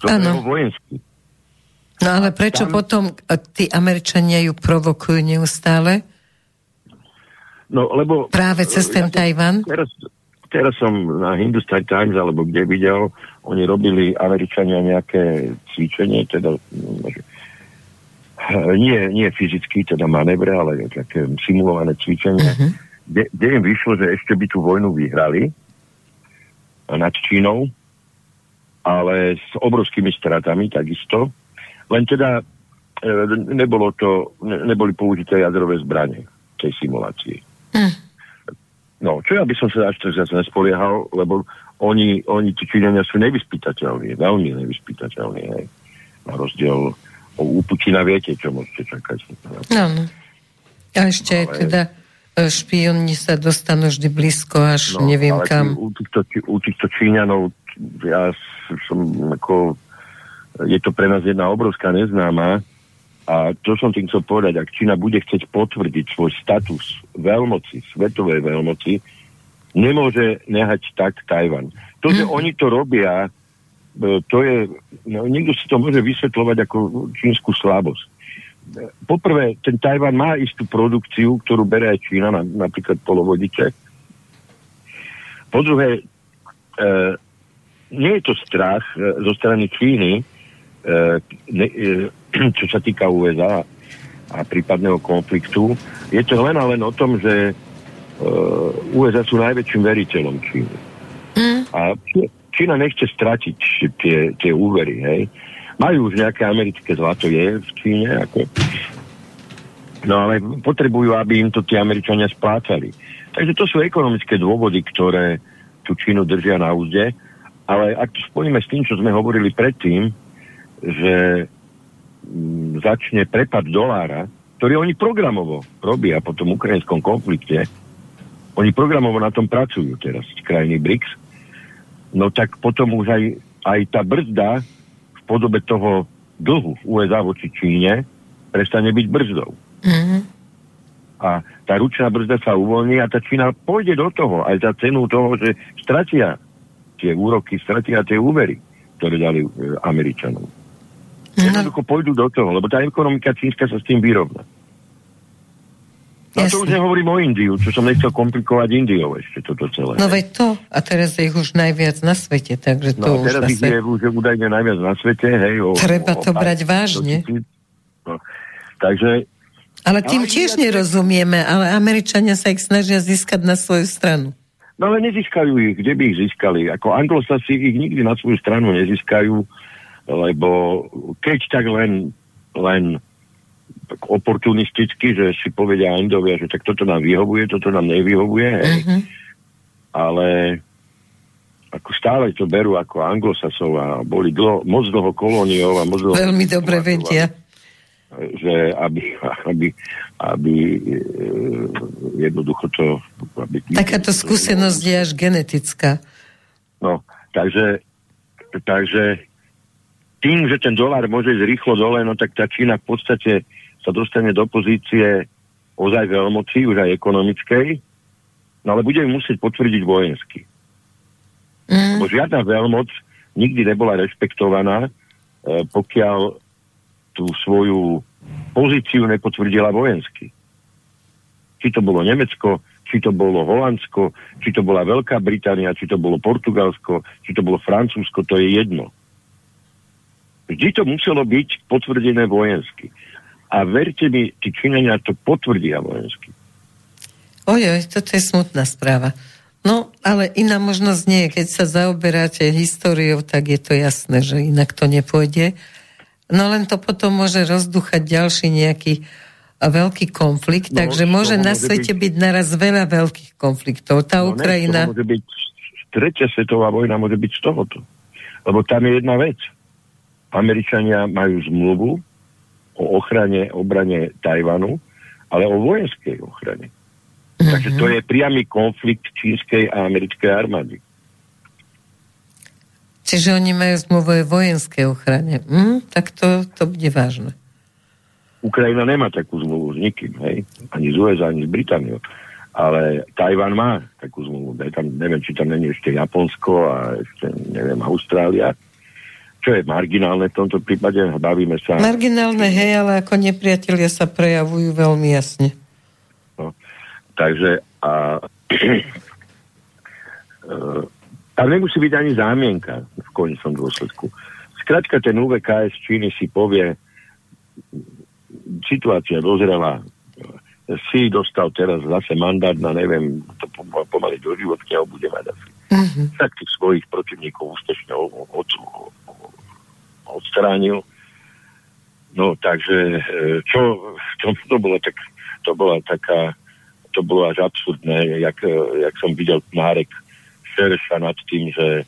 Speaker 1: Áno. vojensky. No ale prečo tam... potom tí Američania ju provokujú neustále?
Speaker 2: No, lebo...
Speaker 1: Práve cez ten ja, Tajvan?
Speaker 2: Teraz, teraz som na Hindustan Times, alebo kde videl, oni robili Američania nejaké cvičenie, teda nie, nie fyzicky, teda manévre, ale také simulované cvičenie, uh-huh. kde, kde im vyšlo, že ešte by tú vojnu vyhrali nad Čínou, ale s obrovskými stratami takisto. Len teda e, nebolo to, ne, neboli použité jadrové zbranie v tej simulácii. Uh. No, čo ja by som sa až tak zase nespoliehal, lebo oni, oni tí Číňania sú nevyspytateľní, veľmi nevyspytateľní, hej. Na rozdiel u Putina viete, čo môžete čakať.
Speaker 1: No, no. A ešte ale... teda e, špioni sa dostanú vždy blízko, až no, neviem ale kam.
Speaker 2: U týchto, u týchto Číňanov ja som ako je to pre nás jedna obrovská neznáma a to som tým chcel povedať, ak Čína bude chcieť potvrdiť svoj status veľmoci, svetovej veľmoci, nemôže nehať tak Tajvan. To, že mm. oni to robia, E, to je, no, niekto si to môže vysvetľovať ako čínsku slabosť. E, poprvé, ten Tajvan má istú produkciu, ktorú bere aj Čína, na, napríklad polovodiče. Po druhé, e, nie je to strach e, zo strany Číny, e, ne, e, čo sa týka USA a prípadného konfliktu. Je to len a len o tom, že e, USA sú najväčším veriteľom Číny. Mm. A Čína nechce stratiť tie, tie úvery, hej. Majú už nejaké americké zlato, je v Číne, ako... No ale potrebujú, aby im to tie Američania splácali. Takže to sú ekonomické dôvody, ktoré tú Čínu držia na úzde. Ale ak to spojíme s tým, čo sme hovorili predtým, že začne prepad dolára, ktorý oni programovo robia po tom ukrajinskom konflikte, oni programovo na tom pracujú teraz, krajiny BRICS, no tak potom už aj, aj tá brzda v podobe toho dlhu USA voči Číne prestane byť brzdou. Mm-hmm. A tá ručná brzda sa uvoľní a tá Čína pôjde do toho aj za cenu toho, že stratia tie úroky, stratia tie úvery, ktoré dali e, Američanom. Mm-hmm. Jednoducho pôjdu do toho, lebo tá ekonomika čínska sa s tým vyrovná. No to už nehovorím o Indiu, čo som nechcel komplikovať Indiou ešte toto celé.
Speaker 1: No veď to, a teraz je ich už najviac na svete, takže to no,
Speaker 2: už teraz
Speaker 1: zase...
Speaker 2: ich je už údajne najviac na svete, hej. O,
Speaker 1: Treba o, to o, brať vážne.
Speaker 2: No, takže...
Speaker 1: Ale tým ale tiež ja... nerozumieme, ale Američania sa ich snažia získať na svoju stranu.
Speaker 2: No ale nezískajú ich, kde by ich získali? Ako anglosasi ich nikdy na svoju stranu nezískajú, lebo keď tak len, len tak oportunisticky, že si povedia Indovia, že tak toto nám vyhovuje, toto nám nevyhovuje, hej. Uh-huh. Ale ako stále to berú ako anglosasov a boli dlho, moc dlho kolóniou a moc dlho...
Speaker 1: Veľmi dobre vedia.
Speaker 2: Že aby, aby, aby e, jednoducho to... Aby
Speaker 1: Takáto skúsenosť je až genetická.
Speaker 2: No, takže, takže tým, že ten dolár môže ísť rýchlo dole, no tak tá Čína v podstate sa dostane do pozície ozaj veľmoci, už aj ekonomickej, no ale bude musieť potvrdiť vojensky. Mm. Lebo žiadna veľmoc nikdy nebola rešpektovaná, e, pokiaľ tú svoju pozíciu nepotvrdila vojensky. Či to bolo Nemecko, či to bolo Holandsko, či to bola Veľká Británia, či to bolo Portugalsko, či to bolo Francúzsko, to je jedno. Vždy to muselo byť potvrdené vojensky. A verte mi, tí Číňania to potvrdia vojensky.
Speaker 1: Ojoj, toto je smutná správa. No, ale iná možnosť nie je. Keď sa zaoberáte históriou, tak je to jasné, že inak to nepôjde. No len to potom môže rozduchať ďalší nejaký veľký konflikt, no, takže môže na svete byť... byť naraz veľa veľkých konfliktov. Tá no, Ukrajina...
Speaker 2: Ne, môže byť, tretia svetová vojna môže byť z tohoto. Lebo tam je jedna vec. Američania majú zmluvu o ochrane, obrane Tajvanu, ale o vojenskej ochrane. Mm-hmm. Takže to je priamy konflikt čínskej a americkej armády.
Speaker 1: Čiže oni majú zmluvu o vojenskej ochrane. Mm, tak to, to bude vážne.
Speaker 2: Ukrajina nemá takú zmluvu s nikým, hej? Ani z USA, ani z Britániou. Ale Tajvan má takú zmluvu. Tam, neviem, či tam není ešte Japonsko a ešte, neviem, Austrália čo je marginálne v tomto prípade, bavíme sa...
Speaker 1: Marginálne, hej, ale ako nepriatelia sa prejavujú veľmi jasne.
Speaker 2: No. Takže a, tam nemusí byť ani zámienka v konečnom dôsledku. Skrátka ten UVKS Číny si povie, situácia dozrela, si dostal teraz zase mandát na neviem, to pomaly do životky a bude mať asi. Mm-hmm. Tak tých svojich protivníkov úspešne odstránil. No takže, e, čo, čo to bolo tak, to bola taká, to bolo až absurdné, jak, e, jak som videl nárek Šereša nad tým, že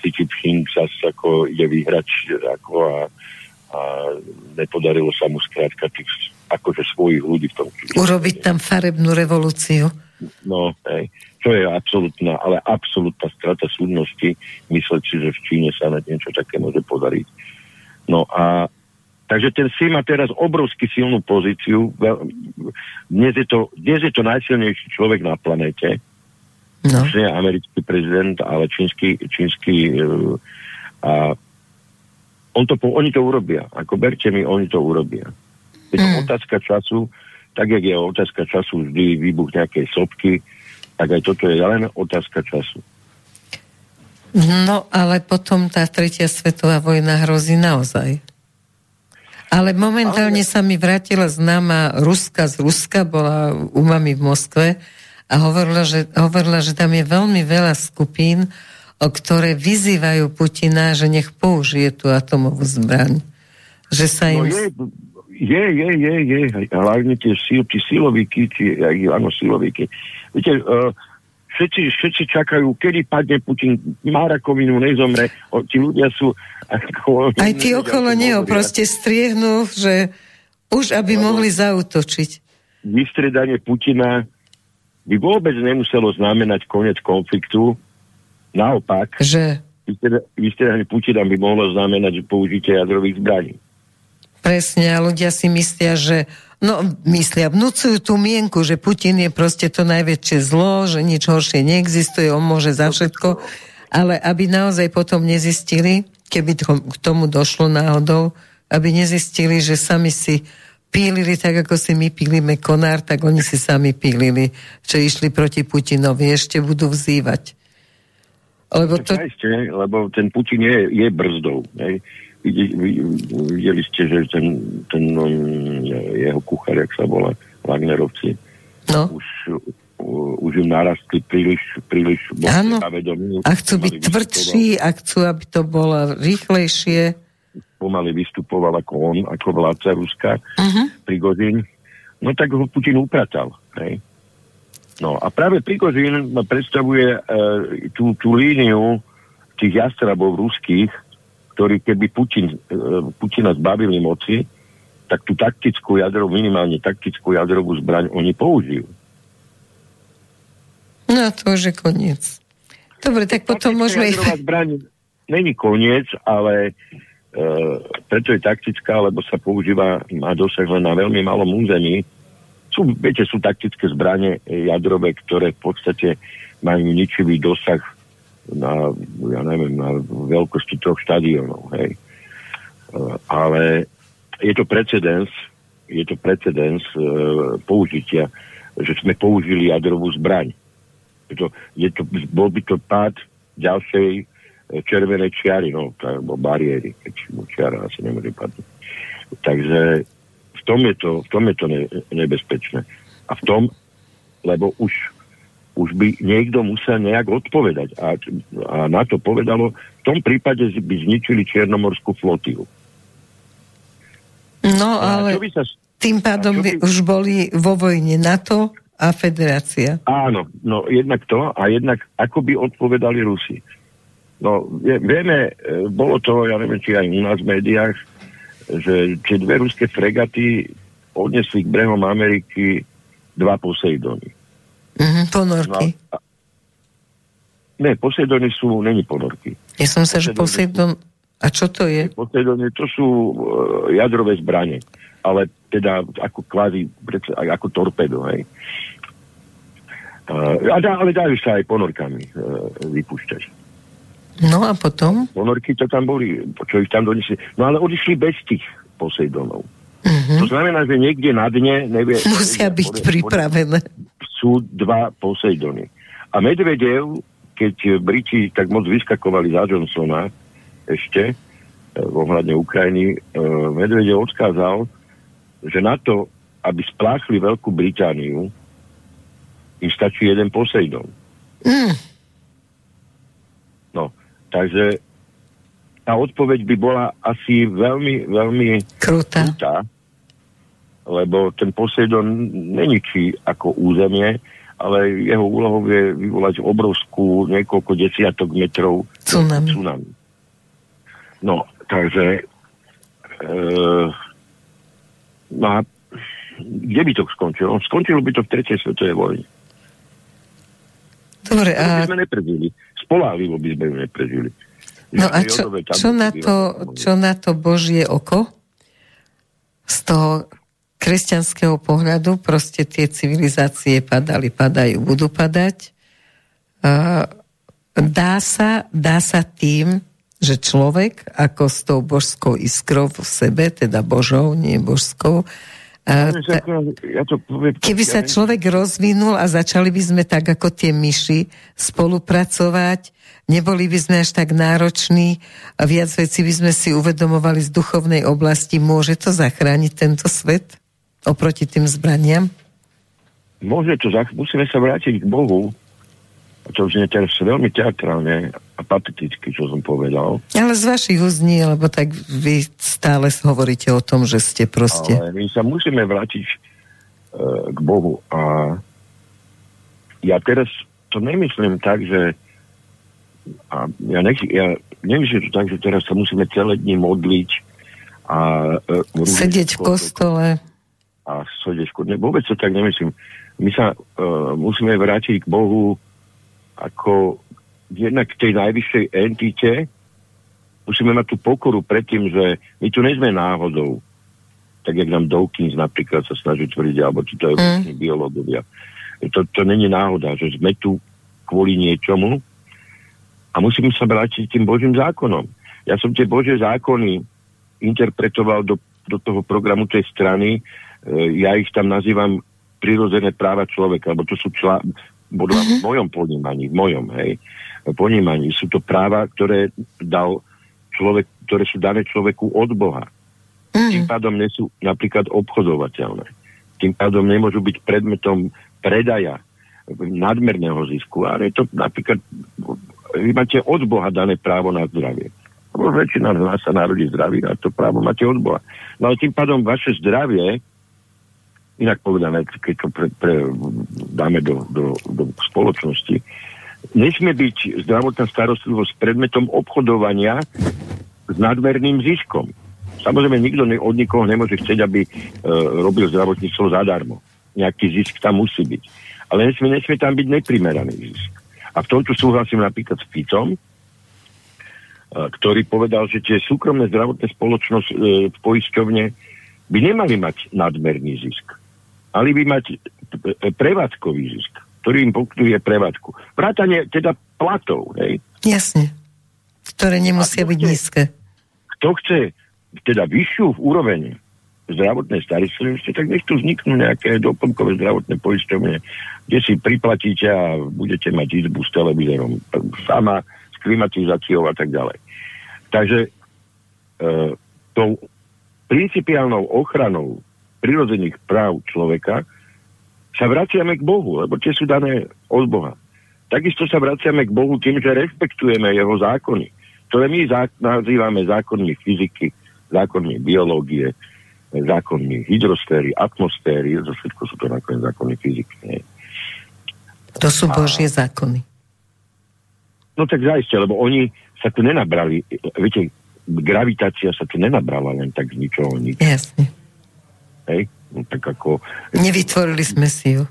Speaker 2: Xi Jinping sa ako ide vyhrať ako a, a nepodarilo sa mu skrátka tých akože svojich ľudí v tom.
Speaker 1: Urobiť tam farebnú revolúciu.
Speaker 2: No, hej. To je absolútna, ale absolútna strata súdnosti mysleť si, že v Číne sa na niečo také môže podariť. No a takže ten Si má teraz obrovsky silnú pozíciu. Dnes je to, dnes je to najsilnejší človek na planete. No. Nie americký prezident, ale čínsky, čínsky uh, a on to, oni to urobia. Ako berte mi, oni to urobia. Je to mm. otázka času, tak jak je otázka času vždy výbuch nejakej sopky, tak aj toto je len otázka času.
Speaker 1: No, ale potom tá tretia svetová vojna hrozí naozaj. Ale momentálne ale... sa mi vrátila známa Ruska z Ruska, bola u mami v Moskve a hovorila že, hovorila, že tam je veľmi veľa skupín, o ktoré vyzývajú Putina, že nech použije tú atomovú zbraň. Že sa no im...
Speaker 2: No je, je, je, je, je. Hlavne tie síl, tí silovíky, tí, áno, silovíky. Viete, uh, všetci, všetci čakajú, kedy padne Putin, má rakovinu, nezomre. O, tí ľudia sú...
Speaker 1: Ako, Aj tí okolo neho proste striehnú, že už aby Lebo mohli zautočiť.
Speaker 2: Vystredanie Putina by vôbec nemuselo znamenať koniec konfliktu. Naopak, že... vystredanie Putina by mohlo znamenať použitie jadrových zbraní.
Speaker 1: Presne, a ľudia si myslia, že no, myslia, vnúcujú tú mienku, že Putin je proste to najväčšie zlo, že nič horšie neexistuje, on môže za všetko, ale aby naozaj potom nezistili, keby to, k tomu došlo náhodou, aby nezistili, že sami si pílili tak, ako si my pílime konár, tak oni si sami pílili, že išli proti Putinovi, ešte budú vzývať.
Speaker 2: Lebo, to... lebo ten Putin je, je brzdou. Ne? Videli ste, že ten, ten no, jeho kuchár, jak sa volá, Wagnerovci, no. už, už im narastli príliš, príliš
Speaker 1: Áno. A chcú byť tvrdší a chcú, aby to bolo rýchlejšie.
Speaker 2: Pomaly vystupoval ako on, ako vládca Ruska, uh-huh. Prigozín. No tak ho Putin upratal. Hej. No a práve Prigozín predstavuje uh, tú, tú líniu tých jastrabov ruských, ktorí keby Putin, e, Putina zbavili moci, tak tú taktickú jadrovú, minimálne taktickú jadrovú zbraň oni použijú.
Speaker 1: No to už je koniec. Dobre, tak potom môžeme...
Speaker 2: zbraň není koniec, ale e, preto je taktická, lebo sa používa, má dosah len na veľmi malom území. Sú, viete, sú taktické zbranie jadrové, ktoré v podstate majú ničivý dosah na, ja neviem, na veľkosti troch štadiónov, hej. E, ale je to precedens, je to precedens e, použitia, že sme použili jadrovú zbraň. Je to, je to, bol by to pád ďalšej e, červenej čiary, no, alebo bariéry, keď čiara asi nemôže padnúť. Takže v tom je to, v tom je to ne, nebezpečné. A v tom, lebo už už by niekto musel nejak odpovedať. A, a na to povedalo, v tom prípade by zničili Čiernomorskú flotilu.
Speaker 1: No, ale sa, tým pádom by, by už boli vo vojne NATO a Federácia.
Speaker 2: Áno, no jednak to a jednak ako by odpovedali Rusi. No, vieme, e, bolo to, ja neviem, či aj u nás v médiách, že tie dve ruské fregaty odnesli k brehom Ameriky dva Poseidony.
Speaker 1: Mm-hmm, ponorky. No,
Speaker 2: ne, Poseidony sú, není ponorky.
Speaker 1: Ja som sa, že Poseidon... A čo to je?
Speaker 2: Poseidony to sú uh, jadrové zbranie. Ale teda ako kvázi, ako torpedo, hej. Uh, ale dajú sa aj ponorkami uh, vypúšťať.
Speaker 1: No a potom?
Speaker 2: Ponorky to tam boli, čo ich tam donesli. No ale odišli bez tých Poseidonov. Uh-huh. To znamená, že niekde na dne nevie...
Speaker 1: Musia nevie, byť pripravené.
Speaker 2: Sú dva Poseidony. A Medvedev, keď Briti tak moc vyskakovali za Johnsona ešte, v ohľadne Ukrajiny, Medvedev odkázal, že na to, aby spláchli Veľkú Britániu, im stačí jeden Poseidon. Mm. No, takže tá odpoveď by bola asi veľmi, veľmi
Speaker 1: krutá.
Speaker 2: krutá lebo ten Poseidon neničí ako územie, ale jeho úlohou je vyvolať obrovskú niekoľko desiatok metrov
Speaker 1: tsunami. tsunami.
Speaker 2: No, takže e, no a kde by to skončilo? Skončilo by to v tretej svetovej vojne.
Speaker 1: Dobre, a...
Speaker 2: by sme neprežili. Spolahlivo by sme ju neprežili.
Speaker 1: No a čo, čo, na to, čo na to Božie oko? Z toho kresťanského pohľadu proste tie civilizácie padali, padajú, budú padať. Dá sa, dá sa tým, že človek ako s tou božskou iskrou v sebe, teda božou, nie božskou, Keby sa človek rozvinul a začali by sme tak ako tie myši spolupracovať, neboli by sme až tak nároční a viac vecí by sme si uvedomovali z duchovnej oblasti, môže to zachrániť tento svet oproti tým zbraniam?
Speaker 2: Môže to, musíme sa vrátiť k Bohu, už je teraz veľmi teatrálne a pateticky, čo som povedal.
Speaker 1: Ale z vašich úst nie, lebo tak vy stále hovoríte o tom, že ste proste...
Speaker 2: Ale my sa musíme vrátiť e, k Bohu a ja teraz to nemyslím tak, že a ja, nech, ja nemyslím to tak, že teraz sa musíme celé dni modliť a
Speaker 1: e, sedieť v kostole
Speaker 2: a v kostole. Vôbec to tak nemyslím. My sa e, musíme vrátiť k Bohu ako jednak k tej najvyššej entite musíme mať tú pokoru pred tým, že my tu nejsme náhodou. Tak jak nám Dawkins napríklad sa snaží tvrdiť, alebo či to je mm. biológovia. To, to není náhoda, že sme tu kvôli niečomu a musíme sa vrátiť tým Božím zákonom. Ja som tie Božie zákony interpretoval do, do toho programu tej strany, ja ich tam nazývam prirodzené práva človeka, lebo to sú člá, podľa uh-huh. v mojom ponímaní, v mojom, hej, ponímaní sú to práva, ktoré dal človek, ktoré sú dané človeku od Boha. Uh-huh. Tým pádom nie sú napríklad obchodovateľné. Tým pádom nemôžu byť predmetom predaja nadmerného zisku, ale je to napríklad vy máte od Boha dané právo na zdravie. Lebo väčšina z nás sa narodí zdravý a to právo máte od Boha. No ale tým pádom vaše zdravie inak povedané, keď to pre, pre, dáme do, do, do spoločnosti, nesmie byť zdravotná starostlivosť predmetom obchodovania s nadmerným ziskom. Samozrejme, nikto ne, od nikoho nemôže chcieť, aby e, robil zdravotníctvo zadarmo. Nejaký zisk tam musí byť. Ale nesmie, nesmie tam byť neprimeraný zisk. A v tomto súhlasím napríklad s Ficom, e, ktorý povedal, že tie súkromné zdravotné spoločnosť e, poisťovne by nemali mať nadmerný zisk mali by mať prevádzkový zisk, ktorý im pokutuje prevádzku. Vrátanie teda platov, hej.
Speaker 1: Jasne. Ktoré nemusia byť chce, nízke.
Speaker 2: Kto chce teda vyššiu úroveň zdravotnej starostlivosti, tak nech tu vzniknú nejaké doplnkové zdravotné poisťovne, kde si priplatíte a budete mať izbu s televízorom sama, s klimatizáciou a tak ďalej. Takže e, tou principiálnou ochranou prirodzených práv človeka, sa vraciame k Bohu, lebo tie sú dané od Boha. Takisto sa vraciame k Bohu tým, že respektujeme jeho zákony, ktoré my zá- nazývame zákonmi fyziky, zákonmi biológie, zákonmi hydrosféry, atmosféry, to všetko sú to nakoniec zákony fyziky. Nie?
Speaker 1: To sú Božie A... zákony.
Speaker 2: No tak zaiste, lebo oni sa tu nenabrali, viete, gravitácia sa tu nenabrala len tak z ničoho nič.
Speaker 1: Jasne.
Speaker 2: Hej? No, tak ako...
Speaker 1: Nevytvorili sme si ju.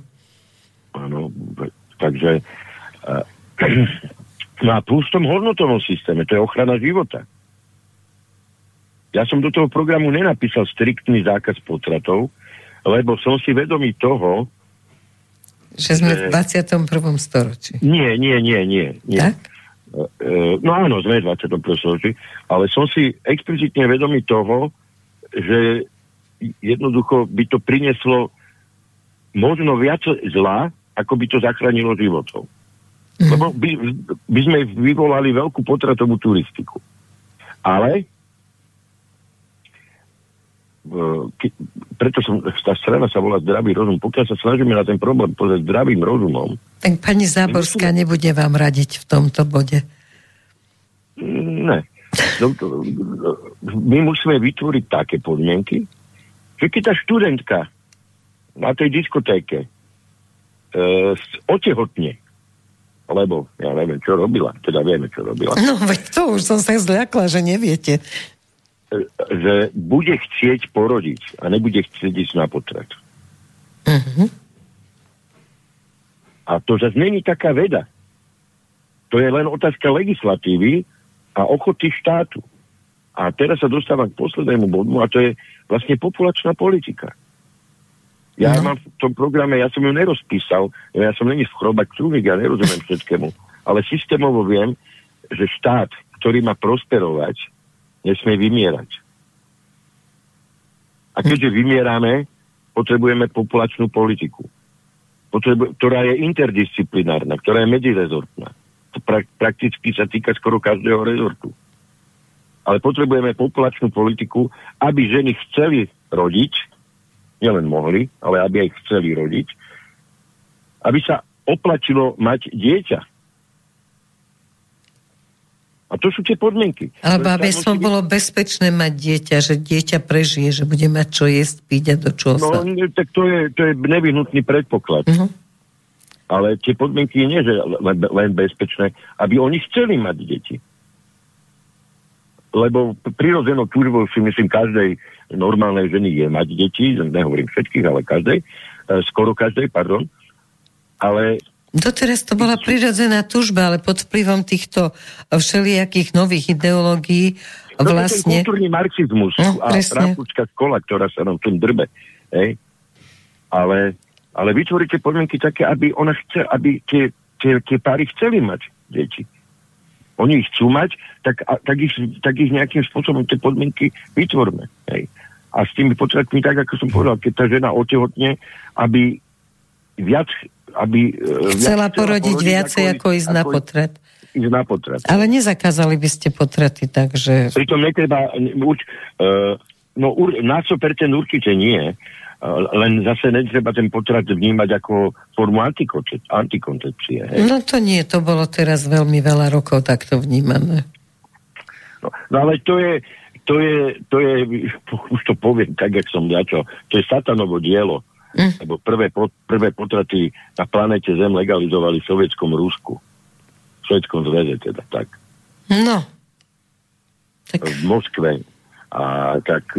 Speaker 2: Áno, takže... Uh, no a plus v tom hodnotovom systéme, to je ochrana života. Ja som do toho programu nenapísal striktný zákaz potratov, lebo som si vedomý toho,
Speaker 1: že sme v 21. storočí.
Speaker 2: Nie, nie, nie, nie. nie.
Speaker 1: Tak?
Speaker 2: No áno, sme v 21. storočí, ale som si explicitne vedomý toho, že jednoducho by to prinieslo možno viac zla, ako by to zachránilo životov. Mm. Lebo by, by sme vyvolali veľkú potratovú turistiku. Ale ke, preto som, tá strana sa volá zdravý rozum. Pokiaľ sa snažíme na ten problém pozrieť zdravým rozumom...
Speaker 1: Tak pani Záborská nebude vám radiť v tomto bode.
Speaker 2: Ne. No, my musíme vytvoriť také podmienky, že keď tá študentka na tej diskotéke e, otehotne, lebo ja neviem, čo robila, teda vieme, čo robila.
Speaker 1: No, veď to už som sa zľakla, že neviete
Speaker 2: že bude chcieť porodiť a nebude chcieť ísť na potrat. Uh-huh. A to zase není taká veda. To je len otázka legislatívy a ochoty štátu. A teraz sa dostávam k poslednému bodu a to je vlastne populačná politika. Ja no. mám v tom programe, ja som ju nerozpísal, ja som není chrobať čúvik, ja nerozumiem všetkému, ale systémovo viem, že štát, ktorý má prosperovať, nesmie vymierať. A keďže vymierame, potrebujeme populačnú politiku, potrebu- ktorá je interdisciplinárna, ktorá je medzirezortná. To pra- prakticky sa týka skoro každého rezortu. Ale potrebujeme populačnú politiku, aby ženy chceli rodiť, nielen mohli, ale aby aj chceli rodiť, aby sa oplatilo mať dieťa a to sú tie podmienky.
Speaker 1: Alebo aby som bolo bezpečné mať dieťa, že dieťa prežije, že bude mať čo jesť, piť a do čoho
Speaker 2: no,
Speaker 1: sa...
Speaker 2: No, tak to je, to je nevyhnutný predpoklad. Uh-huh. Ale tie podmienky nie, že len, len bezpečné, aby oni chceli mať deti. Lebo prirodzenou túžbou si myslím každej normálnej ženy je mať deti, nehovorím všetkých, ale každej, e, skoro každej, pardon. Ale
Speaker 1: Doteraz to bola prirodzená tužba, ale pod vplyvom týchto všelijakých nových ideológií vlastne...
Speaker 2: To kultúrny marxizmus no, a francúzska škola, ktorá sa nám tom drbe. Hej? Ale, ale vytvoríte podmienky také, aby, ona chce, aby tie, tie, tie páry chceli mať deti. Oni ich chcú mať, tak, a, tak, ich, tak ich nejakým spôsobom tie podmienky vytvorme. Hej? A s tými potratmi, tak ako som povedal, keď tá žena otehotne, aby viac aby...
Speaker 1: E, chcela porodiť porodiť viacej ako, ako ísť ako na potrat.
Speaker 2: Ísť na potrat.
Speaker 1: Ale nezakázali by ste potraty, takže...
Speaker 2: Pritom netreba... Uč, uh, no ur, na 100% určite nie. Uh, len zase netreba ten potrat vnímať ako formu antikoncepcie. Hej.
Speaker 1: No to nie, to bolo teraz veľmi veľa rokov takto vnímané.
Speaker 2: No, no ale to je, to je, to je, už to poviem tak, jak som začal, to je satanovo dielo. Mm. Lebo prvé, prvé potraty na planete Zem legalizovali v sovietskom Rusku. V sovietskom zväze teda, tak.
Speaker 1: No.
Speaker 2: Tak... V Moskve. A tak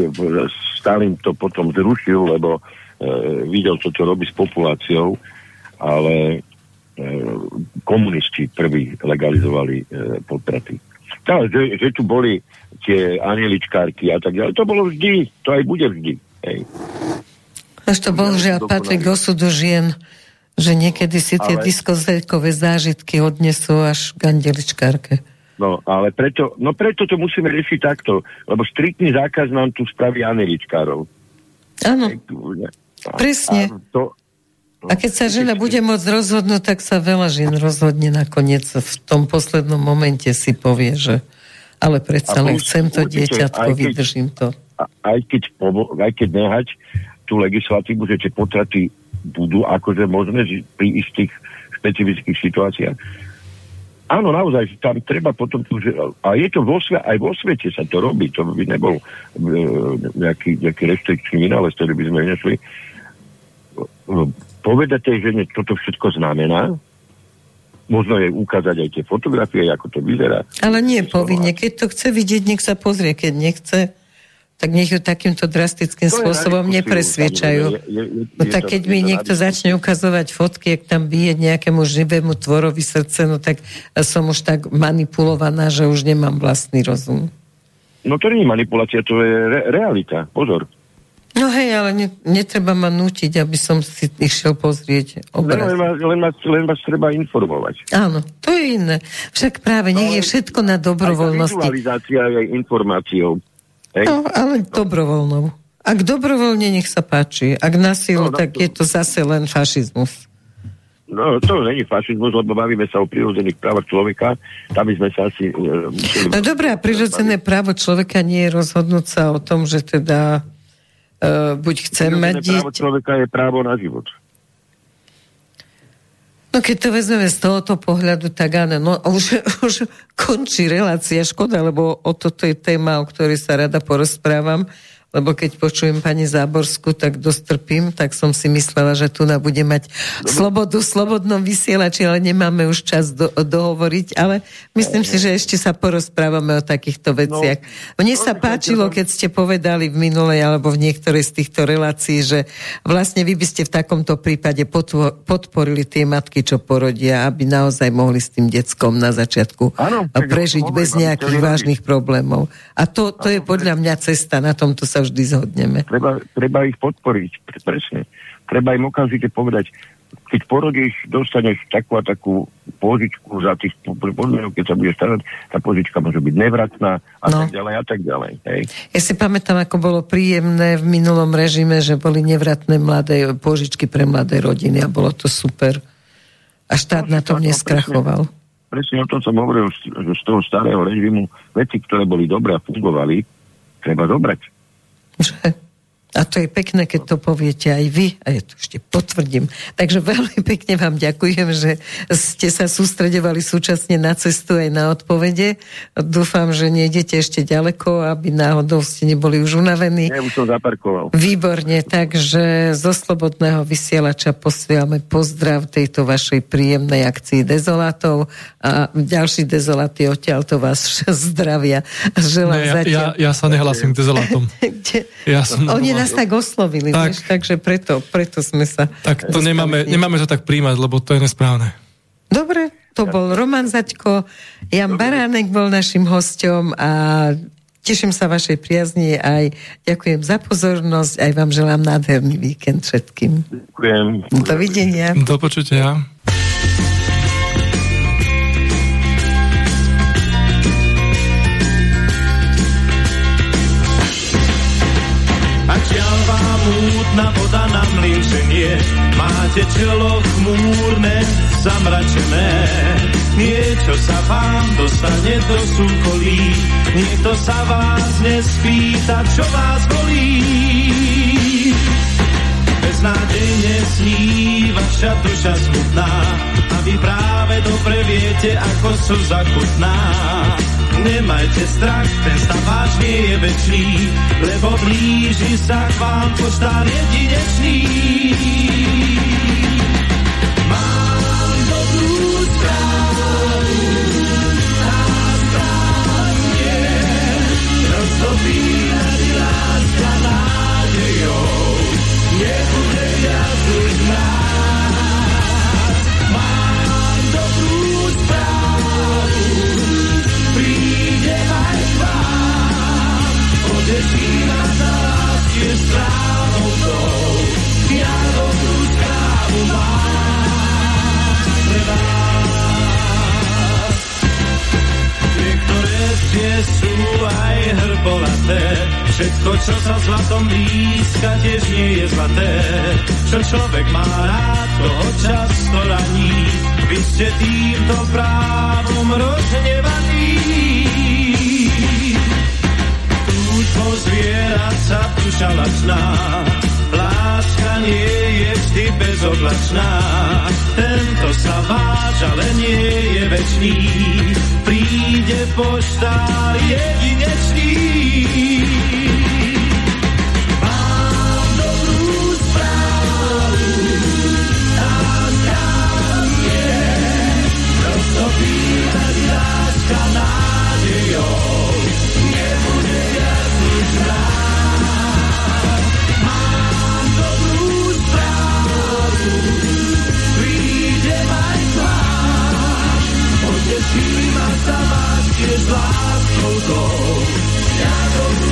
Speaker 2: Stalin to potom zrušil, lebo e, videl, čo to robí s populáciou, ale e, komunisti prví legalizovali e, potraty. Tak, že, že tu boli tie anieličkárky a tak ďalej, to bolo vždy, to aj bude vždy. Hej.
Speaker 1: Až to bohužiaľ patrí k osudu žien, že niekedy si tie ale... diskozelkové zážitky odnesú až k andeličkárke.
Speaker 2: No, ale preto, no preto to musíme riešiť takto, lebo striktný zákaz nám tu spraví aneličkárov.
Speaker 1: Áno, presne. A, to, no, a keď sa žena bude môcť rozhodnúť, tak sa veľa žien rozhodne nakoniec v tom poslednom momente si povie, že ale predsa len chcem to dieťatko, vydržím to.
Speaker 2: Aj keď, aj keď nehať, tú legislatívu, že tie potraty budú akože možné pri istých špecifických situáciách. Áno, naozaj, tam treba potom... A je to vo sve, aj vo svete sa to robí, to by nebol e, nejaký, nejaký restrikčný vynález, ktorý by sme nešli. Povedať tej žene, čo to všetko znamená, možno je ukázať aj tie fotografie, ako to vyzerá.
Speaker 1: Ale nie povinne, keď to chce vidieť, nech sa pozrie, keď nechce, tak nech ju takýmto drastickým to spôsobom nepresviečajú. Je, je, je, no tak keď mi niekto začne ukazovať fotky, ak tam bije nejakému živému tvorovi srdce, no tak som už tak manipulovaná, že už nemám vlastný rozum.
Speaker 2: No to nie je manipulácia, to je re- realita. Pozor.
Speaker 1: No hej, ale ne, netreba ma nútiť, aby som si išiel pozrieť obraz.
Speaker 2: Len, len, vás, len vás treba informovať.
Speaker 1: Áno, to je iné. Však práve, nech je všetko na dobrovoľnosti.
Speaker 2: Aj vizualizácia je informáciou.
Speaker 1: Hej? No, ale no. dobrovoľnou. Ak dobrovoľne, nech sa páči. Ak na silu, no, tak je to zase len fašizmus.
Speaker 2: No, to není fašizmus, lebo bavíme sa o prirodzených právach človeka. Tam by sme sa asi...
Speaker 1: Museli... No dobré, a prirodzené právo človeka nie je rozhodnúť sa o tom, že teda uh, buď chcem mať
Speaker 2: dieťa... právo človeka je právo na život.
Speaker 1: No keď to vezmeme z tohoto pohľadu, tak áno, no už, už končí relácia, škoda, lebo o toto je téma, o ktorej sa rada porozprávam lebo keď počujem pani Záborsku, tak dostrpím, tak som si myslela, že tu na bude mať slobodu, slobodnom vysielači, ale nemáme už čas do, dohovoriť, ale myslím si, že ešte sa porozprávame o takýchto veciach. No, Mne sa páčilo, keď ste povedali v minulej alebo v niektorej z týchto relácií, že vlastne vy by ste v takomto prípade podporili tie matky, čo porodia, aby naozaj mohli s tým deckom na začiatku ano, prežiť bez nejakých vážnych problémov. A to, to je podľa mňa cesta, na tomto sa sa vždy zhodneme.
Speaker 2: Treba, treba ich podporiť, presne. Treba im okamžite povedať, keď porodíš, dostaneš takú a takú požičku za tých podmienok, keď sa bude starať, tá požička môže byť nevratná a no. tak ďalej a tak ďalej. Hej.
Speaker 1: Ja si pamätám, ako bolo príjemné v minulom režime, že boli nevratné mladé požičky pre mladé rodiny a bolo to super. A štát no, na tom neskrachoval.
Speaker 2: Presne, presne o tom som hovoril, že z toho starého režimu veci, ktoré boli dobré a fungovali, treba dobrať.
Speaker 1: Že a to je pekné, keď to poviete aj vy, a ja to ešte potvrdím. Takže veľmi pekne vám ďakujem, že ste sa sústredovali súčasne na cestu aj na odpovede. Dúfam, že nejdete ešte ďaleko, aby náhodou ste neboli už unavení.
Speaker 2: Ja už som zaparkoval.
Speaker 1: Výborne, takže zo Slobodného vysielača posielame pozdrav tejto vašej príjemnej akcii dezolátov a ďalší dezoláty odtiaľ to vás zdravia. Želám
Speaker 3: ja, zatiaľ... ja, ja sa nehlasím k dezolátom.
Speaker 1: ja som Oni nás tak oslovili, tak, vieš, takže preto, preto sme sa...
Speaker 3: Tak to nemáme, nemáme to tak príjmať, lebo to je nesprávne.
Speaker 1: Dobre, to bol Roman Zaďko, Jan Dobre. Baránek bol našim hostom a teším sa vašej priazni aj ďakujem za pozornosť, aj vám želám nádherný víkend všetkým.
Speaker 2: Ďakujem.
Speaker 1: Dovidenia.
Speaker 3: Do počutia.
Speaker 4: Múdna voda na mlyn ženie, máte čelo chmúrne, zamračené. Niečo sa vám dostane do súkolí, niekto sa vás nespýta, čo vás bolí. Beznádejne sní vaša duša smutná a vy práve dobre viete, ako sú zakutná nemajte strach, ten stav váš nie je večný, lebo blíži sa k vám poštár jedinečný. Sú aj hrbolaté, všetko, čo sa zlatom blízka, tiež nie je zlaté. Čo človek má rád, toho často raní, vy ste týmto právom rozhnevaní. po zvierat sa duša. Láska nie je vždy bezoblačná. Tento sa váž, ale nie je večný. Príde poštár jedinečný. láskou tou, ja to